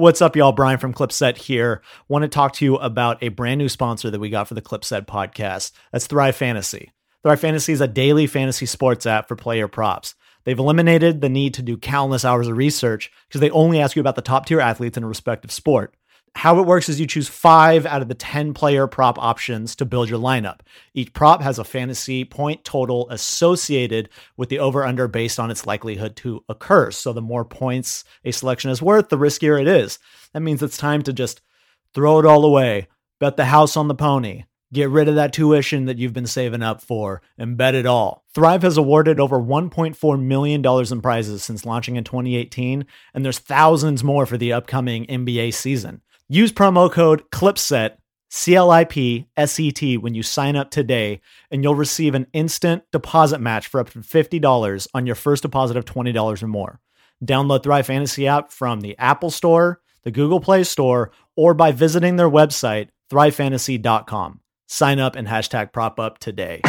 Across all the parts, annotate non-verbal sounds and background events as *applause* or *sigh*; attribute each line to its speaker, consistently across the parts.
Speaker 1: What's up, y'all? Brian from Clipset here. Want to talk to you about a brand new sponsor that we got for the Clipset podcast. That's Thrive Fantasy. Thrive Fantasy is a daily fantasy sports app for player props. They've eliminated the need to do countless hours of research because they only ask you about the top tier athletes in a respective sport. How it works is you choose five out of the 10 player prop options to build your lineup. Each prop has a fantasy point total associated with the over under based on its likelihood to occur. So the more points a selection is worth, the riskier it is. That means it's time to just throw it all away, bet the house on the pony, get rid of that tuition that you've been saving up for, and bet it all. Thrive has awarded over $1.4 million in prizes since launching in 2018, and there's thousands more for the upcoming NBA season. Use promo code CLIPSET, C L I P S E T, when you sign up today, and you'll receive an instant deposit match for up to $50 on your first deposit of $20 or more. Download Thrive Fantasy app from the Apple Store, the Google Play Store, or by visiting their website, thrivefantasy.com. Sign up and hashtag prop up today.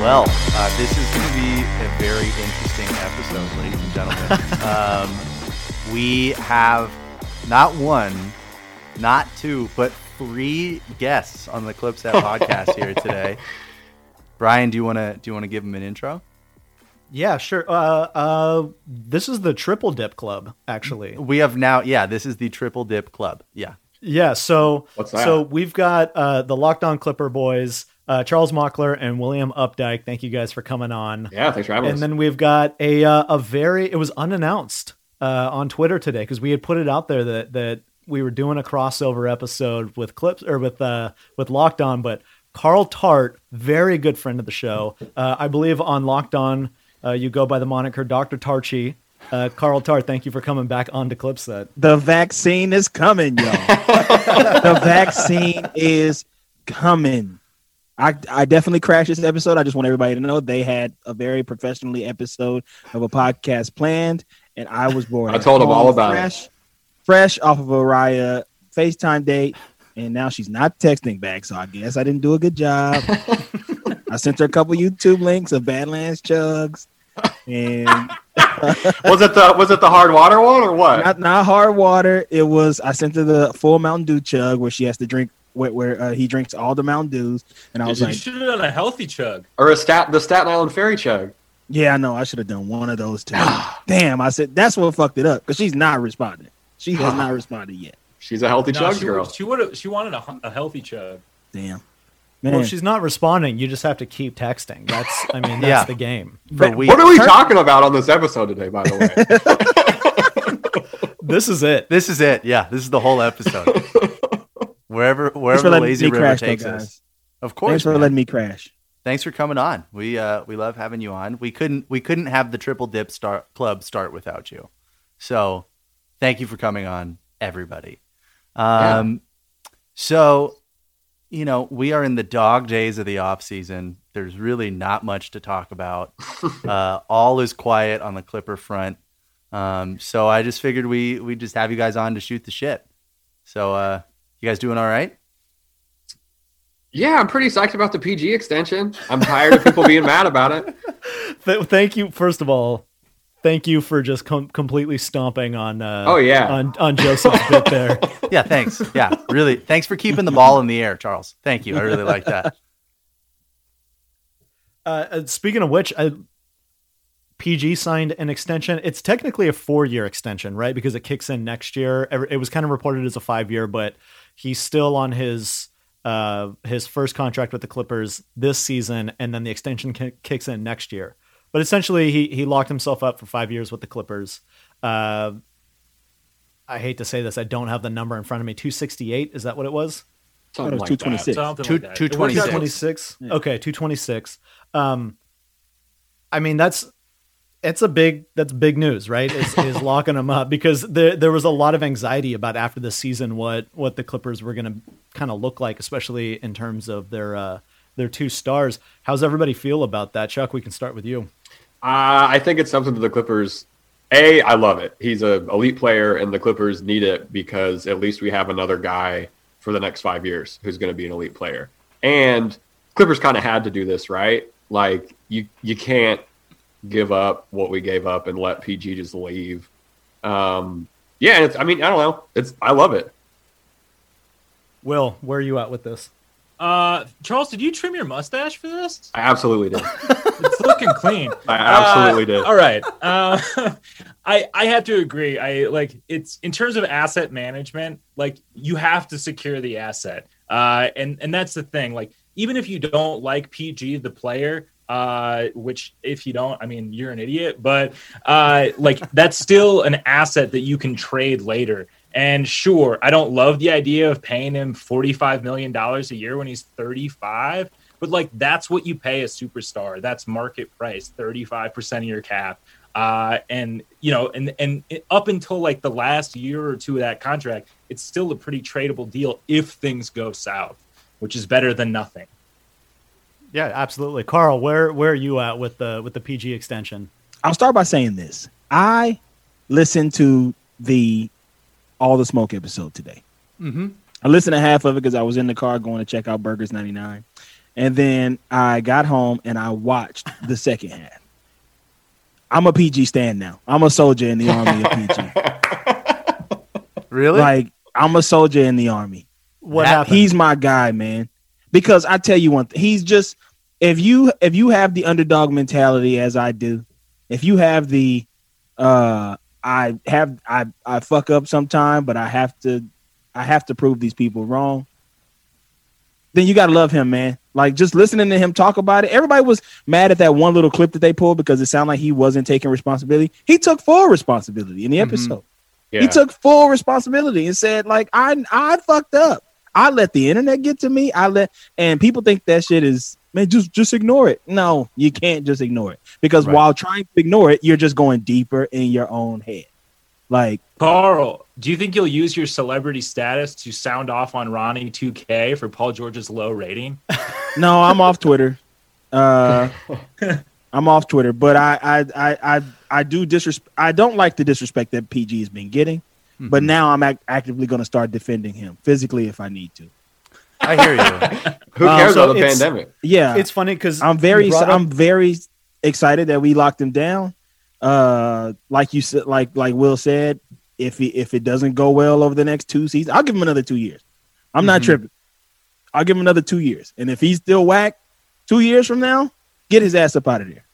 Speaker 2: Well, uh, this is going to be a very interesting episode, ladies and gentlemen. *laughs* um, we have not one, not two, but three guests on the Clipset podcast here *laughs* today. Brian, do you want to do you want to give them an intro?
Speaker 1: Yeah, sure. Uh, uh, this is the Triple Dip Club, actually.
Speaker 2: We have now, yeah, this is the Triple Dip Club. Yeah,
Speaker 1: Yeah, so
Speaker 3: What's that?
Speaker 1: so we've got uh, the Locked On Clipper boys, uh, Charles Mockler and William Updyke. Thank you guys for coming on.
Speaker 3: Yeah, thanks for having
Speaker 1: And
Speaker 3: us.
Speaker 1: And then we've got a uh, a very it was unannounced uh, on Twitter today because we had put it out there that that we were doing a crossover episode with clips or with uh with Locked On, but Carl Tart, very good friend of the show, uh, I believe on Locked On, uh, you go by the moniker Doctor Tarchi. Uh, Carl Tart, thank you for coming back on to Clipset.
Speaker 4: The vaccine is coming, y'all. *laughs* the vaccine is coming. I, I definitely crashed this episode. I just want everybody to know they had a very professionally episode of a podcast planned, and I was bored.
Speaker 3: I told them all about it.
Speaker 4: fresh, Fresh off of a Raya FaceTime date, and now she's not texting back. So I guess I didn't do a good job. *laughs* I sent her a couple YouTube links of Badlands chugs, and *laughs*
Speaker 3: was it the was it the hard water one or what?
Speaker 4: not not hard water. It was I sent her the full Mountain Dew chug where she has to drink where, where uh, he drinks all the Mountain Dews, and I was like,
Speaker 5: You
Speaker 4: like,
Speaker 5: should have done a healthy chug.
Speaker 3: or a stat the Staten Island Ferry chug?
Speaker 4: yeah, I know I should have done one of those too. *sighs* Damn, I said that's what fucked it up because she's not responding. She has not *sighs* responded yet.
Speaker 3: She's a healthy
Speaker 5: No,
Speaker 3: chug
Speaker 5: she,
Speaker 3: girl.
Speaker 5: She would have. She wanted a, a healthy chug.
Speaker 4: Damn, man.
Speaker 1: Well, she's not responding, you just have to keep texting. That's I mean that's *laughs*
Speaker 2: Yeah.
Speaker 1: the game.
Speaker 2: for we
Speaker 3: What are we talking about on this episode today, by the way? *laughs*
Speaker 1: This is it.
Speaker 2: This is it. Yeah, this is the whole episode. *laughs* wherever wherever the lazy river
Speaker 4: crash,
Speaker 2: takes
Speaker 4: guys.
Speaker 2: us. Of course.
Speaker 4: Thanks for
Speaker 2: man.
Speaker 4: letting me crash.
Speaker 2: Thanks for coming on. We uh we love having you on. We couldn't we couldn't have the Triple Dip start club start without you. So, thank you for coming on everybody. Um so you know, we are in the dog days of the off season. There's really not much to talk about. *laughs* uh all is quiet on the Clipper front. Um so I just figured we we just have you guys on to shoot the shit. So, uh you guys doing all right?
Speaker 3: yeah, I'm pretty psyched about the PG extension. I'm tired of people being mad about it. *laughs*
Speaker 1: Th- thank you, first of all. Thank you for just com- completely stomping on. Uh,
Speaker 3: Oh, yeah.
Speaker 1: on on Joseph's bit there. *laughs*
Speaker 2: Yeah, thanks. Yeah, really. Thanks for keeping the ball in the air, Charles. Thank you. I really like that.
Speaker 1: Uh, uh, speaking of which, I, PG signed an extension. It's technically a four-year extension, right? Because it kicks in next year. It was kind of reported as a five-year, but he's still on his uh, his first contract with the Clippers this season, and then the extension ki- kicks in next year. But essentially, he he locked himself up for five years with the Clippers. Uh, I hate to say this, I don't have the number in front of me. Two sixty-eight is that what it was?
Speaker 3: Something like
Speaker 4: 226.
Speaker 5: Something
Speaker 2: Two-
Speaker 5: like that.
Speaker 2: two
Speaker 5: It worked out-
Speaker 2: 26.
Speaker 1: 226 okay 226 um i mean that's it's a big that's big news right is, is *laughs* locking them up because there there was a lot of anxiety about after the season what what the clippers were going to kind of look like especially in terms of their uh their two stars how's everybody feel about that chuck we can start with you
Speaker 3: Uh, I think it's something that the Clippers A, I love it. He's a elite player, and the Clippers need it because at least we have another guy for the next five years who's going to be an elite player. And Clippers kind of had to do this, right? Like you, you can't give up what we gave up and let PG just leave. Um, yeah, it's, I mean, I don't know. It's I love it.
Speaker 1: Will, where are you at with this?
Speaker 5: Uh, Charles, did you trim your mustache for this?
Speaker 3: I absolutely did. *laughs*
Speaker 5: It's looking clean.
Speaker 3: I absolutely
Speaker 5: Uh,
Speaker 3: did.
Speaker 5: All right. Uh, *laughs* I I have to agree. I like it's in terms of asset management. Like you have to secure the asset. Uh, and and that's the thing. Like even if you don't like PG the player, uh, which if you don't, I mean you're an idiot. But uh, like that's still an asset that you can trade later. And sure, I don't love the idea of paying him $45 million a year when he's 35, but like that's what you pay a superstar. That's market price, 35% of your cap. Uh, and you know, and and up until like the last year or two of that contract, it's still a pretty tradable deal if things go south, which is better than nothing.
Speaker 1: Yeah, absolutely. Carl, where where are you at with the with the PG extension?
Speaker 4: I'll start by saying this. I listened to the All the Smoke episode today.
Speaker 2: Mm-hmm.
Speaker 4: I listened to half of it because I was in the car going to check out Burgers 99. And then I got home and I watched the second half. I'm a PG stand now. I'm a soldier in the army of PG. *laughs*
Speaker 2: Really?
Speaker 4: Like, I'm a soldier in the army.
Speaker 1: What
Speaker 2: That-
Speaker 1: happened?
Speaker 4: He's my guy, man. Because I tell you one thing, he's just if you if you have the underdog mentality as I do, if you have the uh I have I I fuck up sometime, but I have to I have to prove these people wrong. Then you gotta love him, man. Like just listening to him talk about it. Everybody was mad at that one little clip that they pulled because it sounded like he wasn't taking responsibility. He took full responsibility in the
Speaker 2: Mhm.
Speaker 4: episode.
Speaker 3: Yeah.
Speaker 4: He took full responsibility and said, like, I I fucked up. I let the internet get to me. I let and people think that shit is man, just just ignore it. No, you can't just ignore it. Because
Speaker 2: Right.
Speaker 4: while trying to ignore it, you're just going deeper in your own head. Like,
Speaker 5: Carl, do you think you'll use your celebrity status to sound off on Ronnie 2K for Paul George's low rating? *laughs*
Speaker 4: no, I'm off Twitter. Uh *laughs* I'm off Twitter, but I I I I, I do disrespect I don't like the disrespect that PG has been getting. But
Speaker 2: Mhm.
Speaker 4: now I'm ac- actively going to start defending him physically if I need to.
Speaker 2: I hear you. *laughs*
Speaker 3: Who
Speaker 1: Um,
Speaker 3: cares
Speaker 1: so
Speaker 3: about the pandemic?
Speaker 4: Yeah,
Speaker 1: it's funny because
Speaker 4: I'm very I'm very excited that we locked him down. Uh, like you said, like like Will said, if he if it doesn't go well over the next two seasons, I'll give him another two years. I'm not
Speaker 2: Mhm.
Speaker 4: tripping. I'll give him another two years, and if he's still whack two years from now, get his ass up out of there.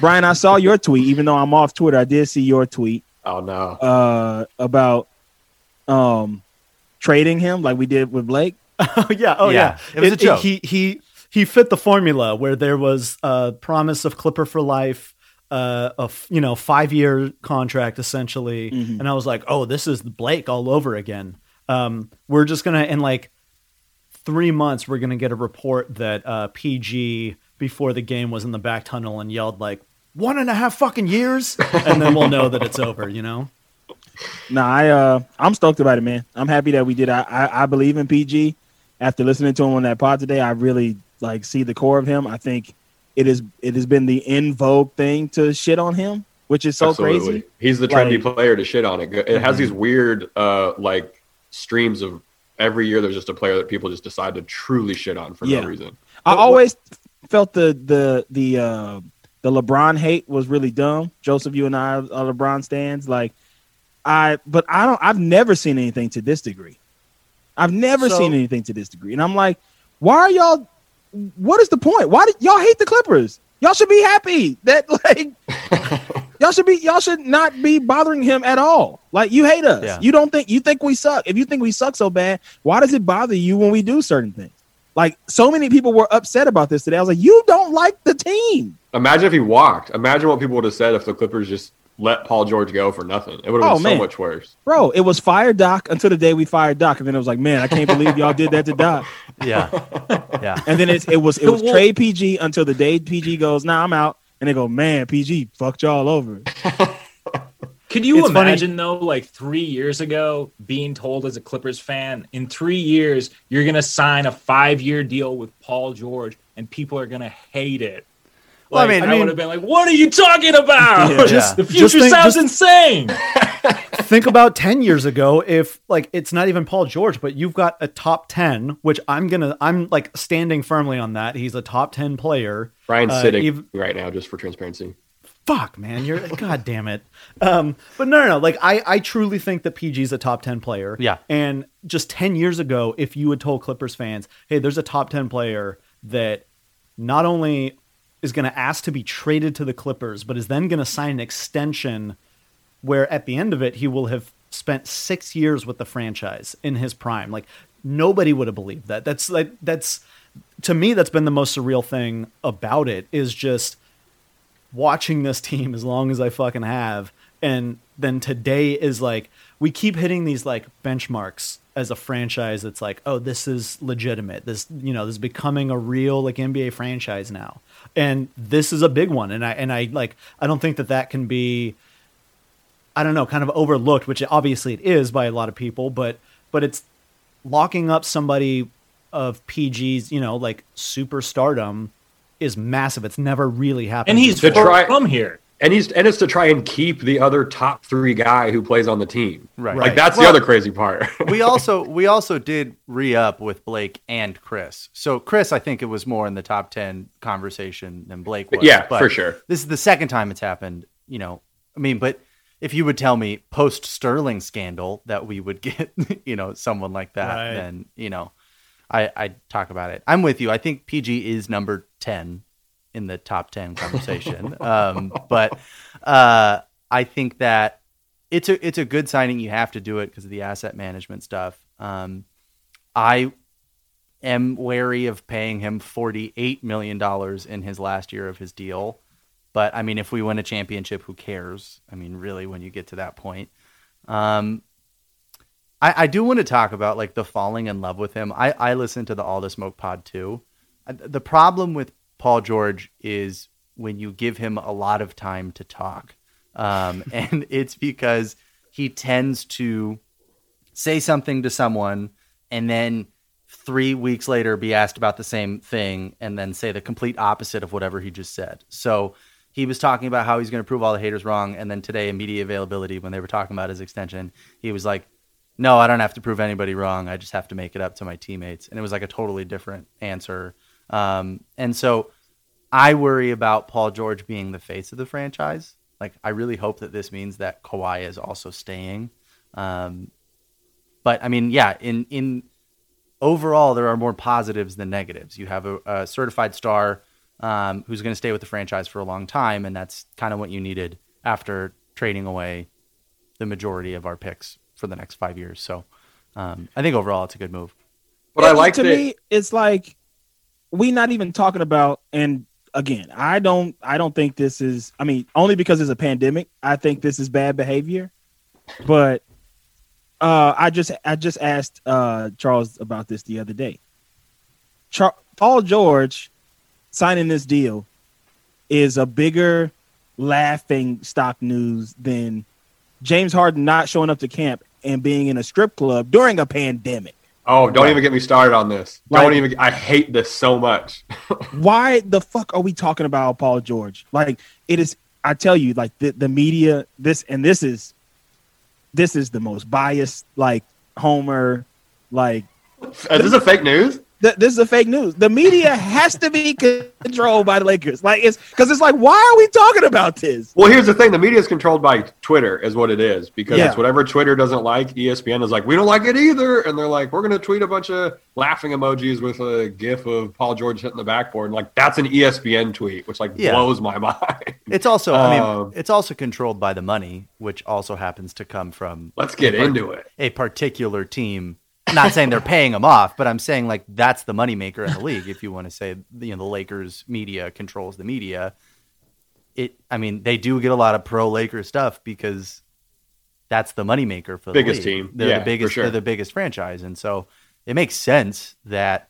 Speaker 4: Brian, I saw your tweet. Even though I'm off Twitter, I did see your tweet
Speaker 3: Oh no.
Speaker 4: uh, about um trading him like we did with Blake. *laughs*
Speaker 1: Oh yeah, oh yeah.
Speaker 2: Yeah, it was a joke.
Speaker 1: he he he fit the formula where there was a promise of Clipper for life, uh, a f- you know five year contract essentially,
Speaker 4: Mhm.
Speaker 1: and I was like, oh, this is Blake all over again. Um, we're just gonna in like three months, we're gonna get a report that uh, PG before the game was in the back tunnel and yelled like one and a half fucking years, and then we'll know that it's over. You know.
Speaker 4: Nah, I uh I'm stoked about it, man. I'm happy that we did. I, I I believe in PG. After listening to him on that pod today, I really like see the core of him. I think it is it has been the in vogue thing to shit on him, which is so
Speaker 3: Absolutely.
Speaker 4: crazy.
Speaker 3: He's the trendy
Speaker 4: Like-
Speaker 3: player to shit on it. It has these weird uh like streams of every year there's just a player that people just decide to truly shit on for
Speaker 4: Yeah.
Speaker 3: no reason.
Speaker 4: I
Speaker 1: But what-
Speaker 4: always felt the the the uh the LeBron hate was really dumb. Joseph, you and I are LeBron stands. Like I but I don't I've never seen anything to this degree. I've never
Speaker 1: So-
Speaker 4: seen anything to this degree. And I'm like, why are y'all what is the point? Why did y'all hate the Clippers? Y'all should be happy that *laughs* like *laughs* y'all should be y'all should not be bothering him at all. Like you hate us.
Speaker 2: Yeah.
Speaker 4: You don't think you think we suck. If you think we suck so bad, why does it bother you when we do certain things? Like so many people were upset about this today. I was like, you don't like the team.
Speaker 3: Imagine if he walked. Imagine what people would have said if the Clippers just let Paul George go for nothing. It would have
Speaker 4: Oh,
Speaker 3: been so
Speaker 4: man.
Speaker 3: much worse.
Speaker 4: Bro, it was fire Doc until the day we fired Doc. And then it was like, man, I can't believe y'all did that to Doc. *laughs*
Speaker 2: Yeah. Yeah.
Speaker 4: And then it's, it was it was trade PG until the day PG goes, nah, I'm out. And they go, man, PG fucked y'all over. *laughs*
Speaker 5: Could you
Speaker 1: It's funny-
Speaker 5: imagine though, like three years ago, being told as a Clippers fan, in three years you're gonna sign a five-year deal with Paul George, and people are gonna hate it.
Speaker 2: Well, I mean-
Speaker 5: I,
Speaker 2: I
Speaker 5: would have been like, "What are you talking about?
Speaker 4: Yeah.
Speaker 1: Just-
Speaker 5: the
Speaker 1: just
Speaker 5: future
Speaker 1: think-
Speaker 5: sounds
Speaker 1: just-
Speaker 5: insane." *laughs*
Speaker 1: think about 10 years ago if like it's not even Paul George but you've got a top 10 which I'm going to I'm like standing firmly on that he's a top 10 player
Speaker 3: Ryan's
Speaker 1: Uh,
Speaker 3: sitting
Speaker 1: ev-
Speaker 3: right now just for transparency.
Speaker 1: Fuck man you're *laughs* god damn it. Um but no no no like i i truly think that pg's a top 10 player.
Speaker 2: Yeah.
Speaker 1: and just 10 years ago if you had told clippers fans hey there's a top 10 player that not only is going to ask to be traded to the clippers but is then going to sign an extension where at the end of it he will have spent six years with the franchise in his prime. Like nobody would have believed that. That's like that's to me that's been the most surreal thing about it is just watching this team as long as I fucking have. And then today is like we keep hitting these like benchmarks as a franchise that's like, oh, this is legitimate. This you know, this is becoming a real like NBA franchise now. And this is a big one. And I and I like I don't think that that can be I don't know, kind of overlooked, which obviously it is by a lot of people, but but it's locking up somebody of PG's, you know, like superstardom is massive. It's never really happened.
Speaker 5: And he's
Speaker 3: To try-
Speaker 5: from here.
Speaker 3: And he's and it's to try and keep the other top three guy who plays on the team.
Speaker 2: Right.
Speaker 3: Like that's
Speaker 2: Well-
Speaker 3: the other crazy part. *laughs*
Speaker 2: we also *laughs* we also did re up with Blake and Chris. So Chris, I think it was more in the top ten conversation than Blake was.
Speaker 3: Yeah,
Speaker 2: but
Speaker 3: for sure.
Speaker 2: This is the second time it's happened. You know, I mean, but if you would tell me post Sterling scandal that we would get, *laughs* you know, someone like that,
Speaker 1: Right.
Speaker 2: then you know, I I'd talk about it. I'm with you. I think PG is number ten in the top 10 *laughs* conversation. um, but uh, I think that it's a it's a good signing. You have to do it because of the asset management stuff. Um, I am wary of paying him forty eight million dollars in his last year of his deal. But I mean, if we win a championship, who cares? I mean, really, when you get to that point. Um, I, I do want to talk about like the falling in love with him. I, I listen to the All the Smoke pod too. Uh, The problem with Paul George is when you give him a lot of time to talk. Um, *laughs* and it's because he tends to say something to someone and then three weeks later be asked about the same thing and then say the complete opposite of whatever he just said. So he was talking about how he's going to prove all the haters wrong. And then today, in media availability, when they were talking about his extension, he was like, no, I don't have to prove anybody wrong. I just have to make it up to my teammates. And it was like a totally different answer. Um, and so I worry about Paul George being the face of the franchise. Like, I really hope that this means that Kawhi is also staying. Um, but I mean, yeah, in in overall, there are more positives than negatives. You have a, a certified star um, who's going to stay with the franchise for a long time, and that's kind of what you needed after trading away the majority of our picks for the next five years. So um, I think overall, it's a good move.
Speaker 3: But I like
Speaker 4: to
Speaker 3: that.
Speaker 4: me, it's like we not even talking about. And again, I don't, I don't think this is. I mean, only because it's a pandemic, I think this is bad behavior. But uh, I just, I just asked uh, Charles about this the other day. Char- Paul George signing this deal is a bigger laughing stock news than James Harden not showing up to camp and being in a strip club during a pandemic.
Speaker 3: Oh, don't even get me started on this.
Speaker 4: Like-
Speaker 3: don't even. I hate this so much. *laughs*
Speaker 4: why the fuck are we talking about Paul George? Like it is I tell you, like the, the media, this and this is this is the most biased, like Homer, like
Speaker 3: Is this a fake news?
Speaker 4: Th- this is a fake news. The media has to be controlled by the Lakers. Like it's because it's like, why are we talking about this?
Speaker 3: Well, here's the thing: the media is controlled by Twitter, is what it is, because
Speaker 4: Yeah.
Speaker 3: it's whatever Twitter doesn't like. ESPN is like, we don't like it either, and they're like, we're going to tweet a bunch of laughing emojis with a GIF of Paul George hitting the backboard, and like that's an ESPN tweet, which like
Speaker 2: Yeah.
Speaker 3: blows my *laughs* mind.
Speaker 2: It's also, I mean,
Speaker 3: Um,
Speaker 2: it's also controlled by the money, which also happens to come from
Speaker 3: Let's get into it.
Speaker 2: a particular team. Not saying they're paying them off, but I'm saying like that's the moneymaker in the league. If you want to say you know the Lakers media controls the media, it. I mean, they do get a lot of pro Lakers stuff because that's the moneymaker for the
Speaker 3: Biggest
Speaker 2: league.
Speaker 3: team.
Speaker 2: They're
Speaker 3: Yeah,
Speaker 2: the biggest.
Speaker 3: sure.
Speaker 2: They're the biggest franchise, and so it makes sense that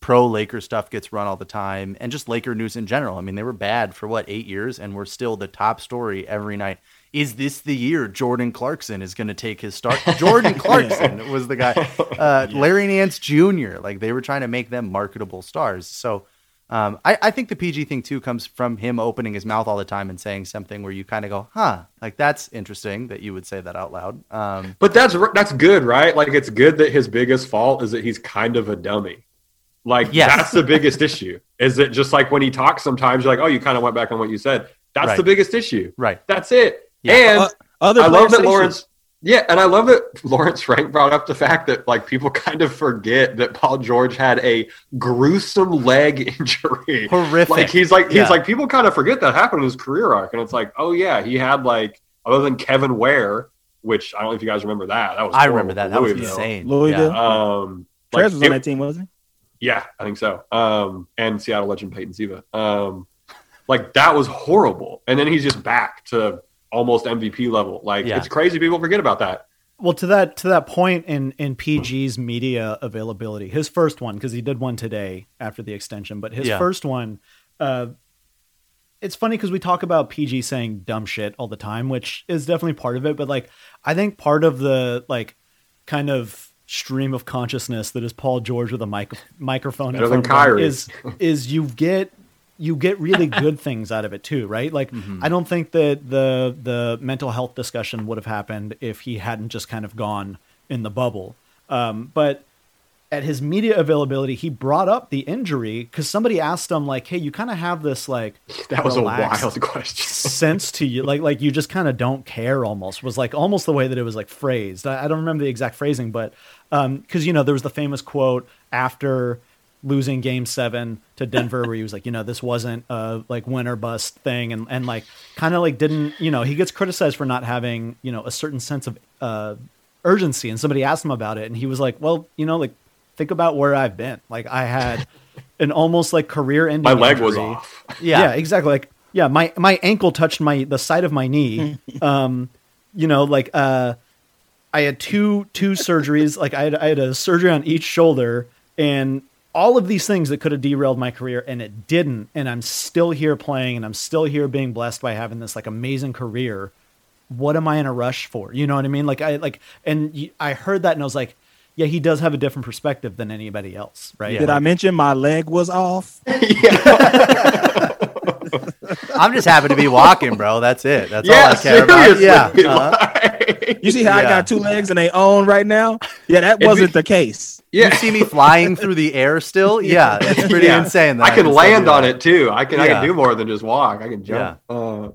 Speaker 2: pro Laker stuff gets run all the time, and just Laker news in general. I mean, they were bad for what eight years, and we're still the top story every night. Is this the year Jordan Clarkson is going to take his start? Jordan *laughs* Clarkson was the guy. *laughs* Uh, Larry Nance Jr. Like they were trying to make them marketable stars. So Um, I, I think the PG thing too comes from him opening his mouth all the time and saying something where you kind of go, huh, like that's interesting that you would say that out loud. Um,
Speaker 3: But that's that's good, right? Like it's good that his biggest fault is that he's kind of a dummy. Like
Speaker 2: Yes.
Speaker 3: that's the biggest issue. Is that just like when he talks sometimes you're like, oh, you kind of went back on what you said. That's
Speaker 2: Right.
Speaker 3: the biggest issue.
Speaker 2: right.
Speaker 3: That's it.
Speaker 2: Yeah.
Speaker 3: And
Speaker 4: Uh, Other
Speaker 3: I love that. Lawrence. Yeah, and I love that Lawrence Frank brought up the fact that like people *laughs* kind of forget that Paul George had a gruesome leg *laughs* injury.
Speaker 2: Horrific.
Speaker 3: Like he's like he's
Speaker 2: Yeah.
Speaker 3: like people kind of forget that happened in his career arc, and it's like, oh yeah, he had like other than Kevin Ware, which I don't know if you guys remember that. That was
Speaker 2: I remember that.
Speaker 3: for
Speaker 2: That was insane.
Speaker 4: Louisville.
Speaker 2: Yeah.
Speaker 3: Um,
Speaker 4: Trez
Speaker 3: like,
Speaker 4: was
Speaker 3: it-
Speaker 4: on that team, wasn't he?
Speaker 3: yeah, I think so. Um, and Seattle legend Peyton Siva. Um, like that was horrible, and then he's just back to almost MVP level. Like
Speaker 2: Yeah.
Speaker 3: it's crazy people forget about that.
Speaker 1: Well, to that to that point in in PG's media availability, his first one because he did one today after the extension, but his
Speaker 2: Yeah.
Speaker 1: first one, uh, it's funny because we talk about PG saying dumb shit all the time, which is definitely part of it. But like, I think part of the like kind of stream of consciousness that is Paul George with a mic- microphone
Speaker 3: Better than
Speaker 1: front of him
Speaker 3: Kyrie.
Speaker 1: is is you get you get really *laughs* good things out of it too, right? Like I don't think that the the mental health discussion would have happened if he hadn't just kind of gone in the bubble. Um, but at his media availability, he brought up the injury because somebody asked him like, "Hey, you kind of have this like *laughs*
Speaker 3: That was a wild *laughs* question.
Speaker 1: sense to you, like like you just kind of don't care." Almost was like almost the way that it was like phrased. I, I don't remember the exact phrasing, but because you know there was the famous quote after losing Game Seven to Denver, where he was like, you know, this wasn't a like win or bust thing, and and like kind of like didn't you know he gets criticized for not having you know a certain sense of uh, urgency, and somebody asked him about it, and he was like, well, you know, like think about where I've been. Like I had an almost like career ending.
Speaker 3: My leg was off.
Speaker 2: Yeah.
Speaker 1: Yeah, exactly. Like, yeah, my my ankle touched my the side of my knee. *laughs* um, you know, like uh, I had two two surgeries. Like I had I had a surgery on each shoulder, and all of these things that could have derailed my career, and it didn't. And I'm still here playing, and I'm still here being blessed by having this like amazing career. What am I in a rush for? You know what I mean? Like I like, and i heard that, and I was like. Yeah, he does have a different perspective than anybody else, right?
Speaker 2: Yeah.
Speaker 4: Did I mention my leg was off? *laughs* *laughs*
Speaker 2: I'm just happy to be walking, bro. That's it. That's
Speaker 3: yeah,
Speaker 2: all I care about. Yeah. *laughs* uh-huh.
Speaker 4: You see how I got two legs and they own right now? Yeah, that wasn't the case.
Speaker 3: yeah.
Speaker 2: You see me flying through the air still? *laughs* Yeah, it's pretty
Speaker 3: Yeah.
Speaker 2: insane. That
Speaker 3: I can land on it too. I can I can do more than just walk. I can jump. Uh,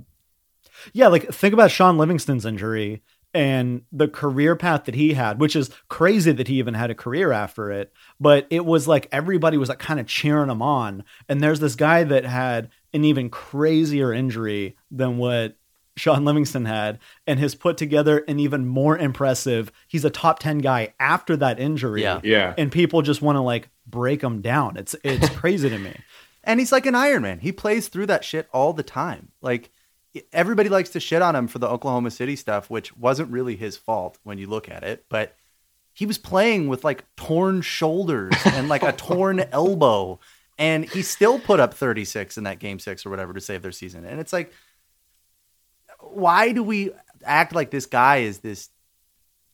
Speaker 1: Yeah, like think about Shaun Livingston's injury and the career path that he had, which is crazy that he even had a career after it. But it was like everybody was like kind of cheering him on. And there's this guy that had an even crazier injury than what Shaun Livingston had and has put together an even more impressive. He's a top 10 guy after that injury.
Speaker 2: Yeah.
Speaker 3: yeah.
Speaker 1: And people just want to like break him down. It's it's *laughs* crazy to me.
Speaker 2: And he's like an Iron Man. He plays through that shit all the time. Like everybody likes to shit on him for the Oklahoma City stuff, which wasn't really his fault when you look at it, but he was playing with like torn shoulders and like a torn *laughs* elbow and he still put up 36 in that game 6 or whatever to save their season. And it's like why do we act like this guy is this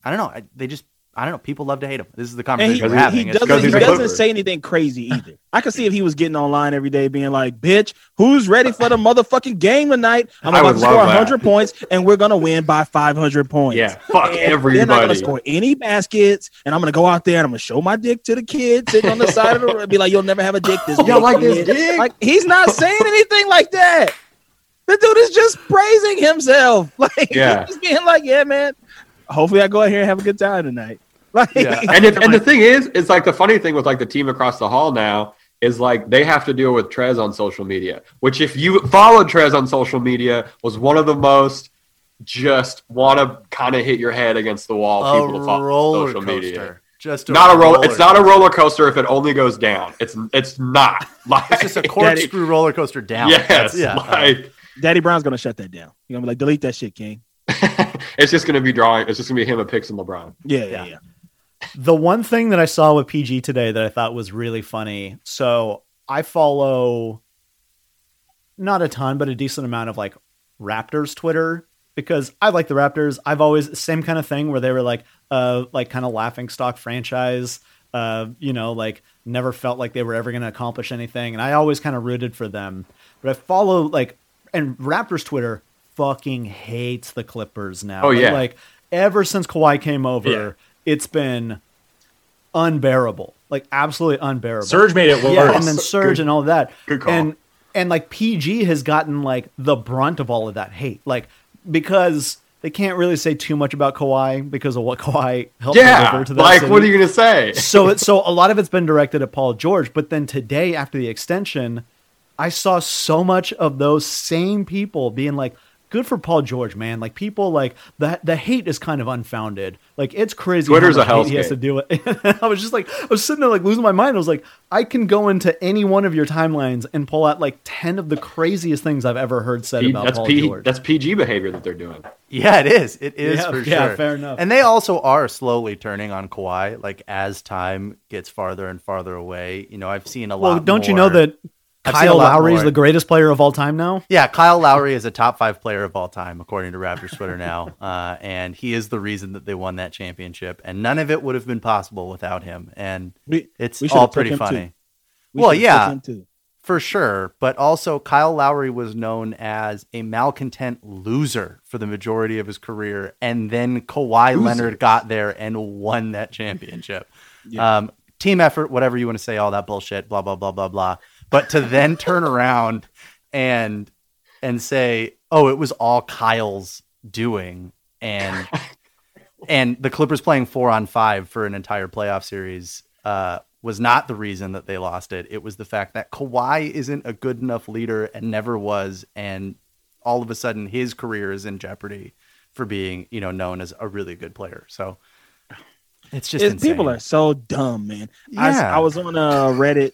Speaker 2: I don't know, they just I don't know, people love to hate him. This is the
Speaker 4: And he,
Speaker 2: conversation we're having.
Speaker 4: he doesn't, he doesn't say anything crazy either. I could see if he was getting online every day being like, bitch, who's ready for the *laughs* motherfucking game tonight? I'm
Speaker 3: I
Speaker 4: about
Speaker 3: would
Speaker 4: to score
Speaker 3: love that.
Speaker 4: 100 points and we're going to win by 500 points.
Speaker 3: Yeah. Fuck
Speaker 4: And They're not going to score any baskets, and I'm going to go out there and I'm going to show my dick to the kid sitting on the side of the road and be like, "You'll never have a dick this *laughs*
Speaker 3: Y'all
Speaker 4: big,
Speaker 3: like this
Speaker 4: kid."
Speaker 3: dick?
Speaker 4: Like he's not *laughs* saying anything like that. The dude is just praising himself. Like
Speaker 3: Yeah.
Speaker 4: he's being like, "Yeah, man. Hopefully, I go out here and have a good time tonight." Like,
Speaker 2: Yeah. *laughs*
Speaker 3: and if, and the thing is, it's like the funny thing with like the team across the hall now is like they have to deal with Trez on social media, which if you followed Trez on social media was one of the most just want to kind of hit your head against the wall people
Speaker 2: a
Speaker 3: to follow
Speaker 2: roller
Speaker 3: social
Speaker 2: coaster.
Speaker 3: media.
Speaker 2: Just a
Speaker 3: Not a roller.
Speaker 2: roller
Speaker 3: It's not a roller coaster if it only goes down. It's it's not *laughs* like
Speaker 2: It's just a corkscrew roller coaster down.
Speaker 3: yes,
Speaker 2: That's- yeah.
Speaker 3: like
Speaker 4: Daddy Brown's gonna shut that down. You're gonna be like, "Delete that shit, King." *laughs*
Speaker 3: it's just gonna be drawing. It's just gonna be him and Pix and LeBron.
Speaker 4: Yeah, yeah,
Speaker 2: Yeah.
Speaker 4: yeah.
Speaker 1: The one thing that I saw with PG today that I thought was really funny. So I follow not a ton, but a decent amount of like Raptors Twitter because I like the Raptors. I've always same kind of thing where they were like uh like kind of laughing stock franchise. Uh, you know, like never felt like they were ever going to accomplish anything, and I always kind of rooted for them. But I follow like, and Raptors Twitter fucking hates the Clippers now.
Speaker 3: Oh, yeah.
Speaker 1: like ever since Kawhi came over,
Speaker 5: Yeah.
Speaker 1: It's been unbearable, like absolutely unbearable.
Speaker 5: Serge made it worse.
Speaker 1: Yeah, and then Serge
Speaker 3: Good-
Speaker 1: and all that.
Speaker 3: good call.
Speaker 1: And and like PG has gotten like the brunt of all of that hate, like because they can't really say too much about Kawhi because of what Kawhi helped
Speaker 3: Yeah.
Speaker 1: deliver to that
Speaker 3: Like,
Speaker 1: city.
Speaker 3: what are you going to say? *laughs*
Speaker 1: so it, so a lot of it's been directed at Paul George, but then today after the extension, I saw so much of those same people being like, "Good for Paul George, man!" Like people like the the hate is kind of unfounded. Like it's crazy.
Speaker 3: Twitter's
Speaker 1: how
Speaker 3: a
Speaker 1: much hate he has to do it. *laughs* I was just like, I was sitting there like losing my mind. I was like, I can go into any one of your timelines and pull out like ten of the craziest things I've ever heard said
Speaker 3: P-
Speaker 1: about
Speaker 3: that's
Speaker 1: Paul
Speaker 3: P,
Speaker 1: George.
Speaker 3: that's PG behavior that they're doing.
Speaker 2: Yeah, it is. It is
Speaker 1: Yeah,
Speaker 2: for
Speaker 1: yeah,
Speaker 2: sure.
Speaker 1: fair enough.
Speaker 2: And they also are slowly turning on Kawhi, like as time gets farther and farther away. You know, I've seen a lot.
Speaker 1: well, don't you know that
Speaker 2: I've
Speaker 1: Kyle Lowry is the greatest player of all time now?
Speaker 2: Yeah, Kyle Lowry is a top five player of all time, according to Raptors Twitter now, *laughs* uh, and he is the reason that they won that championship. And none of it would have been possible without him. And
Speaker 4: We-
Speaker 2: it's
Speaker 4: we
Speaker 2: all pretty funny.
Speaker 4: We
Speaker 2: Well, yeah.
Speaker 4: took him too.
Speaker 2: For sure. But also, Kyle Lowry was known as a malcontent loser for the majority of his career. And then Kawhi
Speaker 3: Loser.
Speaker 2: Leonard got there and won that championship. *laughs* Um, team effort, whatever you want to say, all that bullshit, blah, blah, blah, blah, blah. But to then turn around and and say, oh, it was all Kyle's doing. And *laughs* and the Clippers playing four on five for an entire playoff series uh, was not the reason that they lost it. It was the fact that Kawhi isn't a good enough leader and never was, and all of a sudden his career is in jeopardy for being, you know, known as a really good player. So it's just
Speaker 4: It's- people are so dumb, man. I,
Speaker 2: Yeah.
Speaker 4: I was on uh, Reddit.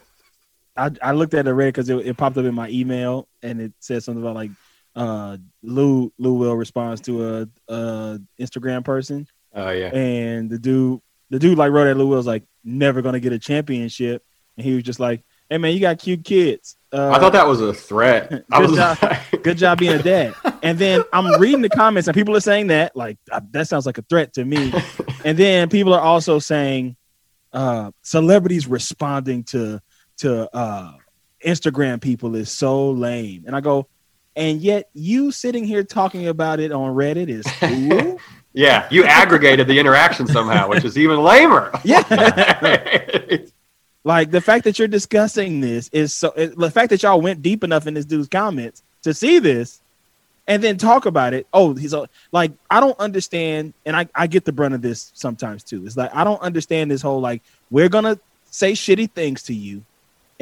Speaker 4: I, I looked at it Reddit because it, it popped up in my email and it said something about like uh, Lou Lou Will responds to a, a Instagram person
Speaker 3: Oh, yeah.
Speaker 4: and the dude the dude like wrote at Lou Will's like never gonna get a championship and he was just like hey man you got cute kids uh,
Speaker 3: I thought that was a threat. *laughs* I
Speaker 4: Good
Speaker 3: was
Speaker 4: job.
Speaker 3: like, *laughs*
Speaker 4: good job being a dad. And then I'm reading the comments, and people are saying that like uh, that sounds like a threat to me. *laughs* And then people are also saying uh, celebrities responding to to uh, Instagram people is so lame. And I go, and yet you sitting here talking about it on Reddit is *laughs* cool.
Speaker 3: yeah, you aggregated the interaction somehow, which is even lamer. *laughs*
Speaker 4: yeah. *laughs* like the fact that you're discussing this is so it, the fact that y'all went deep enough in this dude's comments to see this and then talk about it oh he's a, like i don't understand and I, I get the brunt of this sometimes too it's like i don't understand this whole like we're gonna say shitty things to you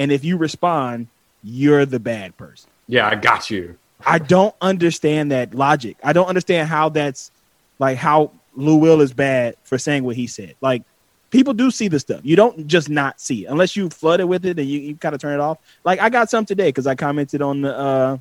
Speaker 4: and if you respond you're the bad person
Speaker 3: yeah, I got you.
Speaker 4: I don't understand that logic. I don't understand how that's like how Lou Will is bad for saying what he said. Like people do see the stuff. You don't just not see it unless you flooded with it and you, you kind of turn it off. Like I got some today because I commented on the uh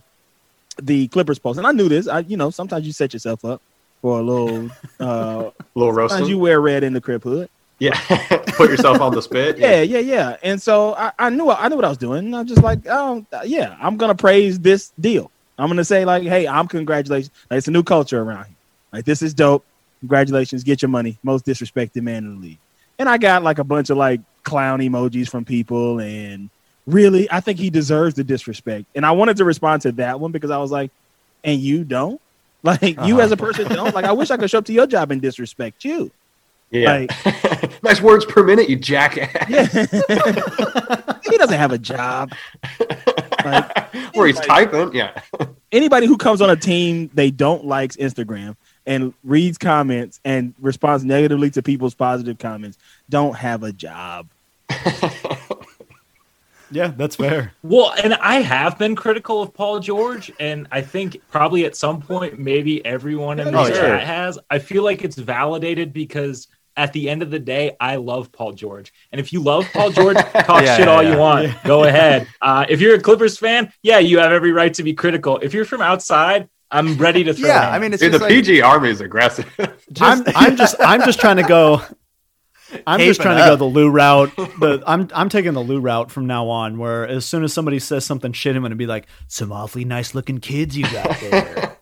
Speaker 4: the Clippers post and I knew this. I you know sometimes you set yourself up for a little *laughs* uh
Speaker 3: A little roasting.
Speaker 4: sometimes you wear red in the crib hood.
Speaker 3: Yeah, *laughs* put yourself on the spit.
Speaker 4: Yeah, yeah, yeah. And so I, I knew I knew what I was doing. I'm just like, um, yeah, I'm gonna praise this deal. I'm gonna say like, hey, I'm congratulations. Like, it's a new culture around here. Like this is dope. Congratulations, get your money. Most disrespected man in the league. And I got like a bunch of like clown emojis from people, and really, I think he deserves the disrespect. And I wanted to respond to that one because I was like, and you don't. *laughs* Like you
Speaker 2: Uh-huh.
Speaker 4: as a person don't. Like I wish I could show up to your job and disrespect you.
Speaker 3: Yeah. *laughs* nice words per minute, you jackass.
Speaker 4: Yeah. *laughs* he doesn't have a job. Like *laughs*
Speaker 3: Where he's typing. Yeah.
Speaker 4: anybody who comes on a team they don't likes Instagram and reads comments and responds negatively to people's positive comments don't have a job.
Speaker 1: Yeah, that's fair.
Speaker 5: Well, and I have been critical of Paul George, and I think probably at some point, maybe everyone in oh, the
Speaker 2: Oh,
Speaker 5: chat
Speaker 2: sure.
Speaker 5: has. I feel like it's validated because at the end of the day, I love Paul George. And if you love Paul George, *laughs* talk
Speaker 2: Yeah,
Speaker 5: shit
Speaker 2: yeah,
Speaker 5: all
Speaker 2: yeah.
Speaker 5: you want. Go ahead. Uh, if you're a Clippers fan, yeah, you have every right to be critical. If you're from outside, I'm ready to *laughs* throw.
Speaker 2: Yeah,
Speaker 5: hands.
Speaker 2: I mean, it's
Speaker 3: Dude, the
Speaker 2: like,
Speaker 3: PG army is aggressive. *laughs*
Speaker 1: I'm I'm just I'm just trying to go. I'm just
Speaker 2: Caping
Speaker 1: trying to go the Lou route. The I'm I'm taking the Lou route from now on. Where as soon as somebody says something shit, I'm going to be like, "Some awfully nice looking kids you got there.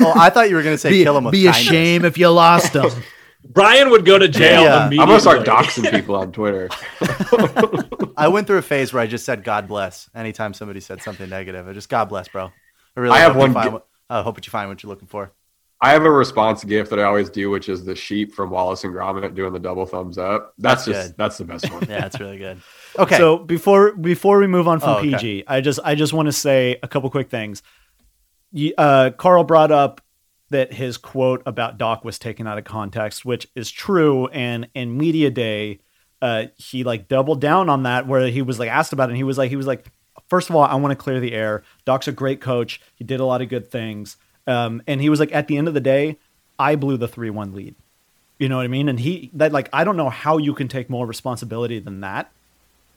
Speaker 2: well, I thought you were going to say
Speaker 1: be
Speaker 2: kill him with
Speaker 1: be a shame if you lost them."
Speaker 5: Brian would go to jail.
Speaker 2: Yeah.
Speaker 3: I'm gonna start doxing people on Twitter. *laughs*
Speaker 2: I went through a phase where I just said God bless anytime somebody said something negative. I just God bless, bro. I really
Speaker 3: I have
Speaker 2: hope
Speaker 3: one
Speaker 2: You find,
Speaker 3: gi-
Speaker 2: what- I hope that you find what you're looking for.
Speaker 3: I have a response gift that I always do, which is the sheep from Wallace and Gromit doing the double thumbs up. That's,
Speaker 2: That's
Speaker 3: just
Speaker 2: good.
Speaker 3: that's the best one. *laughs*
Speaker 2: Yeah, that's really good. Okay.
Speaker 1: So before before we move on from
Speaker 2: Oh, okay.
Speaker 1: PG, I just I just want to say a couple quick things. Uh, Carl brought up that his quote about Doc was taken out of context, which is true. And in media day, uh, he like doubled down on that, where he was like asked about it, and he was like he was like, first of all, I want to clear the air. Doc's a great coach. He did a lot of good things. Um, and he was like, at the end of the day, I blew the three one lead. You know what I mean? And he that like I don't know how you can take more responsibility than that.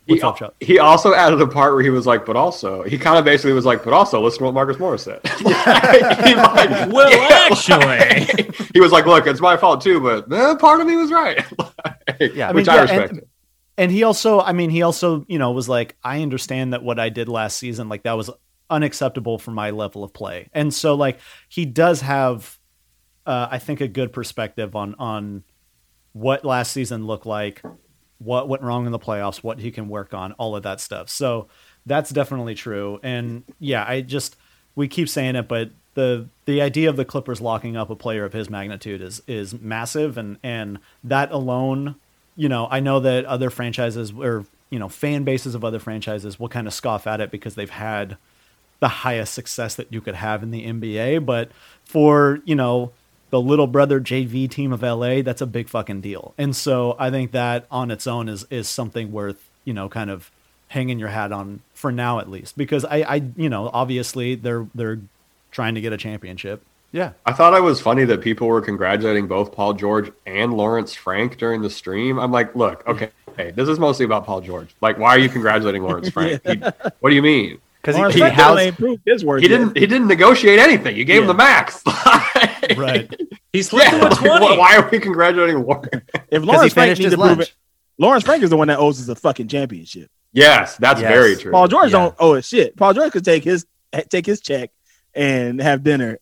Speaker 1: What's
Speaker 3: he,
Speaker 1: up, Chuck?
Speaker 3: he also added a part where he was like, but also, he kind of basically was like, but also, listen to what Marcus Morris said. *laughs* *laughs* He like-
Speaker 5: Well, *laughs*
Speaker 3: yeah,
Speaker 5: actually,
Speaker 3: he was like, look, it's my fault too, but eh, part of me was right.
Speaker 2: Yeah. I
Speaker 3: which
Speaker 1: mean,
Speaker 3: I
Speaker 1: yeah,
Speaker 3: respect.
Speaker 1: and- and he also i mean he also you know was like i understand that what i did last season like that was unacceptable for my level of play and so like he does have uh, i think a good perspective on on what last season looked like what went wrong in the playoffs what he can work on all of that stuff. So that's definitely true. And yeah i just we keep saying it but the the idea of the clippers locking up a player of his magnitude is is massive. And and that alone you know, I know that other franchises or you know fan bases of other franchises will kind of scoff at it because they've had the highest success that you could have in the NBA. But for you know the little brother JV team of LA, that's a big fucking deal. And so I think that on its own is is something worth you know kind of hanging your hat on for now at least because I I you know obviously they're they're trying to get a championship.
Speaker 2: yeah.
Speaker 3: I thought it was funny that people were congratulating both Paul George and Lawrence Frank during the stream. I'm like, look, okay, hey, this is mostly about Paul George. Like, why are you congratulating Lawrence Frank? *laughs* He- what do you mean?
Speaker 2: Because
Speaker 4: Lawrence
Speaker 2: he, he
Speaker 4: Frank still
Speaker 2: housed,
Speaker 4: ain't proved his worth
Speaker 3: He didn't. He didn't negotiate anything. You gave him the max. *laughs* *laughs*
Speaker 1: Right.
Speaker 5: he slipped
Speaker 3: Yeah.
Speaker 5: him a
Speaker 3: like,
Speaker 5: twenty.
Speaker 3: why are we congratulating Lawrence?
Speaker 4: If Lawrence Frank
Speaker 2: finished
Speaker 4: needs
Speaker 2: his
Speaker 4: to prove
Speaker 2: lunch.
Speaker 4: it, Lawrence Frank is the one that owes us a fucking championship.
Speaker 3: Yes, that's
Speaker 2: Yes.
Speaker 3: very true.
Speaker 4: Paul George
Speaker 2: Yeah.
Speaker 4: don't owe a shit. Paul George could take his take his check and have dinner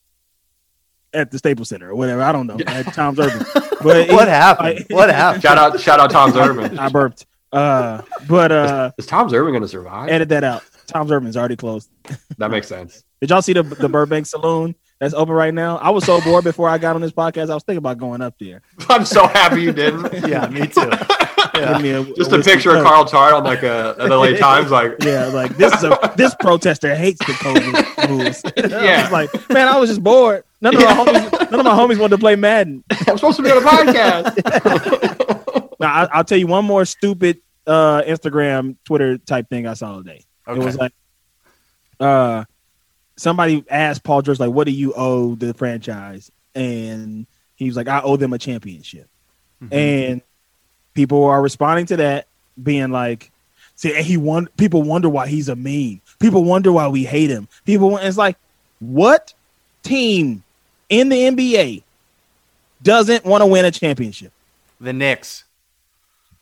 Speaker 4: at the Staples Center or whatever. I don't know *laughs* at Tom's Urban. *laughs* But
Speaker 2: what
Speaker 4: he-
Speaker 2: happened?
Speaker 4: I-
Speaker 2: what happened?
Speaker 3: Shout out, shout out, Tom's Urban.
Speaker 4: I burped. Uh, but uh,
Speaker 3: Is Tom's Urban going to survive?
Speaker 4: edit that out. Tom's Urban's already closed.
Speaker 3: that makes sense.
Speaker 4: Did y'all see the the Burbank Saloon that's open right now? I was so bored before I got on this podcast. I was thinking about going up there. *laughs*
Speaker 3: I'm so happy you didn't. *laughs*
Speaker 2: Yeah, me too. *laughs*
Speaker 4: Give me a-
Speaker 3: Just a
Speaker 4: whiskey
Speaker 3: picture of. Carl Tart on like a an LA Times, like
Speaker 4: Yeah, like this is a this protester hates the COVID rules. I
Speaker 3: Yeah.
Speaker 4: was like, man, I was just bored. None of my homies, none of my homies wanted to play Madden.
Speaker 3: I'm supposed to be on a podcast.
Speaker 4: Now I, I'll tell you one more stupid uh, Instagram, Twitter type thing I saw today.
Speaker 2: Okay.
Speaker 4: It was like, uh, somebody asked Paul George like, "What do you owe the franchise?" And he was like, "I owe them a championship."
Speaker 2: Mm-hmm.
Speaker 4: And people are responding to that, being like, "See, and he won." People wonder why he's a meme. People wonder why we hate him. People, want- it's like, what team in the NBA doesn't want to win a championship?
Speaker 2: the Knicks.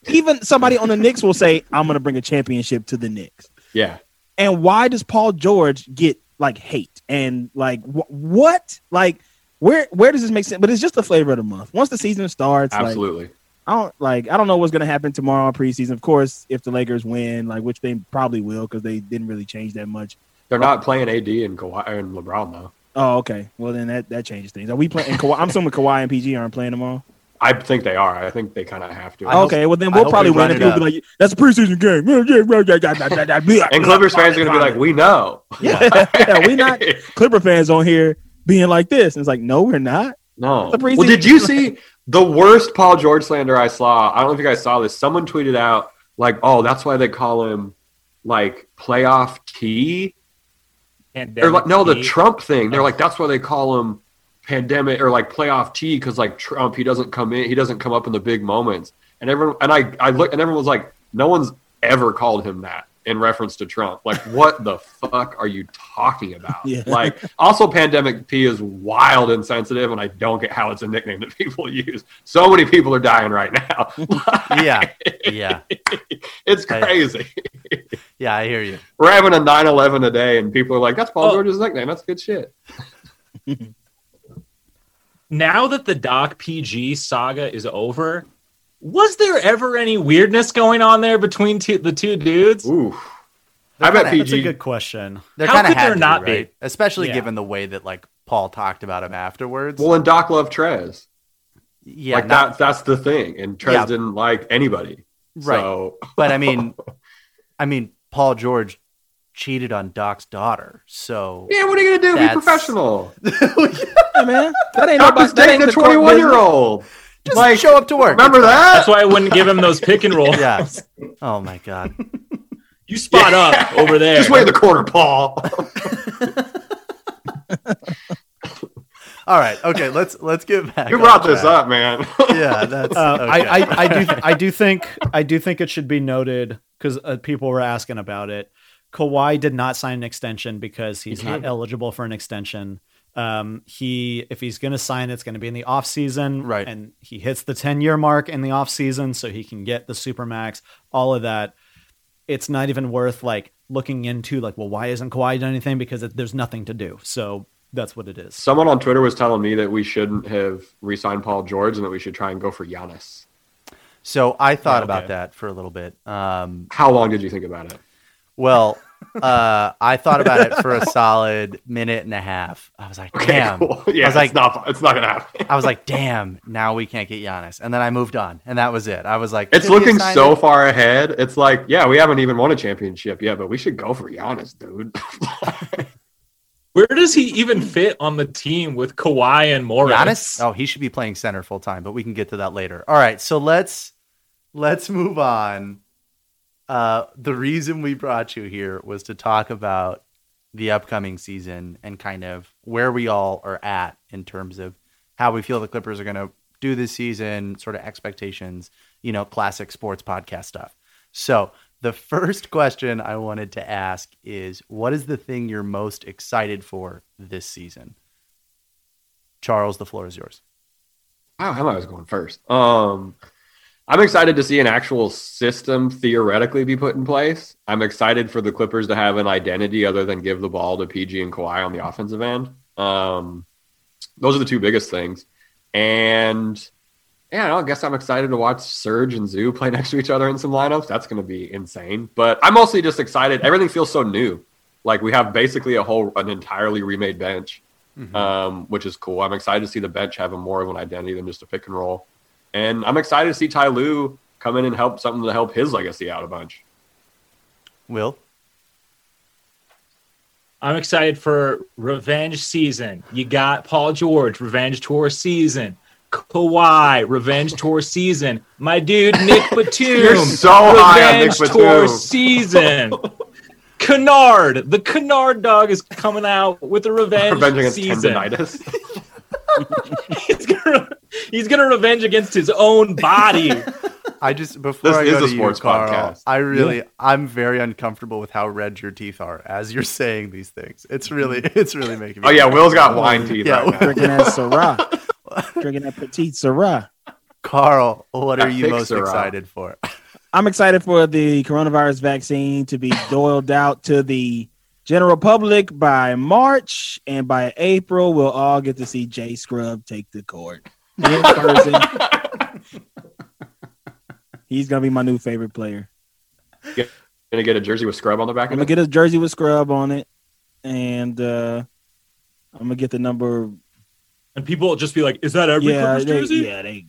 Speaker 4: Even somebody on the Knicks will say, "I'm going to bring a championship to the Knicks."
Speaker 3: yeah,
Speaker 4: And why does Paul George get like hate and like wh- what? Like where where does this make sense? But it's just the flavor of the month. Once the season starts, like
Speaker 3: absolutely.
Speaker 4: I don't like I don't know what's gonna happen tomorrow in preseason. Of course, if the Lakers win, like which they probably will because they didn't really change that much.
Speaker 3: They're not playing AD and Kawhi and LeBron though.
Speaker 4: Oh, okay. Well then that, that changes things. Are we playing? Kawhi, I'm assuming Kawhi and PG aren't playing tomorrow.
Speaker 3: I think they are. I think they kind of have to.
Speaker 2: I hope-
Speaker 4: okay. Well then we'll probably win.
Speaker 2: it
Speaker 4: And people be like, "That's a preseason game."
Speaker 3: and Clippers fans are going to be like, "We know." *laughs*
Speaker 4: Yeah, yeah, we not Clipper fans on here being like this. And it's like, no, we're not.
Speaker 3: No. Well, did you see the worst Paul George slander I saw? I don't know if you guys saw this. Someone tweeted out like, "Oh, that's why they call him like playoff T."
Speaker 5: Pandemic
Speaker 3: Or like, no, the Trump thing. They're like, that's why they call him pandemic or like playoff T because like Trump, he doesn't come in, he doesn't come up in the big moments. And everyone, and I, I look, and everyone was like, no one's ever called him that in reference to Trump. Like, *laughs* what the fuck are you talking about?
Speaker 4: Yeah.
Speaker 3: Like, also, pandemic P is wild and sensitive, and I don't get how it's a nickname that people *laughs* use. So many people are dying right now. *laughs*
Speaker 2: Yeah, yeah,
Speaker 3: it's crazy.
Speaker 2: yeah. I hear you.
Speaker 3: We're having a 9 11 a day, and people are like, that's Paul
Speaker 5: Oh.
Speaker 3: George's nickname. That's good shit.
Speaker 5: Now that the Doc PG saga is over, was there ever any weirdness going on there between two, the two dudes?
Speaker 3: Ooh.
Speaker 2: They're
Speaker 3: I bet
Speaker 2: kinda-
Speaker 1: That's a good question.
Speaker 2: There
Speaker 5: How
Speaker 2: kind of
Speaker 5: could
Speaker 2: had
Speaker 5: there not be?
Speaker 2: right? Especially
Speaker 1: Yeah.
Speaker 2: given the way that like Paul talked about him afterwards.
Speaker 3: Well, and Doc loved Trez.
Speaker 2: yeah,
Speaker 3: like
Speaker 2: not-
Speaker 3: that. That's the thing. And Trez
Speaker 2: Yeah.
Speaker 3: didn't like anybody.
Speaker 2: Right.
Speaker 3: So
Speaker 2: But I mean, *laughs* I mean, Paul George cheated on Doc's daughter, so
Speaker 3: yeah, what are you gonna do? Be professional. *laughs*
Speaker 4: Hey, man, that ain't
Speaker 3: Doc
Speaker 4: nobody.
Speaker 3: was dating a
Speaker 4: the court
Speaker 3: 21 year
Speaker 4: business.
Speaker 3: old.
Speaker 2: just
Speaker 3: Like,
Speaker 2: show up to work.
Speaker 3: Remember *laughs* that?
Speaker 5: That's why I wouldn't give him those pick and roll.
Speaker 2: Yeah. Oh my god. *laughs*
Speaker 5: You spot up over there.
Speaker 3: Just wait in the corner, Paul.
Speaker 2: All right. Okay. Let's let's get back.
Speaker 3: you brought this up, man.
Speaker 2: Yeah. That's.
Speaker 1: Uh,
Speaker 2: okay.
Speaker 1: I, I, I do I do think I do think it should be noted because uh, people were asking about it. Kawhi did not sign an extension because he's not eligible for an extension. Um, he if he's going to sign, it's going to be in the off season,
Speaker 2: Right.
Speaker 1: And he hits the ten year mark in the off season, so he can get the supermax. All of that. It's not even worth like looking into like, well, why isn't Kawhi done anything? Because it, there's nothing to do. So that's what it is.
Speaker 3: Someone on Twitter was telling me that we shouldn't have re-signed Paul George and that we should try and go for Giannis.
Speaker 2: so I thought
Speaker 1: Yeah,
Speaker 2: about that for a little bit. Um,
Speaker 3: How long did you think about it?
Speaker 2: Well, *laughs* uh, I thought about it for a solid minute and a half. I was like, damn.
Speaker 3: cool. Yeah,
Speaker 2: I was like,
Speaker 3: it's not. It's not gonna happen.
Speaker 2: I was like, damn. Now we can't get Giannis, and then I moved on, and that was it. I was like,
Speaker 3: It's looking so
Speaker 2: it?
Speaker 3: far ahead. It's like, yeah, we haven't even won a championship yet, but we should go for Giannis, dude. *laughs*
Speaker 5: Where does he even fit on the team with Kawhi and Morris?
Speaker 2: Giannis? Oh, he should be playing center full time, but we can get to that later. All right, so let's let's move on. Uh, the reason we brought you here was to talk about the upcoming season and kind of where we all are at in terms of how we feel the Clippers are going to do this season, sort of expectations, you know, classic sports podcast stuff. So, the *laughs* first question I wanted to ask is what is the thing you're most excited for this season? Charles, the floor is yours.
Speaker 3: Wow, I I was going first. Um, I'm excited to see an actual system theoretically be put in place. I'm excited for the Clippers to have an identity other than give the ball to PG and Kawhi on the offensive end. Um, those are the two biggest things. And yeah, I don't know, I guess I'm excited to watch Serge and Zoo play *laughs* next to each other in some lineups. That's going to be insane. But I'm mostly just excited. Everything feels so new. Like we have basically a whole, an entirely remade bench um, which is cool. I'm excited to see the bench have a more of an identity than just a pick and roll. And I'm excited to see Ty Lue come in and help something to help his legacy out a bunch.
Speaker 2: Will?
Speaker 5: I'm excited for revenge season. You got Paul George, revenge tour season. Kawhi, revenge tour season. My dude Nick *laughs* Batum,
Speaker 3: You're so high on Nick
Speaker 5: revenge tour
Speaker 3: Batum.
Speaker 5: season. Kennard, the Kennard dog is coming out with a revenge *laughs*
Speaker 3: Revenge against
Speaker 5: season. *laughs*
Speaker 3: tendonitis.
Speaker 5: He's gonna, revenge against his own body. *laughs*
Speaker 2: I just before
Speaker 3: This
Speaker 2: I
Speaker 3: is
Speaker 2: go
Speaker 3: a
Speaker 2: to
Speaker 3: sports
Speaker 2: you, Carl,
Speaker 3: podcast.
Speaker 2: I really I'm very uncomfortable with how red your teeth are as you're *laughs* saying these things. It's really mm. it's really making me
Speaker 3: oh yeah, Will's got wine teeth
Speaker 2: Yeah,
Speaker 3: right now. *laughs*
Speaker 4: Drinking that Syrah. Drinking that petite Syrah.
Speaker 2: Carl, what are you most
Speaker 3: fixer up.
Speaker 2: excited for?
Speaker 4: I'm excited for the coronavirus vaccine to be doled out to the general public by March, and by April, we'll all get to see Jay Scrubb take the court in person. He's gonna be my new favorite player.
Speaker 3: Gonna get a jersey with scrub on the back
Speaker 4: I'm
Speaker 3: of
Speaker 4: gonna
Speaker 3: it.
Speaker 4: get a jersey with scrub on it, and uh, I'm gonna get the number.
Speaker 5: And people will just be like, "Is that every
Speaker 4: yeah,
Speaker 5: Clippers
Speaker 4: they,
Speaker 5: jersey?"
Speaker 4: yeah, they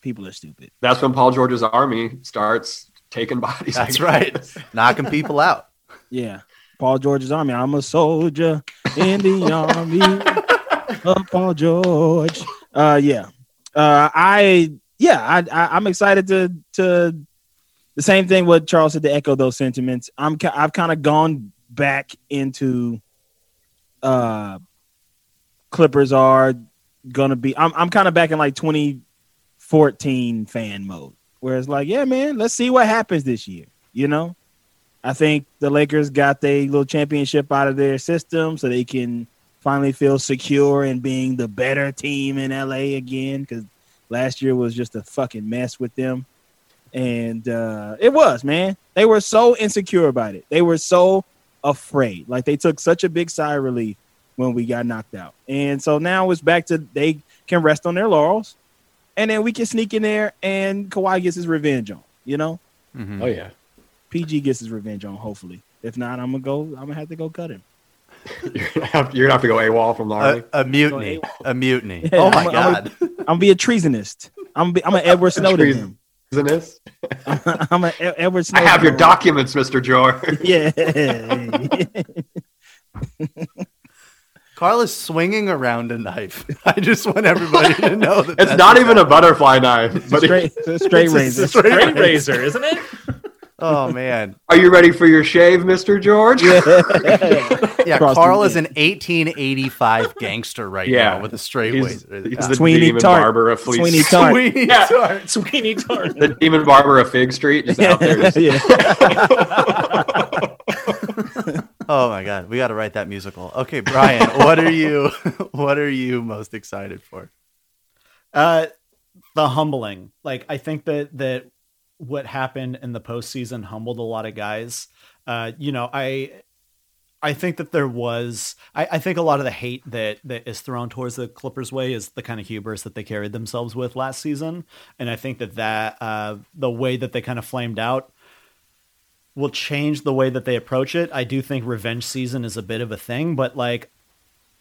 Speaker 4: people are stupid.
Speaker 3: That's when Paul George's army starts taking bodies.
Speaker 2: That's right. Knocking people out.
Speaker 4: Yeah, Paul George's army. I'm a soldier in the *laughs* army of Paul George. Uh, yeah, uh, I yeah, I, I I'm excited to to the same thing. What Charles said to echo those sentiments. I'm I've kind of gone back into uh Clippers are gonna be. I'm I'm kind of back in like 2014 fan mode, where it's like, yeah, man, let's see what happens this year. You know, I think the Lakers got their little championship out of their system, so they can finally feel secure in being the better team in LA again. Because last year was just a fucking mess with them, and uh, it was man. They were so insecure about it. They were so afraid. Like they took such a big sigh of relief when we got knocked out, and so now it's back to they can rest on their laurels, and then we can sneak in there and Kawhi gets his revenge on. You know,
Speaker 2: Mhm.
Speaker 3: Oh yeah.
Speaker 4: PG gets his revenge on. Hopefully, if not, I'm gonna go. I'm gonna have to go cut him. *laughs*
Speaker 3: You're gonna have, you're gonna have to go AWOL from the army.
Speaker 2: a, a mutiny, a mutiny.
Speaker 4: Yeah,
Speaker 2: oh my
Speaker 4: I'm a-
Speaker 2: god! *laughs*
Speaker 4: I'm gonna be a treasonist. I'm be, I'm an Edward Snowden.
Speaker 3: Treason.
Speaker 4: him.
Speaker 3: Isn't? *laughs*
Speaker 4: I'm an Ed- Edward
Speaker 3: I have your documents, Mr. George.
Speaker 4: Yeah.
Speaker 2: Carl is swinging around a knife. I just want everybody to know that
Speaker 3: It's
Speaker 2: that's
Speaker 3: not
Speaker 2: what's
Speaker 3: even a butterfly knife. But
Speaker 4: straight, it's a straight
Speaker 5: It's
Speaker 4: razor.
Speaker 5: a straight razor, isn't it?
Speaker 2: Oh man, *laughs*
Speaker 3: are you ready for your shave, Mr. George?
Speaker 2: yeah. *laughs*
Speaker 4: Across the
Speaker 2: Carl is an 1885 gangster right
Speaker 3: Yeah.
Speaker 2: now with a straight
Speaker 3: He's,
Speaker 2: razor.
Speaker 3: he's the
Speaker 4: Sweeney
Speaker 3: demon
Speaker 4: Tart.
Speaker 3: barber of Fleet
Speaker 4: Sweeney Tart. *laughs*
Speaker 2: Sweeney
Speaker 3: Yeah.
Speaker 2: Tart.
Speaker 5: Sweeney Todd.
Speaker 3: The demon barber of Fig Street just out there. just-
Speaker 4: yeah.
Speaker 2: Oh my god, we got to write that musical. Okay, Brian, what are you what are you most excited for?
Speaker 1: Uh, the humbling. Like I think that that what happened in the postseason humbled a lot of guys. Uh, you know, I I think that there was I, I think a lot of the hate that that is thrown towards the Clippers way is the kind of hubris that they carried themselves with last season, and I think that that uh, the way that they kind of flamed out will change the way that they approach it. I do think revenge season is a bit of a thing, but like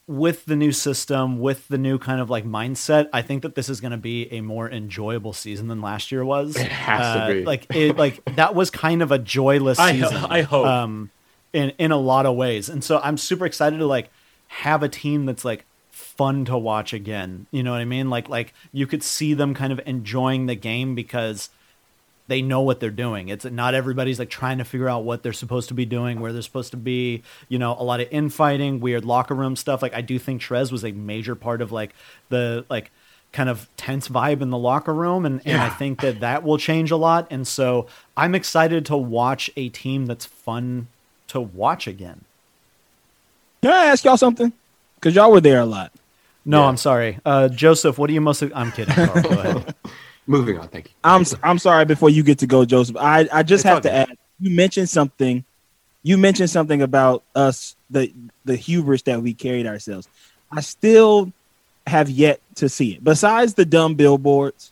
Speaker 1: with the new system, with the new kind of like mindset, I think that this is going to be a more enjoyable season than last year was.
Speaker 3: It has to
Speaker 1: Uh,
Speaker 3: be.
Speaker 1: Like it, like that was kind of a joyless *laughs*
Speaker 5: I
Speaker 1: season.
Speaker 5: I hope.
Speaker 1: um, in in a lot of ways, and so I'm super excited to like have a team that's like fun to watch again. You know what I mean? Like like you could see them kind of enjoying the game because they know what they're doing. It's not everybody's like trying to figure out what they're supposed to be doing, where they're supposed to be. You know, a lot of infighting, weird locker room stuff. Like I do think Trez was a major part of like the like kind of tense vibe in the locker room, and and I think that that will change a lot. And so I'm excited to watch a team that's fun to watch again.
Speaker 4: Can I ask y'all something? Because y'all were there a lot.
Speaker 1: No,
Speaker 3: Yeah.
Speaker 1: I'm sorry, uh, Joseph. What are you most? I'm kidding. Carl, go ahead. *laughs*
Speaker 3: Moving on, thank you.
Speaker 4: I'm I'm sorry before you get to go, Joseph. I, I just
Speaker 2: It's
Speaker 4: have to
Speaker 2: okay.
Speaker 4: add. You mentioned something. You mentioned something about us the the hubris that we carried ourselves. I still have yet to see it. Besides the dumb billboards,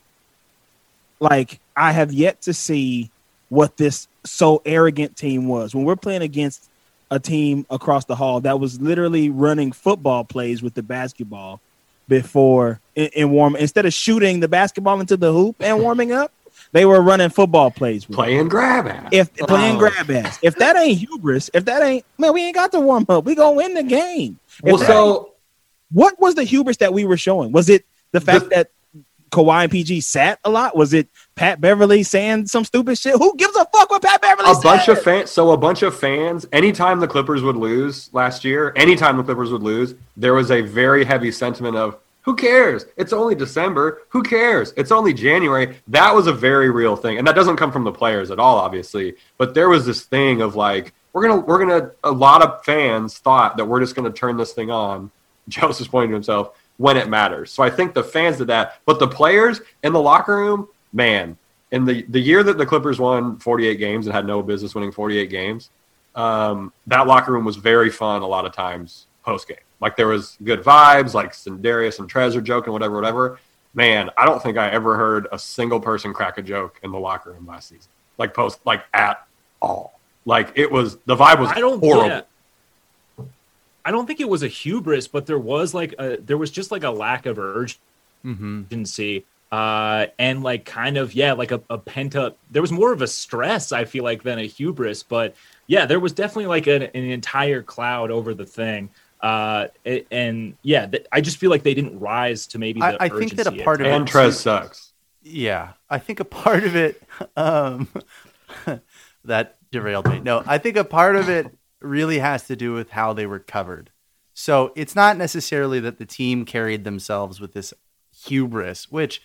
Speaker 4: like I have yet to see what this so arrogant team was. When we're playing against a team across the hall that was literally running football plays with the basketball before in, in warm instead of shooting the basketball into the hoop and warming up, they were running football plays.
Speaker 3: Playing grab ass.
Speaker 4: If playing
Speaker 3: Oh.
Speaker 4: grab ass, if that ain't hubris, if that ain't man, we ain't got to warm up. We gonna win the game. If
Speaker 3: Well, so
Speaker 4: what was the hubris that we were showing? Was it the fact that Kawhi and PG sat a lot? Was it Pat Beverly saying some stupid shit? Who gives a fuck what Pat Beverly
Speaker 3: a bunch of fans. So a bunch of fans. Anytime the Clippers would lose last year, anytime the Clippers would lose, there was a very heavy sentiment of "Who cares? It's only December. Who cares? It's only January." That was a very real thing, and that doesn't come from the players at all, obviously. But there was this thing of like, we're gonna, we're gonna. A lot of fans thought that we're just gonna turn this thing on. *laughs* Joseph's pointing to himself when it matters. So I think the fans did that, but the players in the locker room, man, in the the year that the Clippers won 48 games and had no business winning 48 games, um, that locker room was very fun a lot of times post game. Like there was good vibes, like Darius and Trez are joking, whatever, whatever. Man, I don't think I ever heard a single person crack a joke in the locker room last season, like post, like at all. Like it was the vibe was
Speaker 5: I don't
Speaker 3: horrible.
Speaker 5: yeah. I don't think it was a hubris, but there was like a there was just like a lack of urgency
Speaker 2: Mm-hmm.
Speaker 5: uh and like kind of yeah like a, a pent up there was more of a stress i feel like than a hubris but yeah there was definitely like an, an entire cloud over the thing uh and yeah th- i just feel like they didn't rise to maybe the
Speaker 2: I- I think that a part of it-
Speaker 3: And
Speaker 5: times.
Speaker 3: Trez sucks.
Speaker 2: Yeah, I think a part of it um, *laughs* that derailed me. No, I think a part of it really has to do with how they were covered. So it's not necessarily that the team carried themselves with this hubris, which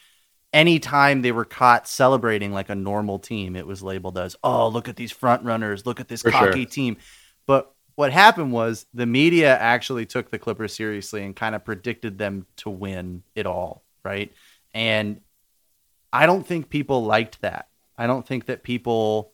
Speaker 2: anytime they were caught celebrating like a normal team, it was labeled as, "Oh, look at these front runners, look at this
Speaker 3: For
Speaker 2: cocky
Speaker 3: sure.
Speaker 2: team." But what happened was the media actually took the Clippers seriously and kind of predicted them to win it all, right? And I don't think people liked that. I don't think that people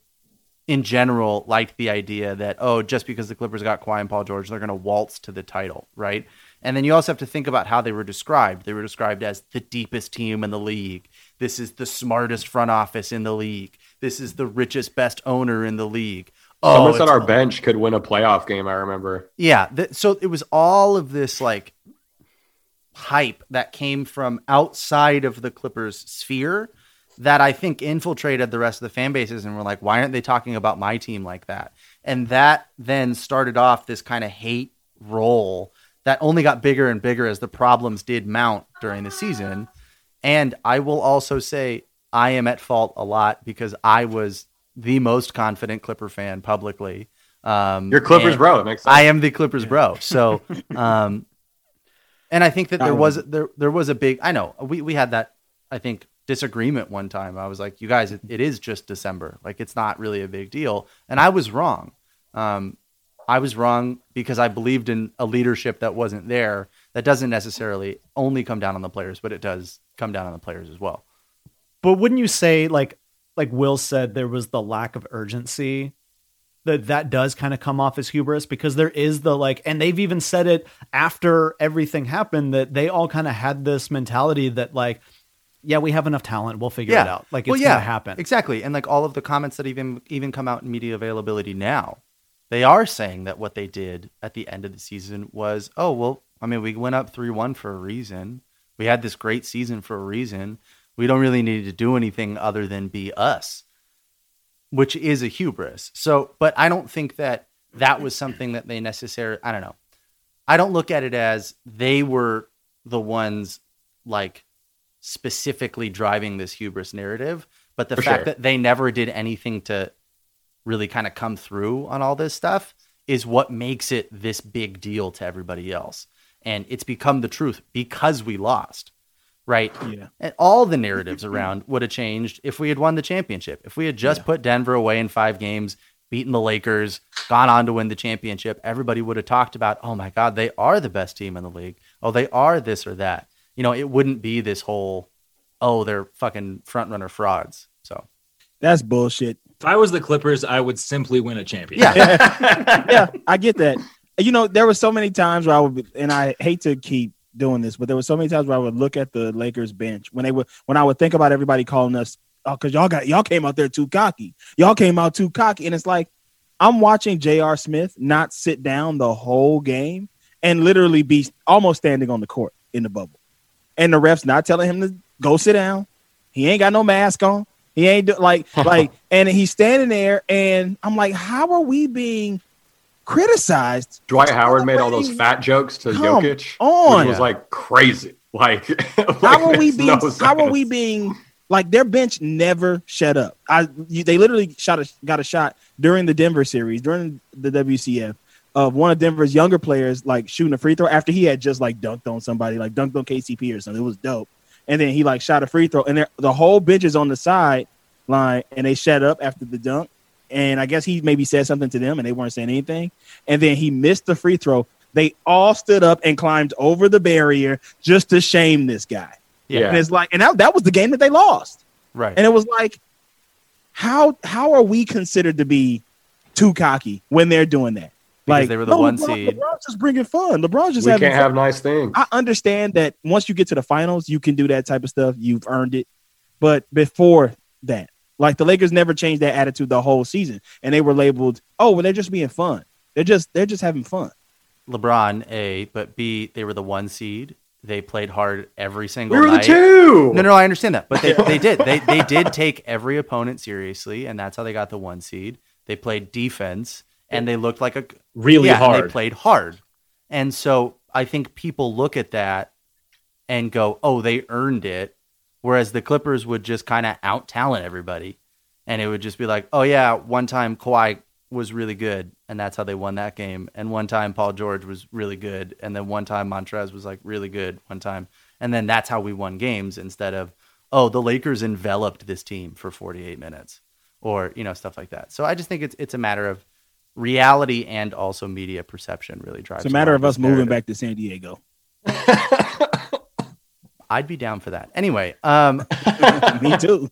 Speaker 2: in general liked the idea that oh, just because the Clippers got Kawhi and Paul George, they're going to waltz to the title, right? And then you also have to think about how they were described. They were described as the deepest team in the league. This is the smartest front office in the league. This is the richest, best owner in the league. Oh,
Speaker 3: Someone said our bench could win a playoff game. I remember.
Speaker 2: yeah. Th- so it was all of this like hype that came from outside of the Clippers sphere that I think infiltrated the rest of the fan bases and were like, why aren't they talking about my team like that? And that then started off this kind of hate roll that only got bigger and bigger as the problems did mount during the season. And I will also say I am at fault a lot because I was the most confident Clipper fan publicly. Um,
Speaker 3: Your Clippers, bro. It makes sense.
Speaker 2: I am the Clippers bro. So, *laughs* um, and I think that there was there there was a big. I know we we had that. I think disagreement one time. I was like, you guys, it, it is just December. Like it's not really a big deal, and I was wrong. Um, I was wrong because I believed in a leadership that wasn't there. That doesn't necessarily only come down on the players, but it does come down on the players as well.
Speaker 1: But wouldn't you say like like Will said there was the lack of urgency that that does kind of come off as hubris because there is the like and they've even said it after everything happened that they all kind of had this mentality that like yeah we have enough talent we'll figure it out like it's
Speaker 2: well, yeah,
Speaker 1: gonna happen
Speaker 2: exactly. And like all of the comments that even even come out in media availability now, they are saying that what they did at the end of the season was, oh well, I mean, we went up three one for a reason. We had this great season for a reason. We don't really need to do anything other than be us, which is a hubris. So, but I don't think that that was something that they necessarily. I don't know. I don't look at it as they were the ones like specifically driving this hubris narrative, but the
Speaker 3: For
Speaker 2: fact
Speaker 3: sure.
Speaker 2: that they never did anything to really kind of come through on all this stuff is what makes it this big deal to everybody else. And it's become the truth because we lost, right?
Speaker 4: Yeah.
Speaker 2: And all the narratives around would have changed if we had won the championship. If we had just put Denver away in five games, beaten the Lakers, gone on to win the championship, everybody would have talked about, oh my God, they are the best team in the league. Oh, they are this or that. You know, it wouldn't be this whole, oh, they're fucking front runner frauds. So
Speaker 4: That's bullshit.
Speaker 5: If I was the Clippers, I would simply win a championship.
Speaker 2: yeah, *laughs*
Speaker 4: yeah, I get that. You know, there were so many times where I would, be, and I hate to keep doing this, but there were so many times where I would look at the Lakers bench when they would, when I would think about everybody calling us, oh, because y'all got y'all came out there too cocky. Y'all came out too cocky, and it's like I'm watching J.R. Smith not sit down the whole game and literally be almost standing on the court in the bubble, and the refs not telling him to go sit down. He ain't got no mask on. He ain't do, like *laughs* like, and he's standing there, and I'm like, how are we being criticized?
Speaker 3: Dwight Howard made all those fat jokes to
Speaker 4: Come
Speaker 3: Jokic,
Speaker 4: on.
Speaker 3: which was like crazy. *laughs* Like,
Speaker 4: How are we being?
Speaker 3: no
Speaker 4: how are we being? Like their bench never shut up. I you, they literally shot a, got a shot during the Denver series during the WCF of one of Denver's younger players like shooting a free throw after he had just like dunked on somebody like dunked on KCP or something. It was dope. And then he like shot a free throw and the whole bench is on the side line and they shut up after the dunk. And I guess he maybe said something to them and they weren't saying anything. And then he missed the free throw. They all stood up and climbed over the barrier just to shame this guy.
Speaker 3: Yeah.
Speaker 4: And it's like, and that, that was the game that they lost.
Speaker 2: right.
Speaker 4: And it was like, how how are we considered to be too cocky when they're doing that?
Speaker 2: Because
Speaker 4: like
Speaker 2: they were the
Speaker 4: no,
Speaker 2: one
Speaker 4: LeBron,
Speaker 2: seed.
Speaker 4: LeBron's just bringing fun. LeBron's just
Speaker 3: we
Speaker 4: having
Speaker 3: can't
Speaker 4: fun.
Speaker 3: have nice things.
Speaker 4: I understand that once you get to the finals, you can do that type of stuff. You've earned it. But before that, like the Lakers never changed that attitude the whole season, and they were labeled, "Oh, well, they're just being fun. They're just they're just having fun."
Speaker 2: LeBron, A, but B, they were the one seed. They played hard every single
Speaker 3: we were the two.
Speaker 2: No, no, I understand that, but they, they did. They they *laughs* did take every opponent seriously, and that's how they got the one seed. They played defense, and they looked like a
Speaker 5: Really
Speaker 2: yeah, and
Speaker 5: hard.
Speaker 2: they played hard, and so I think people look at that and go, "Oh, they earned it," whereas the Clippers would just kind of out talent everybody, and it would just be like, "Oh yeah, one time Kawhi was really good, and that's how they won that game, and one time Paul George was really good, and then one time Montrez was like really good one time." And then that's how we won games instead of, oh, the Lakers enveloped this team for 48 minutes or, you know, stuff like that. So I just think it's it's a matter of reality and also media perception really drives
Speaker 4: It's a matter of us
Speaker 2: this
Speaker 4: moving back to San Diego. *laughs*
Speaker 2: I'd be down for that. Anyway, um, *laughs*
Speaker 4: Me too.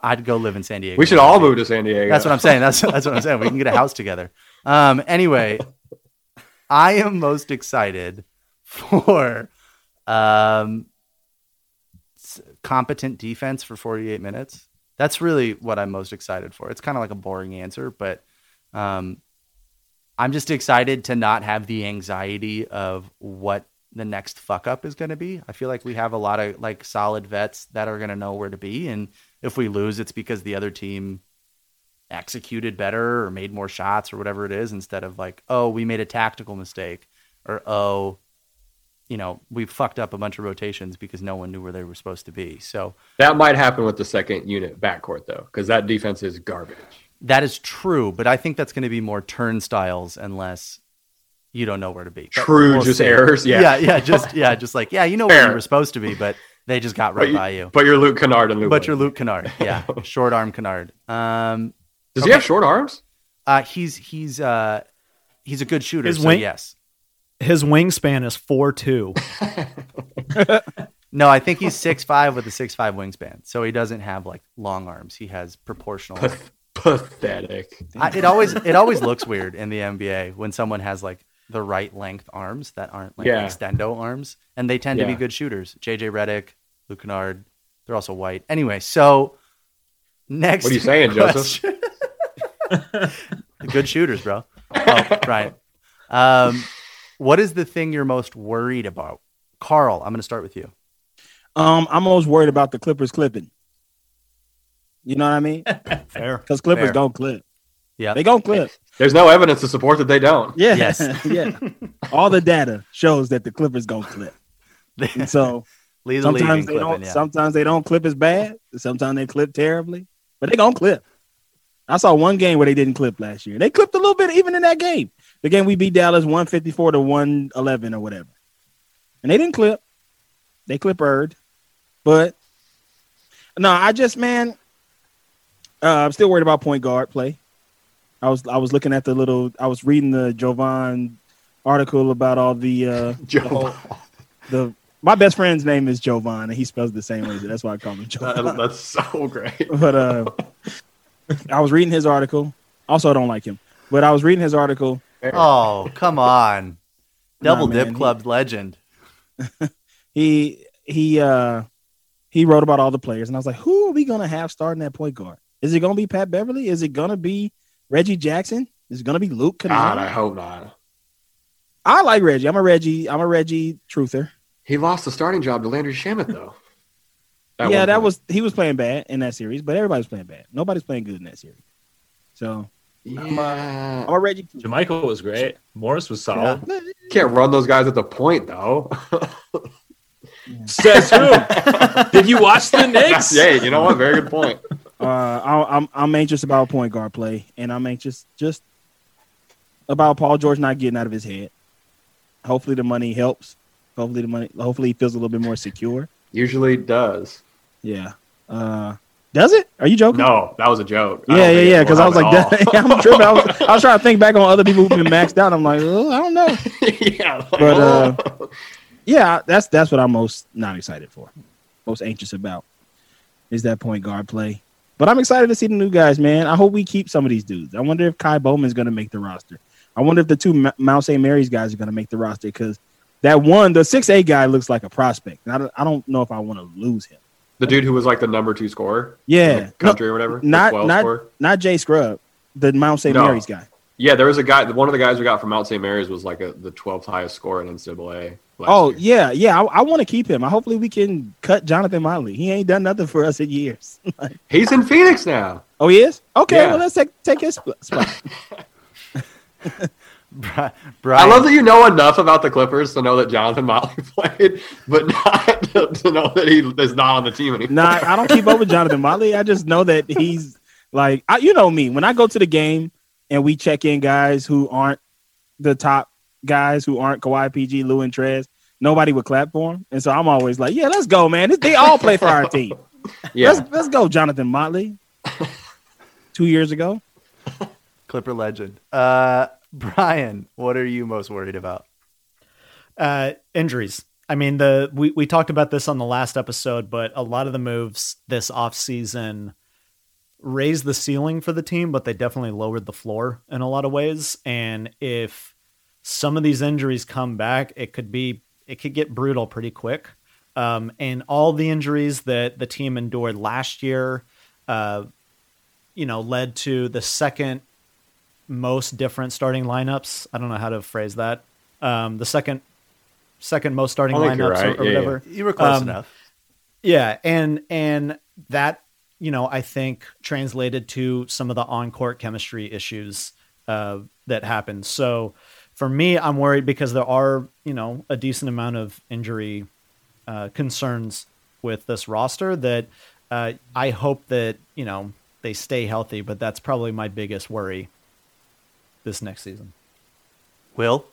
Speaker 2: I'd go live in San Diego.
Speaker 3: we should all move to San Diego.
Speaker 2: That's what I'm saying. That's that's what I'm saying. We can get a house together. Um, anyway, I am most excited for um, competent defense for 48 minutes. That's really what I'm most excited for. It's kind of like a boring answer, but um, I'm just excited to not have the anxiety of what the next fuck up is going to be. I feel like we have a lot of like solid vets that are going to know where to be, and if we lose, it's because the other team executed better or made more shots or whatever it is, instead of like, oh, we made a tactical mistake or oh, you know, we fucked up a bunch of rotations because no one knew where they were supposed to be. So
Speaker 3: that might happen with the second unit backcourt though, because that defense is garbage.
Speaker 2: That is true, but I think that's going to be more turnstiles unless you don't know where to be. But
Speaker 3: True,
Speaker 2: we'll
Speaker 3: just
Speaker 2: see.
Speaker 3: errors. Yeah,
Speaker 2: yeah, yeah, just yeah, just like yeah, you know where
Speaker 3: Fair.
Speaker 2: you were supposed to be, but they just got right
Speaker 3: you,
Speaker 2: by you.
Speaker 3: but you're Luke Kennard and Luke.
Speaker 2: But you're Luke Kennard, *laughs* yeah, short arm Kennard. Um,
Speaker 3: Does
Speaker 2: okay.
Speaker 3: he have short arms?
Speaker 2: uh, he's he's uh, he's a good shooter.
Speaker 1: His
Speaker 2: so
Speaker 1: wing-
Speaker 2: yes.
Speaker 1: His wingspan is four two. *laughs*
Speaker 2: No, I think he's six five with a six five wingspan, so he doesn't have like long arms. He has proportional.
Speaker 3: Path- pathetic.
Speaker 2: I, it always it always looks weird in the NBA when someone has like the right length arms that aren't like
Speaker 3: Yeah.
Speaker 2: extendo arms, and they tend to be good shooters. JJ Redick, Luke Kennard, they're also white. Anyway, so next,
Speaker 3: What are you saying, Joseph? *laughs*
Speaker 2: good shooters, bro. Oh, right. Um, what is the thing you're most worried about, Carl? I'm going to start with you.
Speaker 4: Um, I'm most worried about the Clippers clipping. You know what I mean? *laughs*
Speaker 1: Fair. *laughs*
Speaker 4: Because Clippers
Speaker 2: Fair.
Speaker 4: don't clip.
Speaker 2: Yeah,
Speaker 4: They don't clip.
Speaker 3: There's no evidence to support that they don't.
Speaker 4: Yeah.
Speaker 2: Yes. *laughs*
Speaker 4: yeah. All the data shows that the Clippers don't clip. And so *laughs*
Speaker 2: lead the league in
Speaker 4: sometimes they
Speaker 2: clipping.
Speaker 4: don't
Speaker 2: Yeah.
Speaker 4: sometimes they don't clip as bad. Sometimes they clip terribly. But they don't clip. I saw one game where they didn't clip last year. They clipped a little bit even in that game. The game we beat Dallas 154 to 111 or whatever. And they didn't clip. They clippered. But no, I just man, uh, I'm still worried about point guard play. I was I was looking at the little I was reading the Jovan article about all the uh *laughs* the, whole, the my best friend's name is Jovan and he spells it the same way. So that's why I call him Jovan.
Speaker 3: That- that's so great. *laughs*
Speaker 4: but uh I was reading his article. Also I don't like him. But I was reading his article.
Speaker 2: Oh, come on.
Speaker 4: Nah,
Speaker 2: Double
Speaker 4: man,
Speaker 2: Dip
Speaker 4: he-
Speaker 2: Club legend. *laughs*
Speaker 4: He he uh he wrote about all the players and I was like, who are we gonna have starting that point guard? Is it gonna be Pat Beverly? Is it gonna be Reggie Jackson? Is it gonna be Luke
Speaker 3: God,
Speaker 4: Kennard?
Speaker 3: I hope not.
Speaker 4: I like Reggie. I'm a Reggie. I'm a Reggie truther.
Speaker 3: He lost the starting job to Landry Shamet though. *laughs* At
Speaker 4: yeah, that
Speaker 3: point.
Speaker 4: was he was playing bad in that series, but everybody's playing bad. Nobody's playing good in that series. So
Speaker 3: Yeah.
Speaker 4: I'm a Reggie. truther.
Speaker 5: JaMychal was great. Morris was solid.
Speaker 3: Can't run those guys at the point though.
Speaker 5: Says who? *laughs* Did you watch the *laughs* Knicks?
Speaker 3: yeah, you know what? Very good point.
Speaker 4: Uh, I, I'm I'm anxious about point guard play, and I'm anxious just about Paul George not getting out of his head. Hopefully the money helps. Hopefully the money. Hopefully he feels a little bit more secure.
Speaker 3: Usually does.
Speaker 4: Yeah. Uh, does it? Are you joking?
Speaker 3: No, that was a joke.
Speaker 4: Yeah, yeah, yeah. Because I was like, *laughs* I'm tripping. I was, *laughs* I was trying to think back on other people who've been maxed out. I'm like, oh, I don't know. *laughs*
Speaker 3: yeah, like,
Speaker 4: But, uh, Yeah, that's that's what I'm most not excited for. Most anxious about is that point guard play. But I'm excited to see the new guys, man. I hope we keep some of these dudes. I wonder if Ky Bowman's going to make the roster. I wonder if the two M- Mount St. Mary's guys are going to make the roster because that one, the six A guy, looks like a prospect. And I don't, I don't know if I want to lose him.
Speaker 3: the dude who was like the number two scorer,
Speaker 4: Yeah,
Speaker 3: the
Speaker 4: no,
Speaker 3: country or whatever,
Speaker 4: not not
Speaker 3: scorer.
Speaker 4: not Jay Scrubb, the Mount St.
Speaker 3: No.
Speaker 4: Mary's guy.
Speaker 3: Yeah, there was a guy. One of the guys we got from Mount St. Mary's was like a, the 12th highest score in NCAA. Last
Speaker 4: Oh
Speaker 3: year.
Speaker 4: yeah, yeah. I, I want to keep him. I hopefully we can cut Jonathan Motley. He ain't done nothing for us in years. *laughs*
Speaker 3: he's in Phoenix now.
Speaker 4: oh, he is. Okay,
Speaker 3: Yeah.
Speaker 4: well let's take take his spot. *laughs*
Speaker 2: Bri-
Speaker 3: I love that you know enough about the Clippers to know that Jonathan Motley *laughs* played, but not to, to know that he is not on the team anymore.
Speaker 4: nah, I don't keep up with Jonathan Motley. I just know that he's like, I, you know me. When I go to the game and we check in guys who aren't the top guys, who aren't Kawhi, PG, Lou, and Trez, nobody would clap for him. And so I'm always like, yeah, let's go, man. They all play for our team. *laughs*
Speaker 3: yeah,
Speaker 4: Let's let's go, Jonathan Motley. *laughs* Two years ago.
Speaker 2: Clipper legend. Uh, Brian, what are you most worried about?
Speaker 1: Uh, injuries. I mean, the we, we talked about this on the last episode, but a lot of the moves this offseason raised the ceiling for the team, but they definitely lowered the floor in a lot of ways. And if some of these injuries come back, it could be it could get brutal pretty quick. Um, and all the injuries that the team endured last year, uh, you know, led to the second most different starting lineups. I don't know how to phrase that. Um, the second second most starting
Speaker 3: I think you're
Speaker 1: lineups
Speaker 3: right.
Speaker 1: or, or
Speaker 3: Yeah,
Speaker 1: whatever.
Speaker 2: You were close
Speaker 1: Um,
Speaker 2: enough.
Speaker 1: Yeah, and and that you know I think translated to some of the on court chemistry issues uh, that happened. So for me, I'm worried because there are you know a decent amount of injury uh, concerns with this roster that uh, I hope that you know they stay healthy. But that's probably my biggest worry this next season.
Speaker 2: Will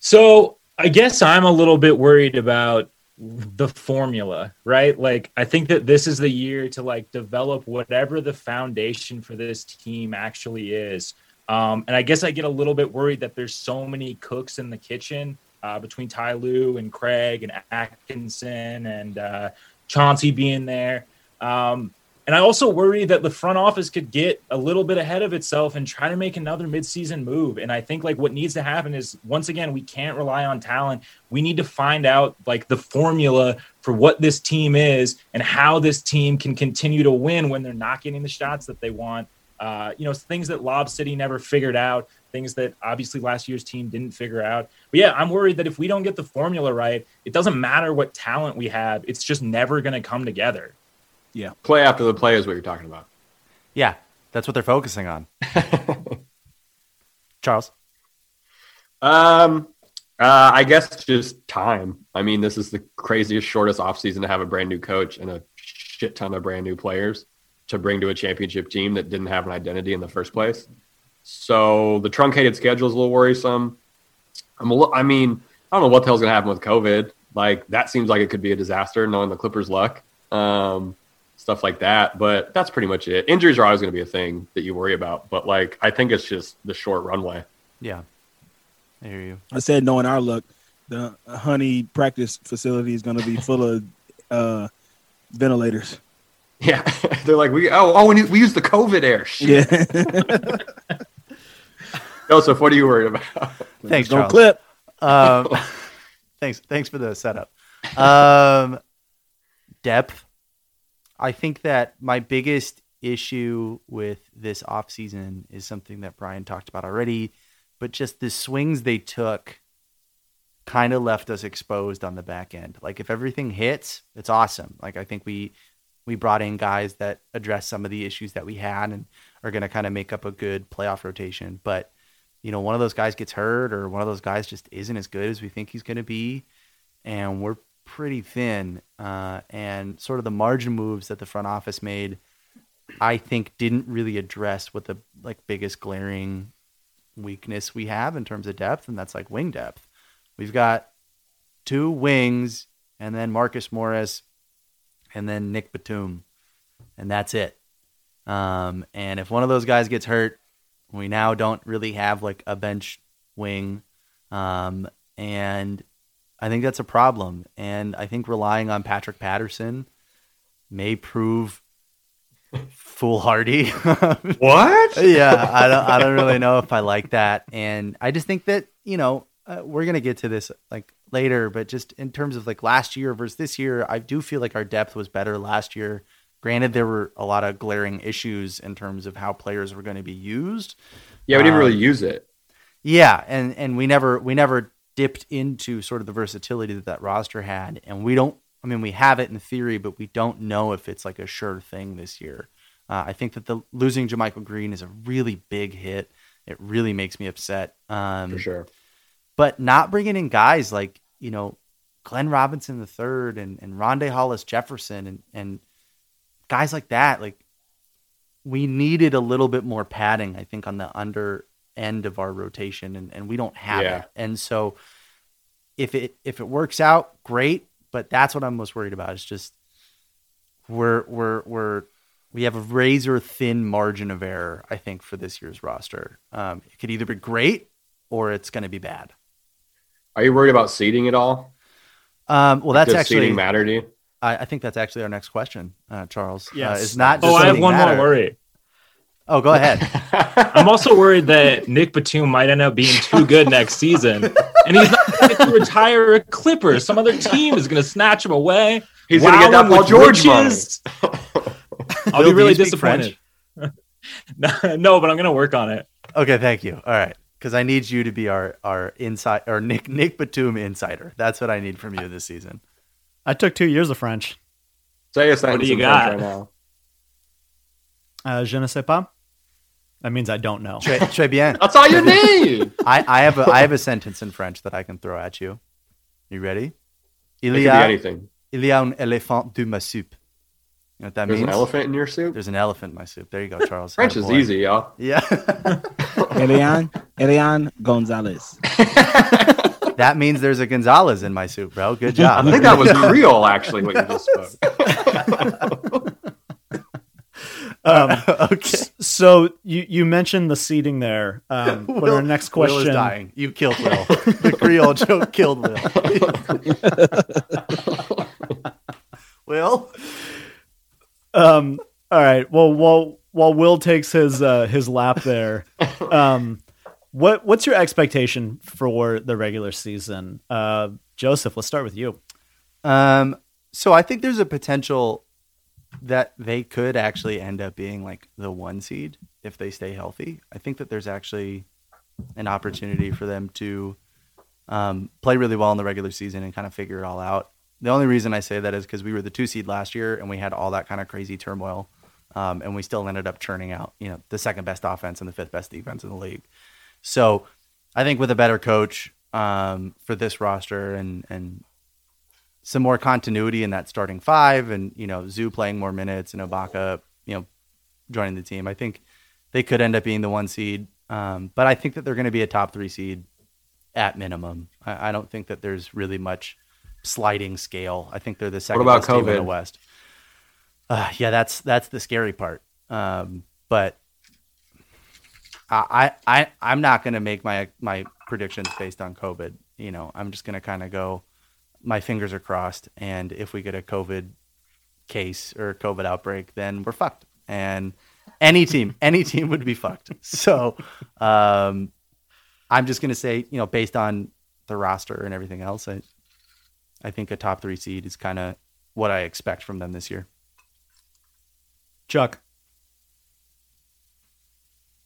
Speaker 5: So I guess I'm a little bit worried about the formula, right? Like I think that this is the year to like develop whatever the foundation for this team actually is. Um, and I guess I get a little bit worried that there's so many cooks in the kitchen uh, between Ty Lue and Craig and Atkinson and uh, Chauncey being there. Um, and I also worry that the front office could get a little bit ahead of itself and try to make another midseason move. And I think like what needs to happen is once again, we can't rely on talent. We need to find out like the formula for what this team is and how this team can continue to win when they're not getting the shots that they want. Uh, you know, things that Lob City never figured out, things that obviously last year's team didn't figure out. But yeah, I'm worried that if we don't get the formula right, it doesn't matter what talent we have, it's just never going to come together. Yeah.
Speaker 3: Play after the play is what you're talking about.
Speaker 2: Yeah, that's what they're focusing on. *laughs* Charles.
Speaker 3: Um, uh, I guess just time. I mean, this is the craziest, shortest offseason to have a brand new coach and a shit ton of brand new players to bring to a championship team that didn't have an identity in the first place. So the truncated schedule is a little worrisome. I'm a li- I mean, I don't know what the hell's going to happen with COVID. Like that seems like it could be a disaster, knowing the Clippers' luck, um, stuff like that. But that's pretty much it. Injuries are always going to be a thing that you worry about. But like, I think it's just the short runway.
Speaker 2: Yeah. I hear you.
Speaker 4: I said, knowing our luck, the honey practice facility is going to be full of uh, ventilators. *laughs*
Speaker 3: Yeah, *laughs* they're like we oh oh we, we use the COVID air. Shit.
Speaker 4: Yeah, *laughs*
Speaker 3: Joseph, what are you worried about?
Speaker 2: Thanks,
Speaker 4: don't clip.
Speaker 2: Um, thanks, thanks for the setup. Um, depth. I think that my biggest issue with this offseason is something that Brian talked about already, but just the swings they took kind of left us exposed on the back end. Like if everything hits, it's awesome. Like I think we we brought in guys that address some of the issues that we had and are going to kind of make up a good playoff rotation, but you know, one of those guys gets hurt or one of those guys just isn't as good as we think he's going to be, and we're pretty thin. Uh, and sort of the margin moves that the front office made, I think, didn't really address what the like biggest glaring weakness we have in terms of depth, and that's like wing depth. We've got two wings, and then Marcus Morris, and then Nick Batum, and that's it. Um, and if one of those guys gets hurt, we now don't really have like a bench wing. Um, and I think that's a problem. And I think relying on Patrick Patterson may prove *laughs* foolhardy. *laughs*
Speaker 3: What?
Speaker 2: yeah, I don't, I don't really know if I like that. And I just think that, you know, uh, we're going to get to this like later, but just in terms of like last year versus this year, I do feel like our depth was better last year. Granted, there were a lot of glaring issues in terms of how players were going to be used.
Speaker 3: Yeah, we didn't really
Speaker 2: Um,
Speaker 3: use it.
Speaker 2: Yeah, and and we never we never dipped into sort of the versatility that that roster had, and we don't. I mean, we have it in theory, but we don't know if it's like a sure thing this year. Uh, I think that the losing JaMychal Green is a really big hit. It really makes me upset. Um,
Speaker 3: For sure.
Speaker 2: But not bringing in guys like you know Glenn Robinson the third and and Rondae Hollis Jefferson and and guys like that like we needed a little bit more padding I think on the under end of our rotation and and we don't have
Speaker 3: Yeah.
Speaker 2: it. And so if it if it works out great but that's what I'm most worried about is just we're we're we're we have a razor thin margin of error I think for this year's roster. Um, it could either be great or it's going to be bad
Speaker 3: Are you worried about seeding at all?
Speaker 2: Um, well, that's
Speaker 3: Does
Speaker 2: actually.
Speaker 3: seeding matter to you?
Speaker 2: I, I think that's actually our next question, uh, Charles.
Speaker 1: Yes.
Speaker 2: uh, is not.
Speaker 5: Oh, I have one
Speaker 2: matter?
Speaker 5: more worry.
Speaker 2: Oh, go ahead. *laughs*
Speaker 5: I'm also worried that Nick Batum might end up being too good next season, and he's not going to retire a Clipper. Some other team is going to snatch him away.
Speaker 3: He's gonna get that Paul
Speaker 5: with
Speaker 3: George money. *laughs*
Speaker 5: I'll
Speaker 2: Will,
Speaker 5: be really disappointed. *laughs* no, but I'm going to work on it.
Speaker 2: Okay, thank you. All right, because I need you to be our our inside or Nick Nick Batum insider. That's what I need from you this season.
Speaker 1: I took two years of French.
Speaker 3: Say a sentence
Speaker 5: do you
Speaker 3: in French
Speaker 5: got?
Speaker 3: right now.
Speaker 1: Uh, je ne sais pas. That means I don't know.
Speaker 2: Très, très bien.
Speaker 3: That's all you need. *laughs*
Speaker 2: I, I have a I have a sentence in French that I can throw at you. You ready?
Speaker 3: It
Speaker 2: Il
Speaker 3: could be anything.
Speaker 2: il y a un éléphant de ma soupe. You know what that
Speaker 3: There's
Speaker 2: means?
Speaker 3: an elephant in your soup.
Speaker 2: There's an elephant in my soup. There you go, Charles.
Speaker 3: French is easy, y'all.
Speaker 2: Yeah. *laughs*
Speaker 4: Elian, Elian Gonzalez. *laughs*
Speaker 2: that means there's a Gonzalez in my soup, bro. Good job.
Speaker 3: I think that was *laughs* Creole, actually, what you just spoke.
Speaker 1: Um,
Speaker 2: okay.
Speaker 1: so you you mentioned the seating there. Um, but our next
Speaker 2: Will is
Speaker 1: question.
Speaker 2: dying. You killed Will. the Creole joke killed Will. Will?
Speaker 1: Um, all right. Well, while while Will takes his uh, his lap there, um, what what's your expectation for the regular season? Uh, Joseph, let's start with you.
Speaker 2: Um, so I think there's a potential that they could actually end up being like the one seed if they stay healthy. I think that there's actually an opportunity for them to um, play really well in the regular season and kind of figure it all out. The only reason I say that is because we were the two seed last year and we had all that kind of crazy turmoil, um, and we still ended up churning out, you know, the second best offense and the fifth best defense in the league. So I think with a better coach um, for this roster and and some more continuity in that starting five, and you know, Zoo playing more minutes and Ibaka, you know, joining the team, I think they could end up being the one seed. Um, but I think that they're going to be a top three seed at minimum. I, I don't think that there's really much sliding scale. I think they're the second what
Speaker 3: about
Speaker 2: best team in the
Speaker 3: COVID?
Speaker 2: West. Uh, yeah, that's that's the scary part. Um, but I I I'm not going to make my my predictions based on COVID. You know, I'm just going to kind of go. My fingers are crossed, and if we get a COVID case or COVID outbreak, then we're fucked. And any team, *laughs* any team would be fucked. So, um, I'm just going to say, you know, based on the roster and everything else, I, I think a top three seed is kind of what I expect from them this year.
Speaker 1: Chuck.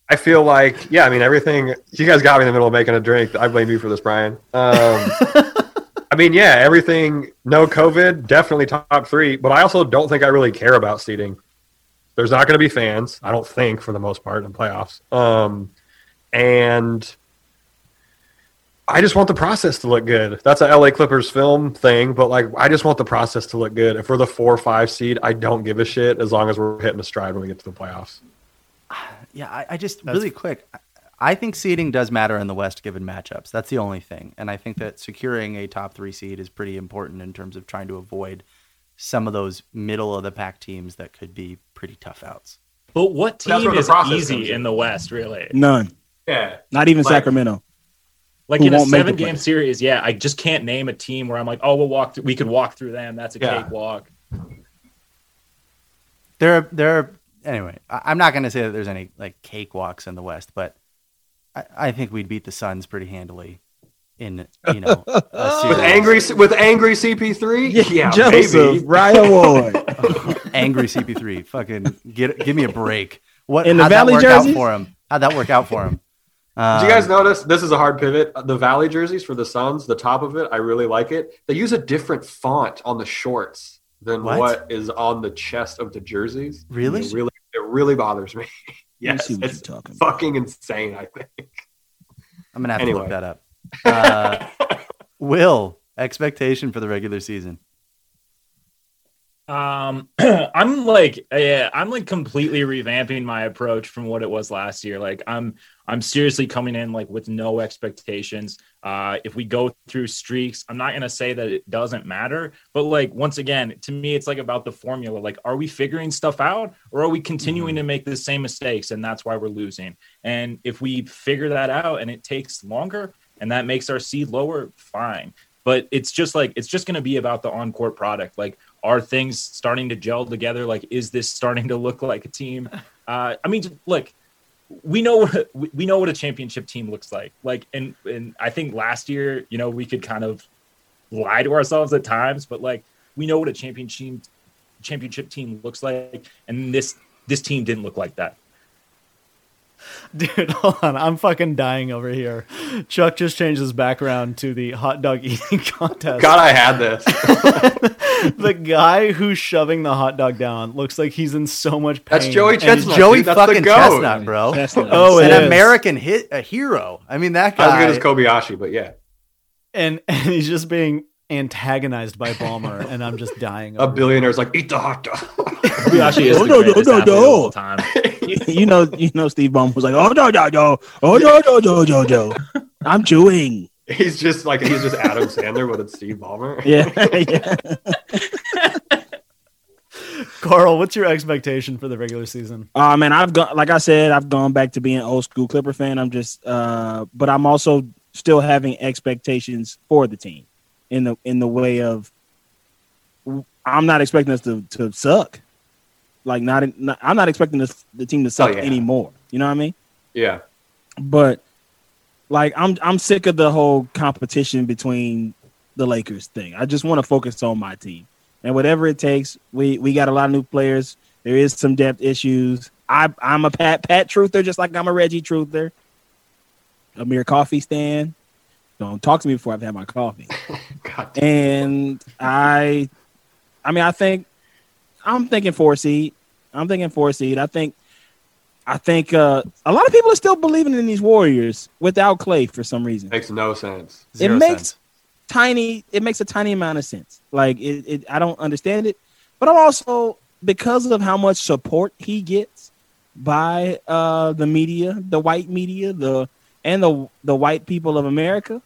Speaker 3: I feel like, yeah, I mean, everything. You guys got me in the middle of making a drink. I blame you for this, Brian. Um, *laughs* I mean, yeah, everything. No COVID, definitely top three. But I also don't think I really care about seating. There's not going to be fans. I don't think, for the most part, in playoffs. Um, and I just want the process to look good. That's a LA Clippers film thing, but like, I just want the process to look good. If we're the four or five seed, I don't give a shit as long as we're hitting a stride when we get to the playoffs. *sighs*
Speaker 2: Yeah, I, I just really quick. I- I think seeding does matter in the West given matchups. That's the only thing, and I think that securing a top three seed is pretty important in terms of trying to avoid some of those middle of the pack teams that could be pretty tough outs.
Speaker 5: But what team is easy
Speaker 3: in.
Speaker 5: in the West, really?
Speaker 4: None.
Speaker 3: Yeah.
Speaker 4: Not even
Speaker 3: Like-
Speaker 4: Sacramento.
Speaker 5: Like in a
Speaker 4: won't make the
Speaker 5: seven game
Speaker 4: playoffs.
Speaker 5: series, yeah, I just can't name a team where I'm like, oh, we'll walk. Th- we could walk through them. That's a
Speaker 3: Yeah.
Speaker 5: cakewalk.
Speaker 2: There, are, there. Are, anyway, I, I'm not going to say that there's any like cakewalks in the West, but I, I think we'd beat the Suns pretty handily in you know *laughs* a.
Speaker 3: With angry with angry CP3? Yeah,
Speaker 4: Joseph,
Speaker 3: maybe.
Speaker 4: Ryan *laughs* Ward. *laughs*
Speaker 2: angry CP3. Fucking get give me a break. What
Speaker 4: In the
Speaker 2: how'd
Speaker 4: Valley
Speaker 2: that work
Speaker 4: jerseys?
Speaker 2: out for him? How'd that work out for him?
Speaker 3: Did you guys notice? This is a hard pivot. The Valley jerseys for the Suns, the top of it, I really like it. They use a different font on the shorts than
Speaker 2: What?
Speaker 3: what is on the chest of the jerseys.
Speaker 2: Really?
Speaker 3: It really, it really bothers me. *laughs* Yes,
Speaker 4: see what
Speaker 3: it's
Speaker 4: you're talking about.
Speaker 3: fucking insane. I think.
Speaker 2: I'm gonna have to look that up. *laughs* Uh, Will expectation for the regular season?
Speaker 5: Um, *clears throat* I'm like, yeah, I'm like completely revamping my approach from what it was last year. Like, I'm, I'm seriously coming in like with no expectations. Uh, if we go through streaks, I'm not gonna say that it doesn't matter, but like once again, to me, it's like about the formula. Like, are we figuring stuff out, or are we continuing to make the same mistakes, and that's why we're losing? And if we figure that out, and it takes longer, and that makes our seed lower, fine. But it's just like it's just gonna be about the on court product. Like, are things starting to gel together? Like, is this starting to look like a team? *laughs* Uh, I mean, look, we know what we we know what a championship team looks like. Like, and and I think last year, you know, we could kind of lie to ourselves at times, but like we know what a championship championship team looks like, and this this team didn't look like that.
Speaker 1: Dude, *laughs* hold on. I'm fucking dying over here. Chuck just changed his background to the hot dog eating *laughs* contest.
Speaker 3: God, I had this. *laughs*
Speaker 1: the guy who's shoving the hot dog down looks like he's in so much pain.
Speaker 3: That's Joey
Speaker 1: And
Speaker 2: It's
Speaker 3: Chestnut.
Speaker 2: Joey
Speaker 3: dude, that's the
Speaker 2: fucking
Speaker 3: goat.
Speaker 2: Chestnut, bro.
Speaker 4: Chestnut. *laughs*
Speaker 1: Oh, it
Speaker 2: An
Speaker 1: is.
Speaker 2: American hit, a hero. I mean, that
Speaker 3: Not as good as Kobayashi, but yeah,
Speaker 1: and, *laughs* and he's just being antagonized by Ballmer, and I'm just dying.
Speaker 3: a billionaire's like eat the hot dog.
Speaker 5: Actually, is
Speaker 4: No,
Speaker 5: the
Speaker 4: no, no,
Speaker 5: greatest
Speaker 4: no,
Speaker 5: of
Speaker 4: no.
Speaker 5: all time.
Speaker 4: you, you know, you know, Steve Ballmer was like, "Oh no, no, no, oh no, no, no, no, no, I'm chewing."
Speaker 3: He's just like he's just Adam Sandler, but it's Steve Ballmer. *laughs*
Speaker 4: Yeah, yeah.
Speaker 1: Carl, what's your expectation for the regular season?
Speaker 4: Uh man, I've gone like I said, I've gone back to being old school Clipper fan. I'm just uh but I'm also still having expectations for the team in the in the way of I'm not expecting us to to suck. Like not, not I'm not expecting this the team to suck
Speaker 3: yeah.
Speaker 4: anymore. You know what I mean?
Speaker 3: Yeah,
Speaker 4: But like I'm I'm sick of the whole competition between the Lakers thing. I just want to focus on my team. And whatever it takes, we we got a lot of new players. There is some depth issues. I I'm a Pat Pat truther, just like I'm a Reggie truther. Amir Coffey stand. Don't talk to me before I've had my coffee. *laughs* And I, I mean, I think I'm thinking four seed. I'm thinking four seed. I think, I think uh, a lot of people are still believing in these Warriors without Clay for some reason.
Speaker 3: makes no sense.
Speaker 2: Zero
Speaker 4: it makes
Speaker 2: sense.
Speaker 4: tiny. It makes a tiny amount of sense. Like it, it, I don't understand it, but I'm also because of how much support he gets by uh, the media, the white media, the and the the white people of America.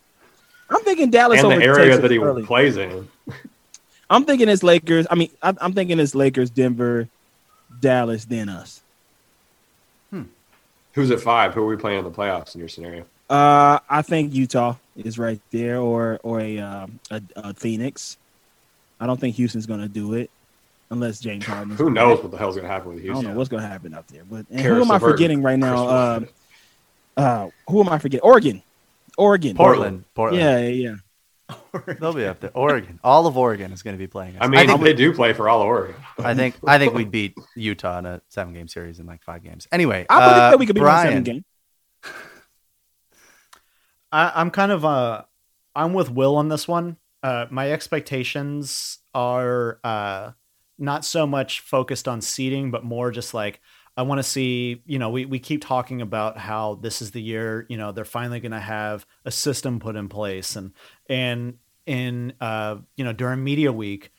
Speaker 4: I'm thinking Dallas
Speaker 3: and the area
Speaker 4: us
Speaker 3: that he
Speaker 4: early.
Speaker 3: plays in.
Speaker 4: I'm thinking it's Lakers. I mean, I, I'm thinking it's Lakers, Denver, Dallas, then us.
Speaker 3: Who's at five? Who are we playing in the playoffs in your scenario?
Speaker 4: Uh, I think Utah is right there, or or a um, a, a Phoenix. I don't think Houston's going to do it unless James Harden.
Speaker 3: Who knows what the hell's gonna happen with Houston?
Speaker 4: I don't know what's going to happen up there. But and who am I forgetting right now? Uh, uh, who am I forgetting? Oregon, Oregon,
Speaker 2: Portland. Portland.
Speaker 4: Yeah, yeah, yeah.
Speaker 2: They'll be up there. Oregon. All of Oregon is going to be playing. us.
Speaker 3: I mean,
Speaker 2: I think,
Speaker 3: they do play for all of Oregon.
Speaker 2: I think I think we'd beat Utah in a seven game series in like five games. Anyway,
Speaker 4: I believe
Speaker 2: uh,
Speaker 4: that we could be one
Speaker 2: Brian,
Speaker 4: seven game.
Speaker 1: I, I'm kind of uh, I'm with Will on this one. Uh, my expectations are uh, not so much focused on seeding, but more just like I want to see. You know, we we keep talking about how this is the year. You know, they're finally going to have a system put in place, and and in uh, you know during media week,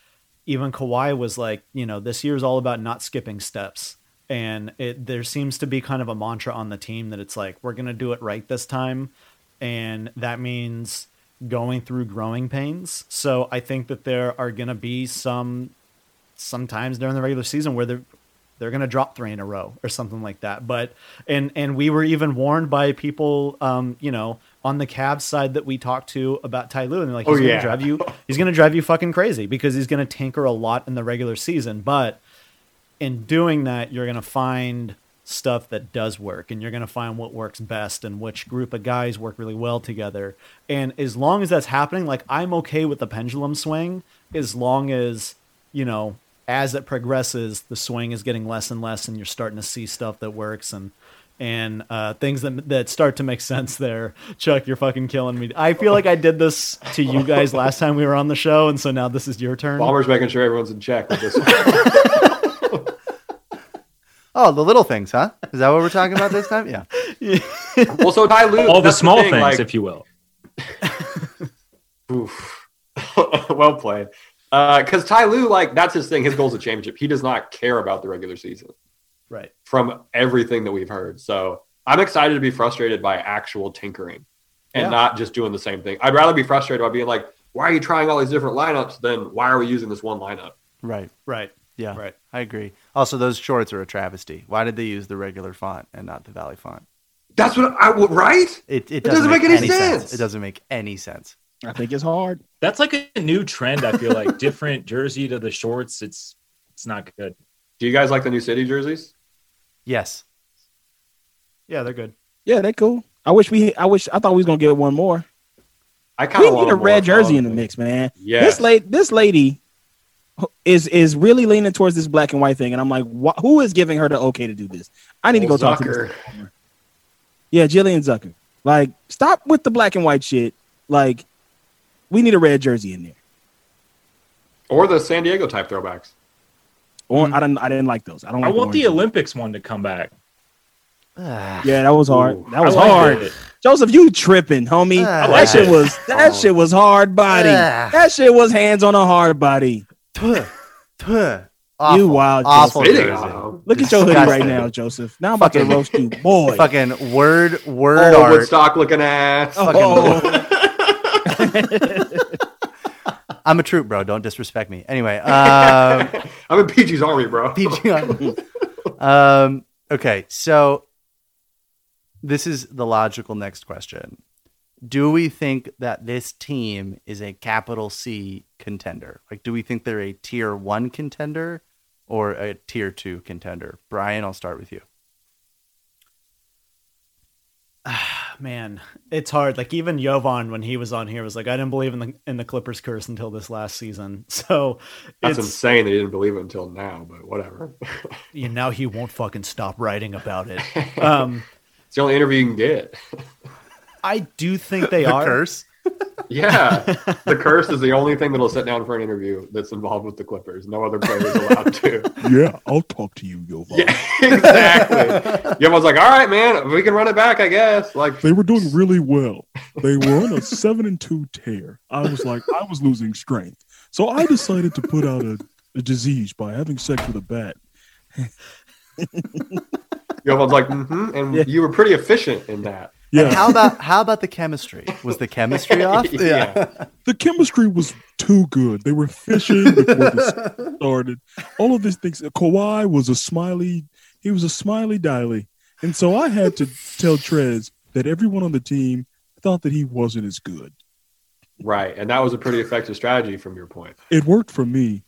Speaker 1: even Kawhi was like, you know, this year is all about not skipping steps. And it there seems to be kind of a mantra on the team that it's like we're gonna do it right this time, and that means going through growing pains. So I think that there are gonna be some sometimes during the regular season where they're they're gonna drop three in a row or something like that. But and and we were even warned by people, um, you know, on the Cavs side that we talked to about Ty Lue, and they're like,
Speaker 3: Oh,
Speaker 1: he's gonna
Speaker 3: yeah.
Speaker 1: drive you, he's gonna drive you fucking crazy because he's gonna tinker a lot in the regular season, but in doing that, you're going to find stuff that does work and you're going to find what works best and which group of guys work really well together. And as long as that's happening, like I'm okay with the pendulum swing as long as, you know, as it progresses, the swing is getting less and less and you're starting to see stuff that works and and uh, things that that start to make sense there. Chuck, you're fucking killing me. I feel like I did this to you guys last time we were on the show, and so now this is your turn.
Speaker 3: Bomber's making sure everyone's in check with this. *laughs*
Speaker 2: Oh, the little things, huh? Is that what we're talking about this time? Yeah. *laughs*
Speaker 3: well, so Ty Lue,
Speaker 5: All the
Speaker 3: that's
Speaker 5: small
Speaker 3: thing,
Speaker 5: things,
Speaker 3: like-
Speaker 5: if you will. *laughs*
Speaker 3: Oof. well played. Uh, because Ty Lue, like, that's his thing. His goal is a championship. He does not care about the regular season
Speaker 1: Right.
Speaker 3: from everything that we've heard. So I'm excited to be frustrated by actual tinkering and
Speaker 1: Yeah.
Speaker 3: not just doing the same thing. I'd rather be frustrated by being like, why are you trying all these different lineups than why are we using this one lineup?
Speaker 2: Right.
Speaker 1: Right.
Speaker 2: Yeah.
Speaker 1: Right.
Speaker 2: I agree. Also, those shorts are a travesty. Why did they use the regular font and not the Valley font?
Speaker 3: That's what I would, right?
Speaker 2: It, it,
Speaker 3: doesn't make any sense.
Speaker 2: It doesn't make any sense.
Speaker 4: I think it's hard.
Speaker 5: That's like a new trend. I feel like *laughs* different jersey to the shorts. It's it's not good.
Speaker 3: Do you guys like the new city jerseys?
Speaker 2: Yes.
Speaker 1: Yeah, they're good.
Speaker 4: Yeah, they're cool. I wish we. I wish. I thought we was gonna get one more.
Speaker 3: I kind
Speaker 4: We
Speaker 3: of
Speaker 4: need a red jersey in the mix, man.
Speaker 3: Yeah.
Speaker 4: This lady, this lady, is is really leaning towards this black and white thing, and I'm like, wh- who is giving her the okay to do this? I need to go talk to her. Yeah, Gillian Zucker. Like, stop with the black and white shit. Like, we need a red jersey in there.
Speaker 3: Or the San Diego type throwbacks.
Speaker 4: Or I didn't. I didn't like those. I don't.
Speaker 5: I want the
Speaker 4: orange.
Speaker 5: Olympics one to come back.
Speaker 1: Ah, *sighs*
Speaker 4: Yeah, that was hard.
Speaker 3: Ooh.
Speaker 4: That was
Speaker 5: I
Speaker 4: hard.
Speaker 5: it.
Speaker 4: Joseph, you tripping, homie?
Speaker 1: Ah.
Speaker 4: that shit
Speaker 5: it.
Speaker 4: was that
Speaker 3: Oh.
Speaker 4: shit was hard body.
Speaker 1: Ah. *sighs*
Speaker 4: That shit was hands on a hard body.
Speaker 2: Tuh, tuh. Awful,
Speaker 4: You wild,
Speaker 2: awful
Speaker 3: Fitting
Speaker 2: jersey.
Speaker 4: Look at your hoodie right now, Joseph. Now I'm about to roast you, boy. *laughs*
Speaker 2: Fucking word word
Speaker 3: Oh,
Speaker 2: art.
Speaker 3: Woodstock looking ass.
Speaker 4: Oh. *laughs*
Speaker 2: I'm a troop, bro. Don't disrespect me. Anyway, *laughs* um,
Speaker 3: I'm in PG's army, bro.
Speaker 2: PG on. *laughs* um, okay, so this is the logical next question. Do we think that this team is a capital C contender? Like, do we think they're a tier one contender or a tier two contender? Brian, I'll start with you. *sighs*
Speaker 1: man, it's hard. Like even Jovan, when he was on here, was like, I didn't believe in the in the Clippers curse until this last season. *laughs* So
Speaker 3: That's
Speaker 1: it's
Speaker 3: insane. They didn't believe it until now, but whatever. *laughs*
Speaker 1: you know, now he won't fucking stop writing about it. *laughs* Um,
Speaker 3: it's the only interview you can get.
Speaker 1: I do think they
Speaker 2: the
Speaker 1: are.
Speaker 2: curse.
Speaker 3: Yeah. *laughs* the curse is the only thing that'll sit down for an interview that's involved with the Clippers. No other player is allowed to. *laughs*
Speaker 4: yeah, I'll talk to you, Jovan.
Speaker 3: Yeah, exactly. Everyone's like, all right, man, we can run it back, I guess. Like,
Speaker 6: They were doing really well. They were on a seven and two tear. I was like, I was losing strength. So I decided to put out a, a disease by having sex with a bat.
Speaker 3: everyone's like, mm-hmm, and
Speaker 4: Yeah.
Speaker 3: you were pretty efficient in that.
Speaker 6: Yeah.
Speaker 2: How about how about the chemistry? Was the chemistry *laughs* off?
Speaker 3: Yeah.
Speaker 6: the chemistry was too good. They were fishing before this started. All of these things. Kawhi was a smiley. He was a smiley diley, and so I had to tell Trez that everyone on the team thought that he wasn't as good.
Speaker 3: Right. And that was a pretty effective strategy from your point.
Speaker 6: It worked for me.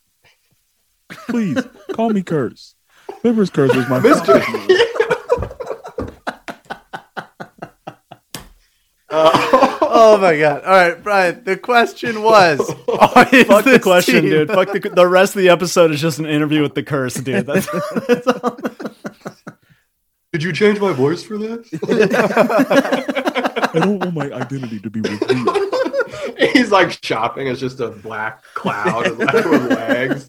Speaker 6: Please call me Curse. Clippers Curse was my
Speaker 3: Mister. Uh, *laughs*
Speaker 2: Oh my god! All right, Brian. The question was,
Speaker 1: Fuck the question,
Speaker 2: team-
Speaker 1: dude. Fuck the the rest of the episode is just an interview with the curse, dude. That's, that's *laughs* all.
Speaker 3: Did you change my voice for this? *laughs*
Speaker 6: I don't want my identity to be revealed.
Speaker 3: He's like shopping. It's just a black cloud with with legs.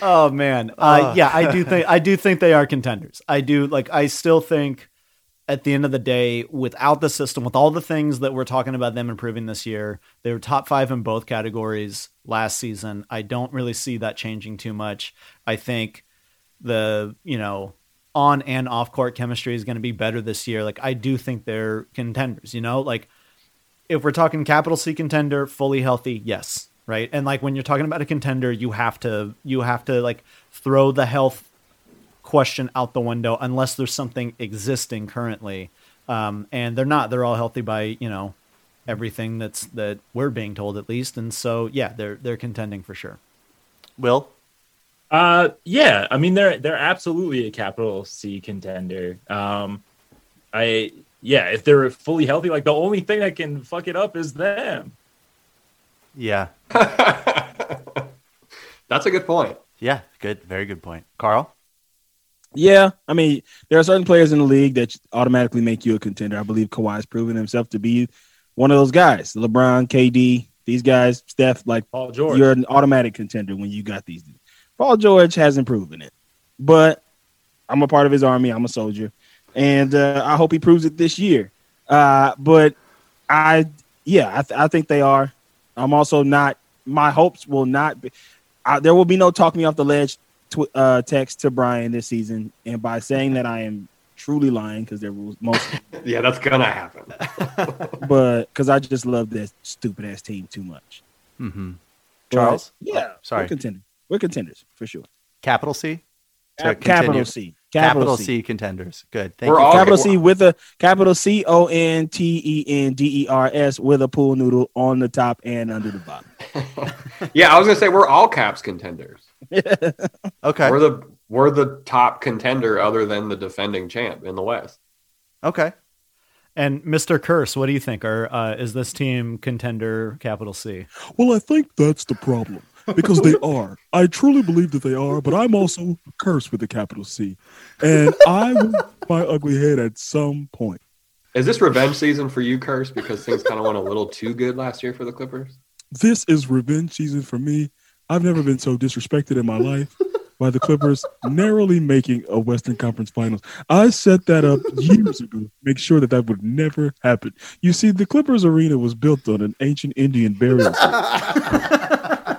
Speaker 1: Oh man, uh,
Speaker 2: Ugh.
Speaker 1: yeah, I do think I do think they are contenders. I do like. I still think at the end of the day, without the system, with all the things that we're talking about them improving this year, they were top five in both categories last season. I don't really see that changing too much. I think the you know on and off court chemistry is going to be better this year. Like I do think they're contenders. You know, like if we're talking capital C contender, fully healthy, yes, right. And like when you're talking about a contender, you have to you have to like throw the health question out the window unless there's something existing currently. Um, and they're not. They're all healthy by you know everything that's that we're being told at least. And so yeah, they're they're contending for sure.
Speaker 2: Will
Speaker 5: Uh, yeah, I mean they're they're absolutely a capital C contender. Um, I yeah, if they're fully healthy, like the only thing that can fuck it up is them.
Speaker 2: yeah, *laughs*
Speaker 3: That's a good point.
Speaker 2: yeah, good, very good point, Carl.
Speaker 4: Yeah, I mean, there are certain players in the league that automatically make you a contender. I believe Kawhi's proven himself to be one of those guys. LeBron, KD, these guys, Steph, like
Speaker 5: Paul George.
Speaker 4: you're an automatic contender when you got these. Paul George hasn't proven it, but I'm a part of his army. I'm a soldier, and uh, I hope he proves it this year. Uh, but I, yeah, I, th- I think they are. I'm also not. My hopes will not be. I, there will be no talk me off the ledge tw- uh, text to Brian this season, and by saying that I am truly lying because there was most, *laughs*
Speaker 3: Yeah, that's gonna happen. *laughs*
Speaker 4: but because I just love that stupid ass team too much.
Speaker 2: Mm-hmm.
Speaker 4: But,
Speaker 2: Charles?
Speaker 4: yeah,
Speaker 2: sorry.
Speaker 4: we're contenders. We're contenders for sure.
Speaker 2: Capital C.
Speaker 4: Cap- capital C.
Speaker 2: Capital, C. contenders. Good. Thank
Speaker 3: We're
Speaker 2: you.
Speaker 3: all-
Speaker 4: Capital
Speaker 3: Okay.
Speaker 4: C with a capital C O N T E N D E R S with a pool noodle on the top and under the bottom. *laughs*
Speaker 3: Yeah, I was gonna say we're all caps contenders. *laughs*
Speaker 2: okay.
Speaker 3: We're the we're the top contender other than the defending champ in the West.
Speaker 2: Okay.
Speaker 1: And Mr. Curse, what do you think? Are uh, is this team contender capital C?
Speaker 6: Well, I think that's the problem because they are. I truly believe that they are, but I'm also cursed with the capital C, and I will *laughs* my ugly head at some point.
Speaker 3: Is this revenge season for you, Curse? Because things kind of went a little too good last year for the Clippers.
Speaker 6: This is revenge season for me. I've never been so disrespected in my life by the Clippers narrowly making a Western Conference Finals. I set that up years ago. Make sure that that would never happen. You see, the Clippers arena was built on an ancient Indian burial. Site. *laughs*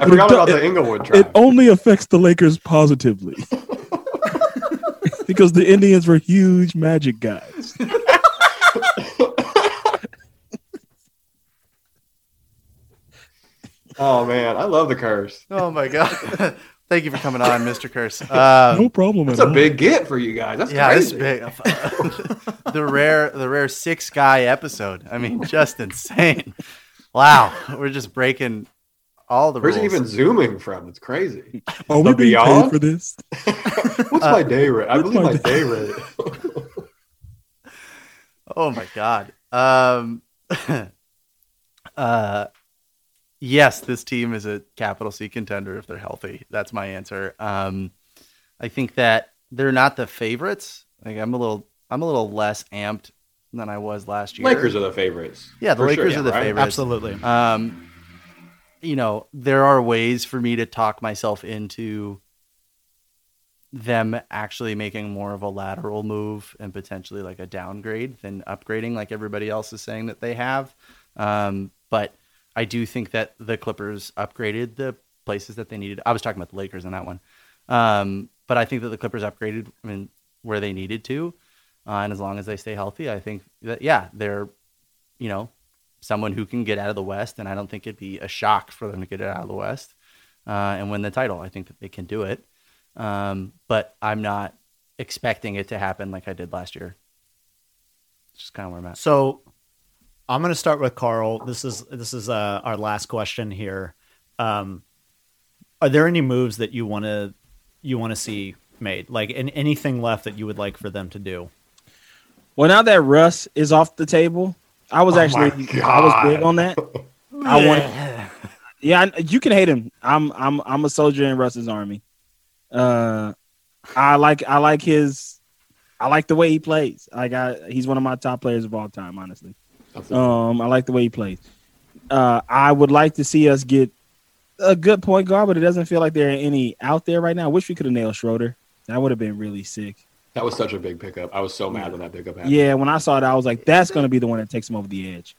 Speaker 3: I
Speaker 6: But
Speaker 3: forgot
Speaker 6: it
Speaker 3: about the Inglewood
Speaker 6: it only affects the Lakers positively. *laughs* because the Indians were huge magic guys.
Speaker 3: Oh man, I love the Curse.
Speaker 2: Oh my god. *laughs* Thank you for coming on, Mr. Curse. Um,
Speaker 6: no problem
Speaker 3: That's
Speaker 6: at
Speaker 3: a
Speaker 6: all.
Speaker 3: big get for you guys. That's
Speaker 2: yeah, this
Speaker 3: crazy.
Speaker 2: big. *laughs* the rare, the rare six guy episode. I mean, just insane. Wow, we're just breaking all the
Speaker 3: Where's
Speaker 2: rules.
Speaker 3: it even zooming from? It's crazy.
Speaker 6: Are we
Speaker 3: The
Speaker 6: being paid for this? *laughs*
Speaker 3: What's my day rate? I believe
Speaker 6: my
Speaker 3: my
Speaker 6: day-
Speaker 3: day rate.
Speaker 2: Oh my god. Um uh yes, this team is a capital C contender if they're healthy. That's my answer. Um I think that they're not the favorites. Like I'm a little I'm a little less amped than I was last year.
Speaker 3: Lakers are the favorites.
Speaker 2: Yeah, the
Speaker 3: For sure,
Speaker 2: Lakers
Speaker 3: yeah,
Speaker 2: are the
Speaker 3: right?
Speaker 2: favorites.
Speaker 1: Absolutely.
Speaker 2: Um, you know, there are ways for me to talk myself into them actually making more of a lateral move and potentially like a downgrade than upgrading, like everybody else is saying that they have. Um, but I do think that the Clippers upgraded the places that they needed. I was talking about the Lakers in that one. Um, but I think that the Clippers upgraded I mean, where they needed to. Uh, and as long as they stay healthy, I think that, yeah, they're, you know, someone who can get out of the West, and I don't think it'd be a shock for them to get out of the West uh, and win the title. I think that they can do it, um, but I'm not expecting it to happen like I did last year. It's just kind of where I'm at.
Speaker 1: So I'm going to start with Carl. This is this is uh, our last question here. Um, are there any moves that you want to you want to see made? Like an, anything left that you would like for them to do?
Speaker 4: Well, now that Russ is off the table, I was
Speaker 3: Oh
Speaker 4: actually I was big on that. I *laughs* want, yeah, I- you can hate him. I'm I'm I'm a soldier in Russ's army. Uh, I like I like his, I like the way he plays. Like I, he's one of my top players of all time, honestly. Um, I like the way he plays. Uh, I would like to see us get a good point guard, but it doesn't feel like there are any out there right now. I wish we could have nailed Schroeder. That would have been really sick.
Speaker 3: That was such a big pickup. I was so mad when that pickup happened.
Speaker 4: Yeah, when I saw it, I was like, that's going to be the one that takes him over the edge.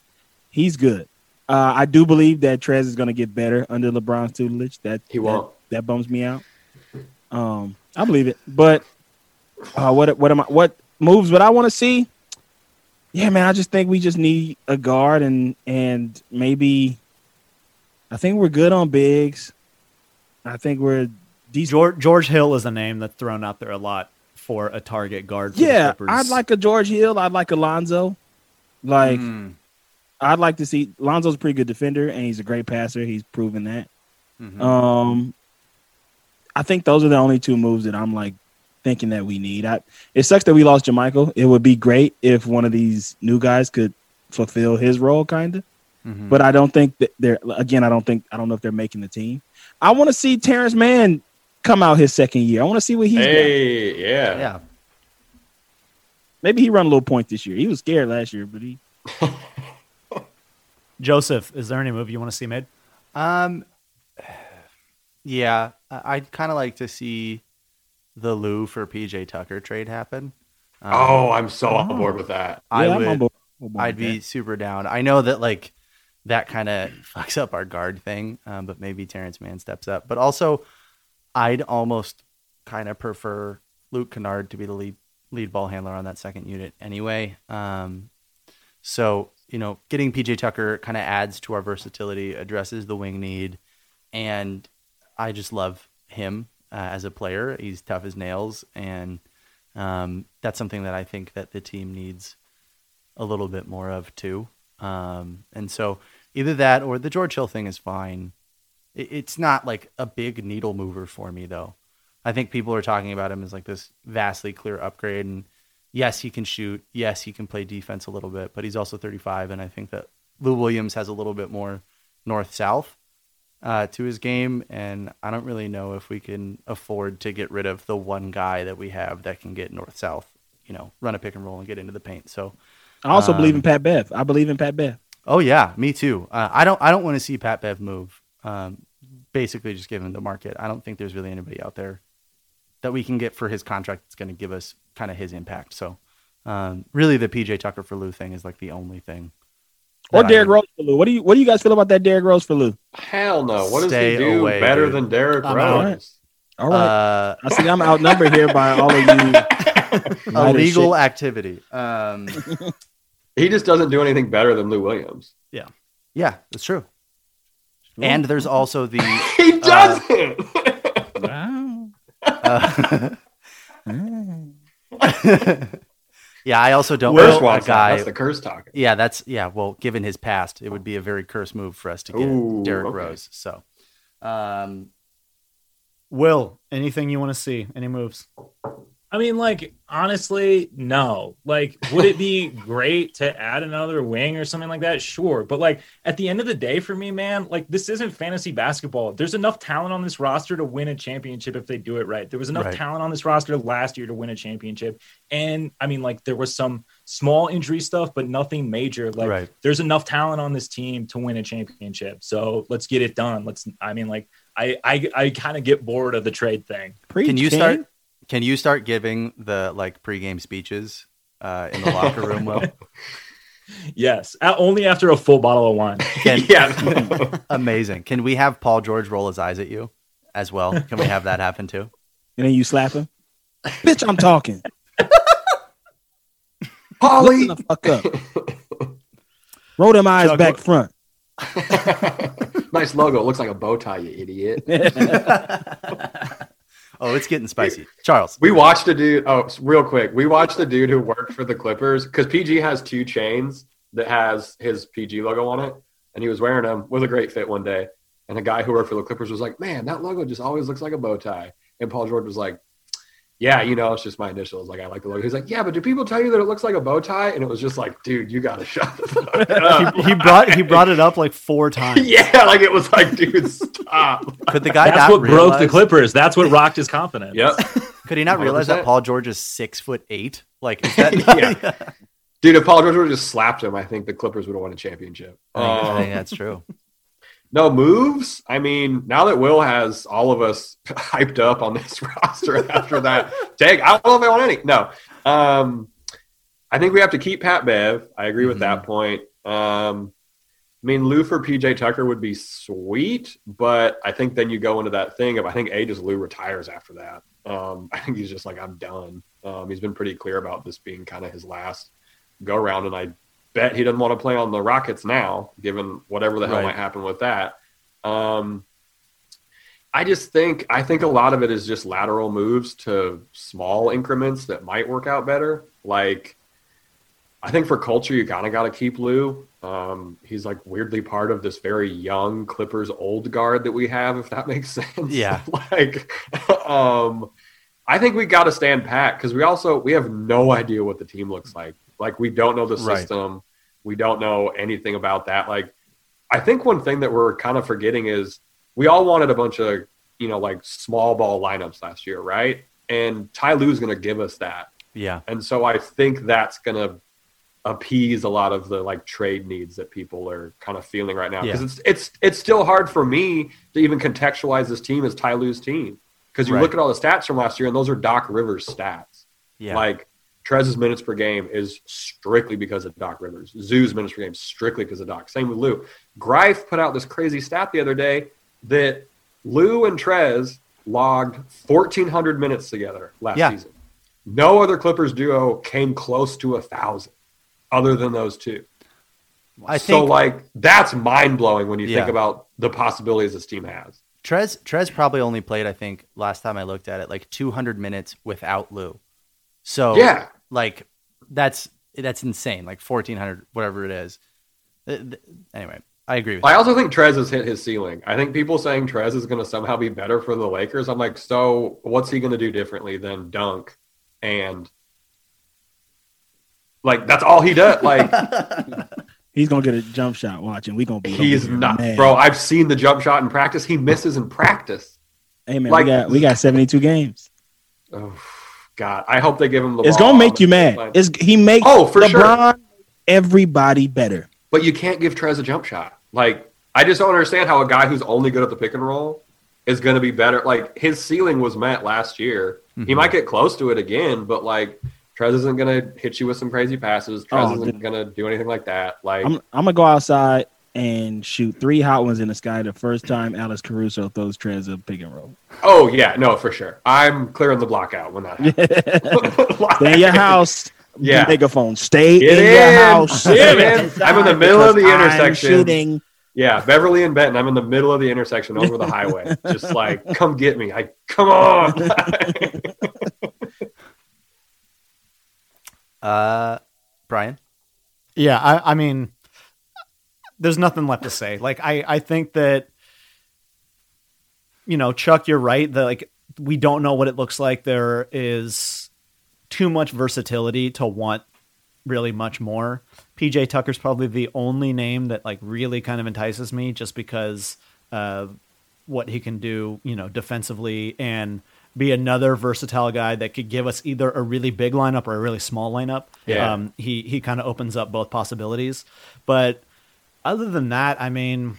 Speaker 4: He's good. Uh, I do believe that Trez is going to get better under LeBron's tutelage. That
Speaker 3: He won't.
Speaker 4: That, that bums me out. Um, I believe it, but uh, what what am I? What moves would I want to see? Yeah, man, I just think we just need a guard and and maybe I think we're good on bigs. I think we're decent.
Speaker 1: George, George Hill is a name that's thrown out there a lot for a target guard. For
Speaker 4: Yeah, I'd like a George Hill. I'd like Alonzo. Like
Speaker 2: Mm.
Speaker 4: I'd like to see Lonzo's a pretty good defender and he's a great passer. He's proven that.
Speaker 2: Mhm.
Speaker 4: Um, I think those are the only two moves that I'm like thinking that we need. I, it sucks that we lost JaMychal. It would be great if one of these new guys could fulfill his role, kind of.
Speaker 2: Mhm.
Speaker 4: But I don't think that they're again. I don't think I don't know if they're making the team. I want to see Terance Mann come out his second year. I want to see what he's got.
Speaker 3: Hey, yeah.
Speaker 2: yeah.
Speaker 4: Maybe he run a little point this year. He was scared last year, but he *laughs*
Speaker 1: Joseph, is there any move you want to see made?
Speaker 2: Um, yeah, I- I'd kind of like to see the Lou for PJ Tucker trade happen. Um,
Speaker 3: Oh, I'm so on board with that.
Speaker 2: I
Speaker 4: Yeah, I'm
Speaker 2: would.
Speaker 4: board-
Speaker 2: I'd be
Speaker 4: that.
Speaker 2: super down. I know that like that kind of *laughs* fucks up our guard thing, um, but maybe Terance Mann steps up. But also, I'd almost kind of prefer Luke Kennard to be the lead lead ball handler on that second unit anyway. Um, so you know, getting PJ Tucker kind of adds to our versatility, addresses the wing need, and I just love him uh, as a player. He's tough as nails, and um, that's something that I think that the team needs a little bit more of too. Um, and so either that or the George Hill thing is fine. It, it's not like a big needle mover for me though. I think people are talking about him as like this vastly clear upgrade. And yes, he can shoot. Yes, he can play defense a little bit, but he's also 35. And I think that Lou Williams has a little bit more north south uh, to his game. And I don't really know if we can afford to get rid of the one guy that we have that can get north south, you know, run a pick and roll and get into the paint. So
Speaker 4: I also believe in
Speaker 2: Um,
Speaker 4: Pat Bev. I believe in Pat Bev.
Speaker 2: Oh yeah, me too. Uh, I don't I don't want to see Pat Bev move. Um, basically, just given the market, I don't think there's really anybody out there that we can get for his contract that's going to give us kind of his impact. So, um, really, the PJ Tucker for Lou thing is like the only thing.
Speaker 4: Or Derrick Rose for Lou. What do you What do you guys feel about that Derrick Rose for Lou?
Speaker 3: Hell no. What does
Speaker 2: Stay
Speaker 3: he do
Speaker 2: away,
Speaker 3: better
Speaker 2: dude.
Speaker 3: than Derrick Rose?
Speaker 1: out.
Speaker 4: All right.
Speaker 2: Uh,
Speaker 4: I see. I'm outnumbered here by all of you. *laughs*
Speaker 2: illegal activity. Um,
Speaker 3: He just doesn't do anything better than Lou Williams.
Speaker 2: yeah, Yeah, that's true. And there's also the *laughs*
Speaker 3: He doesn't.
Speaker 4: Wow. *laughs*
Speaker 2: uh. Yeah. I also don't
Speaker 3: Curse
Speaker 2: want a guy.
Speaker 3: That's the curse talking.
Speaker 2: Yeah, that's yeah. Well, given his past, it would be a very cursed move for us to get
Speaker 3: Ooh,
Speaker 2: Derrick
Speaker 3: okay.
Speaker 2: Rose. So, um,
Speaker 1: Will, anything you want to see? Any moves?
Speaker 5: I mean, like, honestly, no. Like, would it be *laughs* great to add another wing or something like that? Sure. But, like, at the end of the day, for me, man, like, this isn't fantasy basketball. There's enough talent on this roster to win a championship if they do it right. There was enough
Speaker 2: Right.
Speaker 5: talent on this roster last year to win a championship. And, I mean, like, there was some small injury stuff, but nothing major. Like,
Speaker 2: Right.
Speaker 5: there's enough talent on this team to win a championship. So let's get it done. Let's, I mean, like, I, I, I kind of get bored of the trade thing.
Speaker 4: Preach,
Speaker 2: can you start? Can you start giving the like pregame speeches uh, in the locker room? Will *laughs*
Speaker 5: Yes. Only after a full bottle of wine. *laughs*
Speaker 2: Can-
Speaker 3: yeah. *laughs*
Speaker 2: amazing. Can we have Paul George roll his eyes at you as well? Can we have that happen too?
Speaker 4: And then you slap him. Bitch, I'm talking.
Speaker 3: Polly.
Speaker 4: The fuck up. Roll them eyes
Speaker 1: Chuck,
Speaker 4: back
Speaker 1: what-
Speaker 4: front.
Speaker 3: nice logo. It looks like a bow tie, you idiot.
Speaker 2: Oh, it's getting spicy. Charles,
Speaker 3: We watched a dude. Oh, real quick. We watched a dude who worked for the Clippers because PG has two chains that has his PG logo on it, and he was wearing them. Was a great fit one day. And a guy who worked for the Clippers was like, "Man, that logo just always looks like a bow tie." And Paul George was like, "Yeah, you know, it's just my initials. Like I like the logo." He's like, "Yeah, but do people tell you that it looks like a bow tie?" And it was just like, "Dude, you gotta *laughs* shut the fuck up." *laughs*
Speaker 1: He, he brought he brought it up like four *laughs* times.
Speaker 3: yeah, like it was like, dude, stop.
Speaker 2: could the guy
Speaker 5: That's
Speaker 2: not
Speaker 5: what broke the Clippers. That's what rocked his confidence.
Speaker 3: Yep.
Speaker 2: Could he not realize
Speaker 3: 100%.
Speaker 2: that Paul George is six foot eight? Like, is that
Speaker 3: Yeah. Dude, if Paul George would have just slapped him, I think the Clippers would have won a championship.
Speaker 2: I think, I
Speaker 3: Um,
Speaker 2: think that's true.
Speaker 3: No moves. I mean, now that Will has all of us *laughs* hyped up on this *laughs* roster after that take, I don't know if I want any. No. Um, I think we have to keep Pat Bev. I agree with that point. Um, I mean, Lou for PJ Tucker would be sweet, but I think then you go into that thing of I think A just Lou retires after that. Um, *laughs* I think he's just like I'm done. Um, he's been pretty clear about this being kind of his last go around, and I bet he doesn't want to play on the Rockets now, given whatever the hell
Speaker 2: Right.
Speaker 3: might happen with that. Um, I just think I think a lot of it is just lateral moves to small increments that might work out better. Like, I think for culture, you kind of got to keep Lou. Um, he's like weirdly part of this very young Clippers old guard that we have, if that *laughs* makes sense.
Speaker 2: Yeah. *laughs*
Speaker 3: like, um, I think we got to stand pat because we also we have no idea what the team looks like. Like, we don't know the
Speaker 2: Right.
Speaker 3: system. We don't know anything about that. Like, I think one thing that we're kind of forgetting is we all wanted a bunch of you know like small ball lineups last year, right? And Ty Lue's going to give us that,
Speaker 2: Yeah.
Speaker 3: and so I think that's going to appease a lot of the like trade needs that people are kind of feeling right now because
Speaker 2: Yeah.
Speaker 3: it's it's it's still hard for me to even contextualize this team as Ty Lue's team because you
Speaker 2: Right.
Speaker 3: look at all the stats from last year and those are Doc Rivers stats.
Speaker 2: Yeah.
Speaker 3: Like Trez's minutes per game is strictly because of Doc Rivers. Zoo's minutes per game strictly because of Doc. Same with Lou. Greif put out this crazy stat the other day that Lou and Trez logged 1,400 minutes together last
Speaker 2: Yeah.
Speaker 3: season. No other Clippers duo came close to a thousand, other than those two.
Speaker 2: I
Speaker 3: so,
Speaker 2: think
Speaker 3: like, that's mind blowing when you think about the possibilities this team has.
Speaker 2: Trez Trez probably only played, I think, last time I looked at it, like 200 minutes without Lou. So
Speaker 3: Yeah.
Speaker 2: Like that's that's insane. Like 1400, whatever it is. Th- th- Anyway, I agree with
Speaker 3: I
Speaker 2: you.
Speaker 3: also think Trez has hit his ceiling. I think people saying Trez is going to somehow be better for the Lakers. I'm like, so what's he going to do differently than dunk? And like, that's all he does. Like, *laughs*
Speaker 4: He's gonna get a jump shot watching. We gonna be.
Speaker 3: he's not,
Speaker 4: mad.
Speaker 3: bro. I've seen the jump shot in practice. He misses in practice.
Speaker 4: Hey man,
Speaker 3: like-
Speaker 4: we got we got 72 games.
Speaker 3: Oh, God. I hope they give him the
Speaker 4: It's
Speaker 3: ball
Speaker 4: gonna make you mad.
Speaker 3: line.
Speaker 4: It's he makes
Speaker 3: Oh, for sure.
Speaker 4: Everybody better.
Speaker 3: But you can't give Trez a jump shot. Like, I just don't understand how a guy who's only good at the pick and roll is going to be better. Like, his ceiling was met last year. He
Speaker 2: Mhm.
Speaker 3: might get close to it again, but like, Trez isn't going to hit you with some crazy passes. Trez
Speaker 4: Oh,
Speaker 3: isn't
Speaker 4: dude.
Speaker 3: going to do anything like that. Like,
Speaker 4: I'm I'm gonna go outside and shoot three hot ones in the sky the first time Alex Caruso throws Trez a pick and roll.
Speaker 3: oh yeah, no, for sure. I'm clearing the block out when that happens. *laughs* *laughs*
Speaker 4: Stay in your house.
Speaker 3: Yeah.
Speaker 4: Megaphone. Stay
Speaker 3: Get
Speaker 4: in,
Speaker 3: in.
Speaker 4: your house.
Speaker 3: Get
Speaker 4: Stay
Speaker 3: in. I'm in the middle of the
Speaker 4: because I'm
Speaker 3: intersection.
Speaker 4: Shooting.
Speaker 3: yeah, Beverly and Benton. I'm in the middle of the intersection over the highway. Just like, come get me. I come on. *laughs*
Speaker 2: Uh, Brian.
Speaker 1: Yeah, I, I mean, there's nothing left to say. Like, I, I think that, you know, Chuck, you're right. That like we don't know what it looks like. There is too much versatility to want really much more. PJ Tucker's probably the only name that like really kind of entices me, just because of what he can do, you know, defensively and be another versatile guy that could give us either a really big lineup or a really small lineup.
Speaker 3: Yeah.
Speaker 1: Um, he he kind of opens up both possibilities. But other than that, I mean,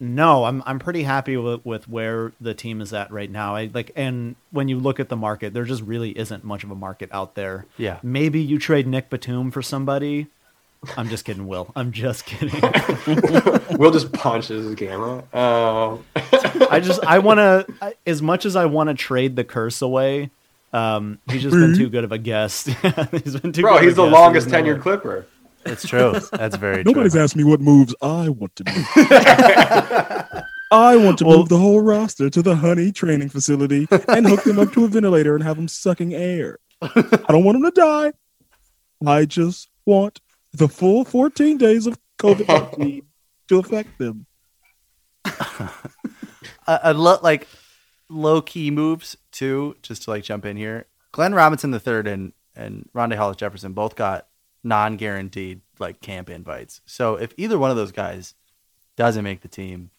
Speaker 1: no, I'm I'm pretty happy with, with where the team is at right now. I like, and when you look at the market, there just really isn't much of a market out there.
Speaker 2: Yeah.
Speaker 1: Maybe you trade Nick Batum for somebody. I'm just kidding, Will. I'm just kidding. *laughs*
Speaker 3: we'll just punch his camera. Um,
Speaker 1: I just I want to as much as I want to trade the curse away. Um, he's just been too good of a guest. *laughs* he's been too.
Speaker 3: bro,
Speaker 1: good
Speaker 3: he's the
Speaker 1: guest.
Speaker 3: longest
Speaker 1: There's
Speaker 3: tenured. Clipper.
Speaker 2: It's true. That's very
Speaker 6: Nobody's
Speaker 2: true.
Speaker 6: asked me what moves I want to do. *laughs* I want to move the whole roster to the honey training facility and hook them up to a ventilator and have them sucking air. I don't want them to die. I just want the full 14 days of COVID 19 to affect them.
Speaker 2: a, a lo- like low key moves too. Just to like jump in here, Glenn Robinson the third and and Rondae Hollis Jefferson both got non guaranteed like camp invites. So if either one of those guys doesn't make the team,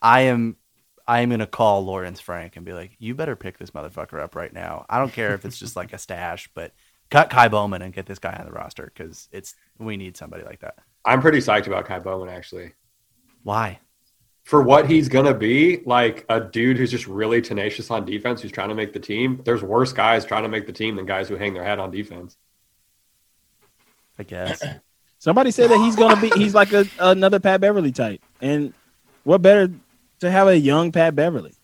Speaker 2: I am I am gonna call Lawrence Frank and be like, you better pick this motherfucker up right now. I don't care if it's just like a stash, but cut Ky Bowman and get this guy on the roster because it's we need somebody like that.
Speaker 3: I'm pretty psyched about Ky Bowman actually.
Speaker 2: Why?
Speaker 3: For what he's gonna be, like a dude who's just really tenacious on defense, who's trying to make the team. There's worse guys trying to make the team than guys who hang their head on defense.
Speaker 2: I guess. *clears throat*
Speaker 4: Somebody said that he's gonna be he's like a, another Pat Beverley type. And what better to have a young Pat Beverley?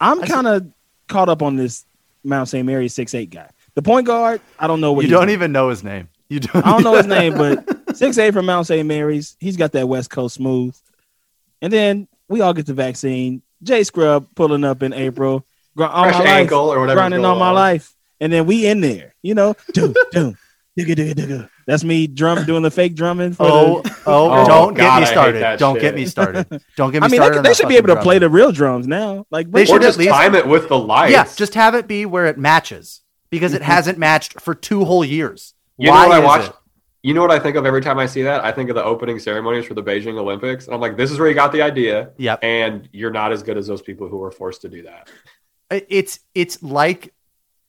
Speaker 4: I'm kind of caught up on this Mount St. Mary's six eight guy. The point guard, I don't know what
Speaker 2: you
Speaker 4: he's
Speaker 2: don't
Speaker 4: doing.
Speaker 2: even know his name. You don't.
Speaker 4: I don't know his *laughs* name, but six eight from Mount St. Mary's. He's got that West Coast smooth. And then we all get the vaccine. Jay Scrubb pulling up in April. gr- All
Speaker 3: Fresh
Speaker 4: my life,
Speaker 3: ankle or whatever.
Speaker 4: grinding all my life. And then we in there, you know, *laughs* do do digga digga digga. That's me drum doing the fake drumming. For
Speaker 2: Oh,
Speaker 4: the,
Speaker 2: oh,
Speaker 3: Oh, *laughs*
Speaker 2: don't oh,
Speaker 3: God,
Speaker 2: get
Speaker 3: I
Speaker 2: me started. Don't
Speaker 3: shit.
Speaker 2: get me started. Don't get *laughs* me started.
Speaker 4: I mean,
Speaker 2: started.
Speaker 4: they, they should be able
Speaker 2: fucking
Speaker 4: to play the real drums now. Like
Speaker 2: They should
Speaker 3: just
Speaker 2: at least-
Speaker 3: time it with the lights.
Speaker 2: Yeah, just have it be where it matches because it mm-hmm. hasn't matched for two whole years.
Speaker 3: You
Speaker 2: Why
Speaker 3: know what I
Speaker 2: is
Speaker 3: watched?
Speaker 2: it?
Speaker 3: You know what I think of every time I see that? I think of the opening ceremonies for the Beijing Olympics, and I'm like, this is where you got the idea,
Speaker 2: Yep.
Speaker 3: and you're not as good as those people who were forced to do that.
Speaker 2: It's it's like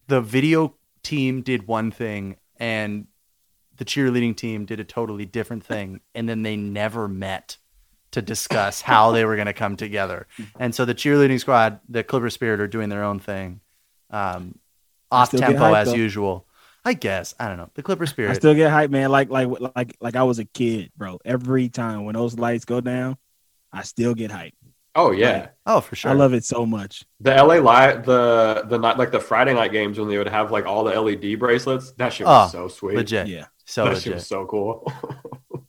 Speaker 2: the video team did one thing and the cheerleading team did a totally different thing, and then they never met to discuss how they were going to come together. And so the cheerleading squad, the Clipper Spirit, are doing their own thing, um, off tempo as
Speaker 4: though.
Speaker 2: usual. I guess I don't know the Clipper Spirit.
Speaker 4: I still get hype, man. Like like like like I was a kid, bro. Every time when those lights go down, I still get hype.
Speaker 3: Oh yeah,
Speaker 2: oh, for sure.
Speaker 4: I love it so much.
Speaker 3: the LA light, the the night like the Friday night games when they would have like all the LED bracelets. That shit was
Speaker 2: Oh,
Speaker 3: so sweet.
Speaker 2: legit.
Speaker 4: Yeah.
Speaker 2: So
Speaker 3: that shit
Speaker 2: legit.
Speaker 3: was so cool. *laughs*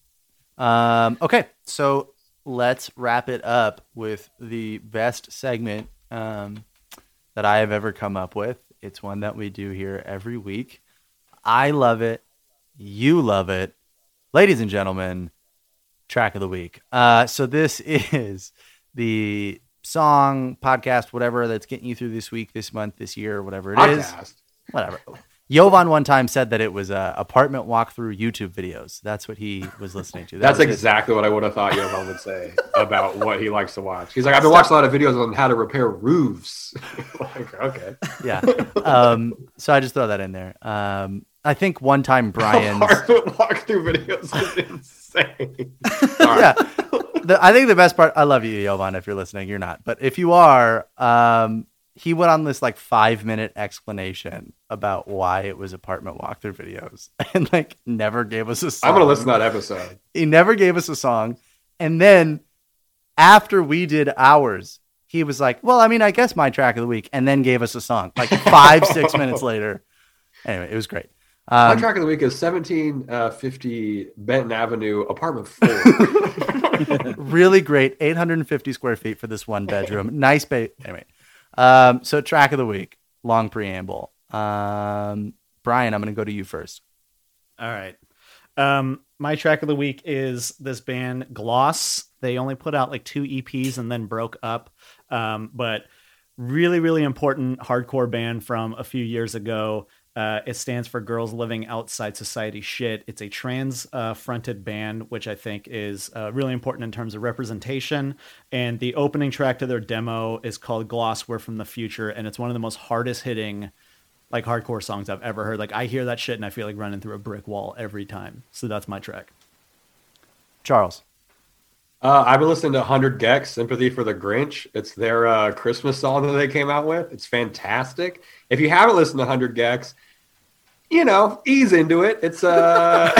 Speaker 2: Um, okay, so let's wrap it up with the best segment um, that I have ever come up with. It's one that we do here every week. I love it. You love it. Ladies and gentlemen, track of the week. Uh, so this *laughs* is the song, podcast, whatever that's getting you through this week, this month, this year, whatever it is.
Speaker 3: Podcast.
Speaker 2: Whatever. Jovan one time said that it was uh, apartment walkthrough YouTube videos. That's what he was listening to. That
Speaker 3: That's exactly what I would have thought Jovan would say about what he likes to watch. He's like, I've been watching a lot of videos on how to repair roofs. *laughs* like, okay.
Speaker 2: yeah. Um, so I just throw that in there. Um, I think one time *laughs* Brian's.
Speaker 3: Apartment walkthrough videos is *laughs* insane. *laughs*
Speaker 2: Yeah. The, I think the best part. I love you, Jovan. If you're listening, you're not. But if you are, um, he went on this like five minute explanation about why it was apartment walkthrough videos, and like never gave us a song.
Speaker 3: I'm gonna listen to that episode.
Speaker 2: He never gave us a song, and then after we did ours, he was like, "Well, I mean, I guess my track of the week," and then gave us a song like five, six minutes later. Anyway, it was great.
Speaker 3: My
Speaker 2: Um,
Speaker 3: track of the week is 1750 Benton Avenue, apartment four. *laughs*
Speaker 2: really great 850 square feet for this one bedroom nice ba- anyway um so track of the week long preamble um brian i'm gonna go to you first
Speaker 1: All right. Um, my track of the week is this band Gloss. They only put out like two EPs and then broke up. Um, but really, really important hardcore band from a few years ago. Uh, it stands for Girls Living Outside Society Shit. It's a trans uh, fronted band, which I think is uh, really important in terms of representation. And the opening track to their demo is called Gloss We're from the Future. And it's one of the most hardest hitting like hardcore songs I've ever heard. Like I hear that shit and I feel like running through a brick wall every time. So that's my track.
Speaker 2: charles
Speaker 3: Uh, I've been listening to 100 gecs, Sympathy for the Grinch. It's their uh, Christmas song that they came out with. It's fantastic. If you haven't listened to 100 gecs, you know, ease into it. It's uh,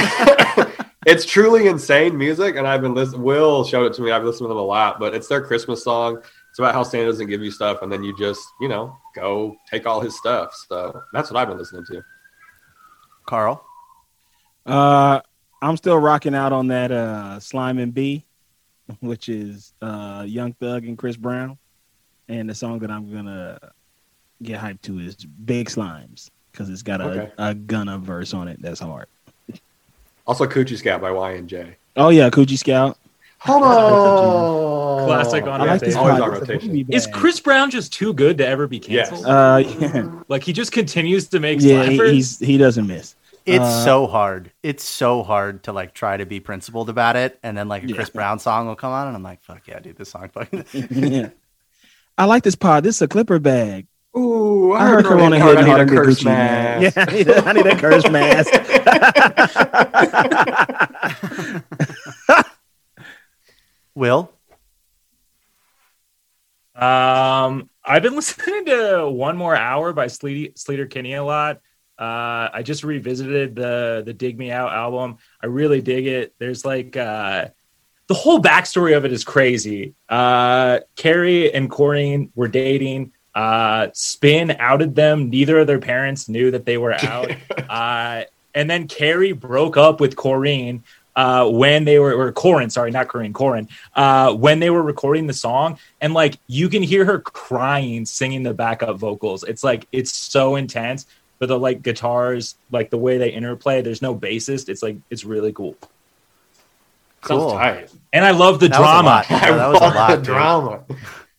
Speaker 3: *laughs* it's truly insane music, and I've been listening. Will showed it to me. I've listened to them a lot, but it's their Christmas song. It's about how Santa doesn't give you stuff, and then you just, you know, go take all his stuff. So that's what I've been listening to.
Speaker 2: carl
Speaker 4: Uh, I'm still rocking out on that uh, Slime and B, *laughs* which is uh, Young Thug and Chris Brown. And the song that I'm gonna get hyped to is Big Slimes because it's got a,
Speaker 3: Okay.
Speaker 4: a Gunna verse on it that's hard.
Speaker 3: Also, Coochie Scout by YNJ.
Speaker 4: Oh yeah, Coochie Scout.
Speaker 3: Homo.
Speaker 5: Classic on
Speaker 4: I like this
Speaker 3: Always on
Speaker 4: pod. It's a
Speaker 3: rotation.
Speaker 5: Is. Chris Brown just too good to ever be
Speaker 3: Yes.
Speaker 5: canceled?
Speaker 4: Uh, yeah,
Speaker 5: Like he just continues to make
Speaker 4: yeah he,
Speaker 5: slappers.
Speaker 4: he's he doesn't miss.
Speaker 2: it's
Speaker 4: Uh,
Speaker 2: so hard it's so hard to like try to be principled about it and then like a
Speaker 4: Yeah.
Speaker 2: chris brown song will come on and i'm like fuck yeah dude this song fucking *laughs* *laughs*
Speaker 4: yeah. I like this pod. This is a Clipper bag.
Speaker 3: Ooh,
Speaker 4: I heard Corona
Speaker 3: hard.
Speaker 4: hitting
Speaker 3: I need a curse
Speaker 4: Gucci, man.
Speaker 3: mask.
Speaker 4: Yeah, I need, a, I need a curse mask. *laughs*
Speaker 2: will
Speaker 5: Um, I've been *laughs* listening to One More Hour by Sleater, Sleater Kinney a lot. Uh, I just revisited the the Dig Me Out album. I really dig it. There's like uh, the whole backstory of it is crazy. Uh, Carrie and Corinne were dating. Uh, Spin outed them. Neither of their parents knew that they were *laughs* out. uh, and then Carrie broke up with Corinne uh, when they were, or Corin, sorry, not Corinne, Corin, uh, when they were recording the song. And like you can hear her crying, singing the backup vocals. It's like, it's so intense. But the like guitars, like the way they interplay, there's no bassist. It's like, it's really cool.
Speaker 2: Cool.
Speaker 5: And I love the
Speaker 2: That was a
Speaker 5: drama.
Speaker 2: lot. *laughs* Yeah, that was a
Speaker 3: love
Speaker 2: lot
Speaker 3: the
Speaker 2: dude.
Speaker 3: drama.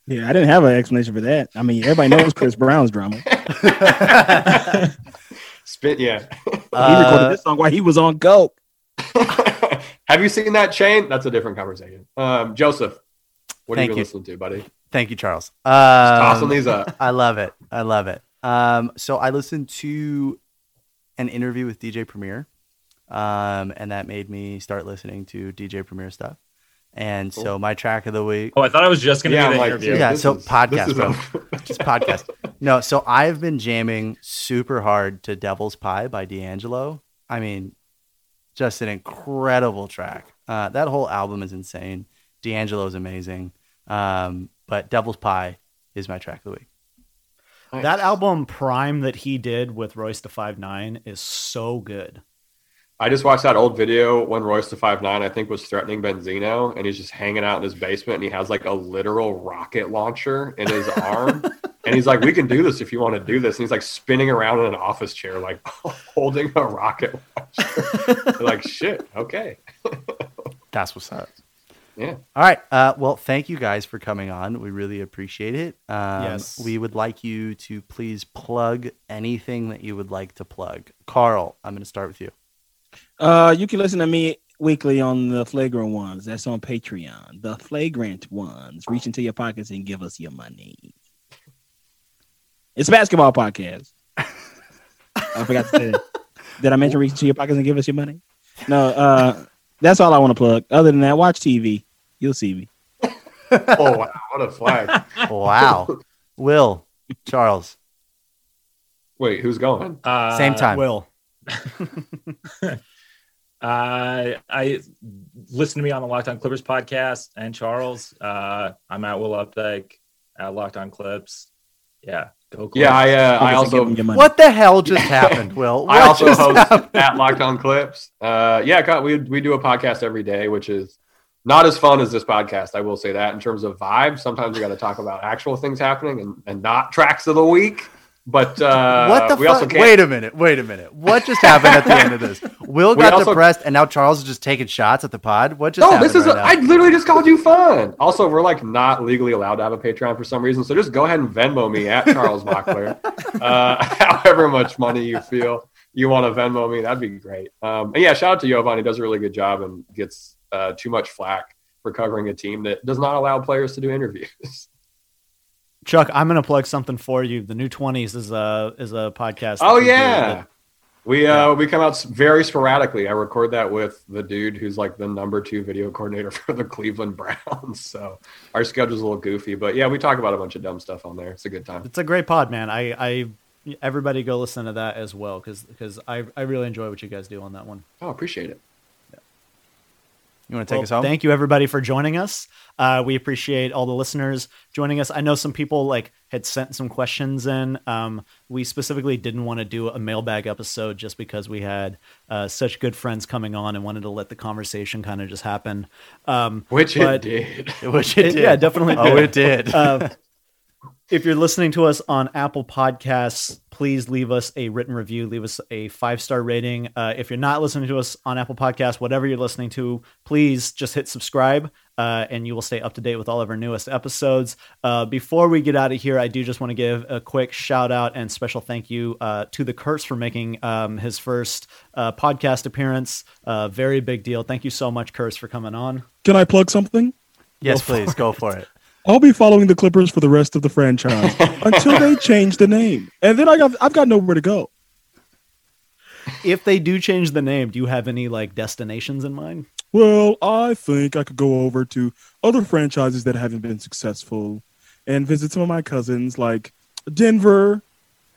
Speaker 4: Yeah, I didn't have an explanation for that. I mean, everybody knows Chris Brown's drama. *laughs*
Speaker 3: Spit, yeah.
Speaker 4: he recorded
Speaker 2: Uh,
Speaker 4: this song while he was on coke. *laughs*
Speaker 3: Have you seen that chain? That's a different conversation. Um, Joseph, what
Speaker 2: Thank
Speaker 3: have you
Speaker 2: you.
Speaker 3: listening to, buddy?
Speaker 2: Thank you charles um,
Speaker 3: tossing these up. *laughs*
Speaker 2: I love it. I love it. Um, so I listened to an interview with DJ Premier, um, and that made me start listening to DJ Premier stuff. And so my track of the week,
Speaker 5: Oh, I thought I was just going to
Speaker 3: Yeah,
Speaker 5: be the
Speaker 3: like,
Speaker 5: interview.
Speaker 3: dude,
Speaker 2: Yeah,
Speaker 3: this
Speaker 2: so
Speaker 3: is-
Speaker 2: podcast, bro. *laughs* just podcast. No, so I've been jamming super hard to Devil's Pie by D'Angelo. I mean, just an incredible track. Uh, that whole album is insane. D'Angelo is amazing. Um, but Devil's Pie is my track of the week.
Speaker 1: That album Prime that he did with Royce da Five Nine is so good.
Speaker 3: I just watched that old video when Royce da Five Nine, I think, was threatening Benzino, and he's just hanging out in his basement, and he has like a literal rocket launcher in his arm, *laughs* and he's like, "We can do this if you want to do this." And he's like spinning around in an office chair, like *laughs* holding a rocket launcher. like, *laughs* shit, okay.
Speaker 2: That's what's up.
Speaker 3: Yeah.
Speaker 2: All right. Uh, well, thank you guys for coming on. We really appreciate it. Um,
Speaker 1: Yes.
Speaker 2: We would like you to please plug anything that you would like to plug. Carl, I'm going to start with you.
Speaker 4: Uh, you can listen to me weekly on the Flagrant Ones. That's on Patreon. The Flagrant Ones. Reach into your pockets and give us your money. It's a basketball podcast. I forgot to say that. *laughs* Did I mention reach into your pockets and give us your money? No. Uh, that's all I want to plug. Other than that, watch TV. You'll see me. *laughs*
Speaker 3: Oh wow, what a flag!
Speaker 2: Wow. Will, Charles,
Speaker 3: Wait, who's going?
Speaker 5: Uh,
Speaker 2: same time.
Speaker 1: Will. *laughs*
Speaker 5: Uh, I listen to me on the Locked On Clippers podcast and Charles. Uh, I'm at Will Updyke at Locked On Clips. Yeah, go Clips.
Speaker 3: Yeah, I uh, I
Speaker 4: Pockets and give
Speaker 3: also
Speaker 4: them your money.
Speaker 2: What the hell just *laughs* happened, Will? What
Speaker 3: I also
Speaker 2: just
Speaker 3: host
Speaker 2: happened?
Speaker 3: at Locked On Clips. Uh, yeah, God, we we do a podcast every day, which is not as fun as this podcast. I will say that in terms of vibe. Sometimes we got to talk about actual things happening and, and not tracks of the week. But uh,
Speaker 2: what the
Speaker 3: we also
Speaker 2: fuck?
Speaker 3: can't.
Speaker 2: Wait a minute. Wait a minute. What just happened at the end of this? *laughs* Will got
Speaker 3: also-
Speaker 2: depressed, and now Charles is just taking shots at the pod. What just
Speaker 3: No,
Speaker 2: happened
Speaker 3: this is.
Speaker 2: right
Speaker 3: a,
Speaker 2: now?
Speaker 3: I literally just called you fun. Also, we're like not legally allowed to have a Patreon for some reason, so just go ahead and Venmo me at Charles Mockler. *laughs* uh, *laughs* however much money you feel you want to Venmo me, that'd be great. Um, and yeah, shout out to Jovan. He does a really good job and gets uh, too much flack for covering a team that does not allow players to do interviews.
Speaker 1: Chuck, I'm gonna plug something for you. The New Twenties is a is a podcast.
Speaker 3: oh yeah.
Speaker 1: that-
Speaker 3: We uh we come out very sporadically. I record that with the dude who's like the number two video coordinator *laughs* for the Cleveland Browns. So our schedule's a little goofy, but yeah, we talk about a bunch of dumb stuff on there. It's a good time.
Speaker 1: It's a great pod, man. I, I everybody go listen to that as well because because I I really enjoy what you guys do on that one.
Speaker 3: Oh, appreciate it.
Speaker 2: You want to take
Speaker 1: Well,
Speaker 2: us home?
Speaker 1: Thank you everybody for joining us. Uh, we appreciate all the listeners joining us. I know some people like had sent some questions in. Um, we specifically didn't want to do a mailbag episode just because we had uh, such good friends coming on and wanted to let the conversation kind of just happen. Um,
Speaker 3: Which
Speaker 1: But-
Speaker 3: it did. *laughs*
Speaker 2: Which it
Speaker 1: it- *laughs*
Speaker 2: did.
Speaker 1: yeah, definitely *laughs*
Speaker 2: Oh,
Speaker 1: did.
Speaker 2: it did.
Speaker 1: uh, if you're listening to us on Apple Podcasts, please leave us a written review. Leave us a five star rating. Uh, if you're not listening to us on Apple Podcasts, whatever you're listening to, please just hit subscribe, uh, and you will stay up to date with all of our newest episodes. Uh, before we get out of here, I do just want to give a quick shout out and special thank you uh, to the Curse for making um, his first uh, podcast appearance. Uh, very big deal. Thank you so much, Curse, for coming on.
Speaker 6: Can I plug something?
Speaker 2: yes, please go for it.
Speaker 6: I'll be following the Clippers for the rest of the franchise *laughs* until they change the name, and then I got I've got nowhere to go.
Speaker 1: If they do change the name, do you have any like destinations in mind?
Speaker 6: Well, I think I could go over to other franchises that haven't been successful and visit some of my cousins like Denver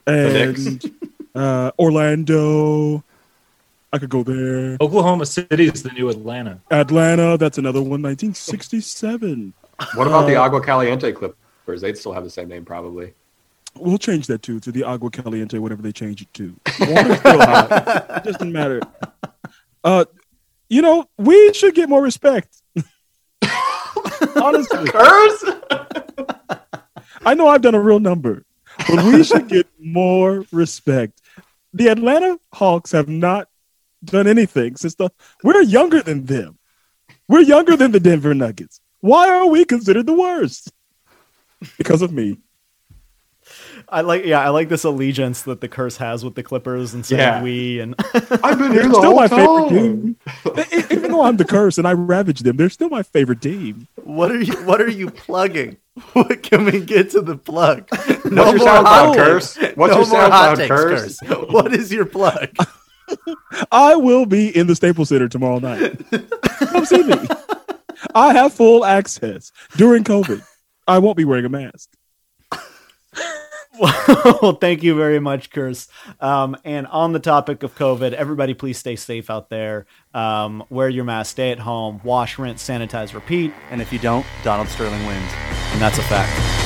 Speaker 6: and *laughs* uh, Orlando. I could go there.
Speaker 5: Oklahoma City is the new Atlanta.
Speaker 6: Atlanta, that's another one. 1967.
Speaker 3: What about the
Speaker 6: Uh,
Speaker 3: Agua Caliente Clippers? They'd still have the same name, probably.
Speaker 6: We'll change that too to the Agua Caliente, whatever they change it to. Water's still hot. It doesn't matter. Uh, you know, we should get more respect. *laughs* Honestly,
Speaker 3: Curse?
Speaker 6: I know I've done a real number, but we should get more respect. The Atlanta Hawks have not done anything since the. We're younger than them. We're younger than the Denver Nuggets. Why are we considered the worst? Because of me.
Speaker 1: I like, yeah, I like this allegiance that the curse has with the Clippers and saying
Speaker 3: Yeah.
Speaker 1: we and *laughs*
Speaker 3: I've been
Speaker 6: They're
Speaker 3: here the
Speaker 6: still
Speaker 3: whole
Speaker 6: my favorite team. Even though I'm the curse and I ravage them, they're still my favorite team.
Speaker 2: What are you? What are you plugging? *laughs* What can we get to the plug? No
Speaker 3: What's your
Speaker 2: more
Speaker 3: SoundCloud
Speaker 2: hot
Speaker 3: curse? What's
Speaker 2: no
Speaker 3: your
Speaker 2: hot
Speaker 3: SoundCloud
Speaker 2: takes,
Speaker 3: curse? *laughs*
Speaker 2: What is your plug?
Speaker 6: I will be in the Staples Center tomorrow night. Come see me. I have full access during COVID. I won't be wearing a mask.
Speaker 1: well, *laughs* thank you very much, Curse. Um, and on the topic of COVID, everybody please stay safe out there. Um, wear your mask, stay at home, wash, rinse, sanitize, repeat,
Speaker 2: And if you don't, Donald Sterling wins.
Speaker 1: and that's a fact.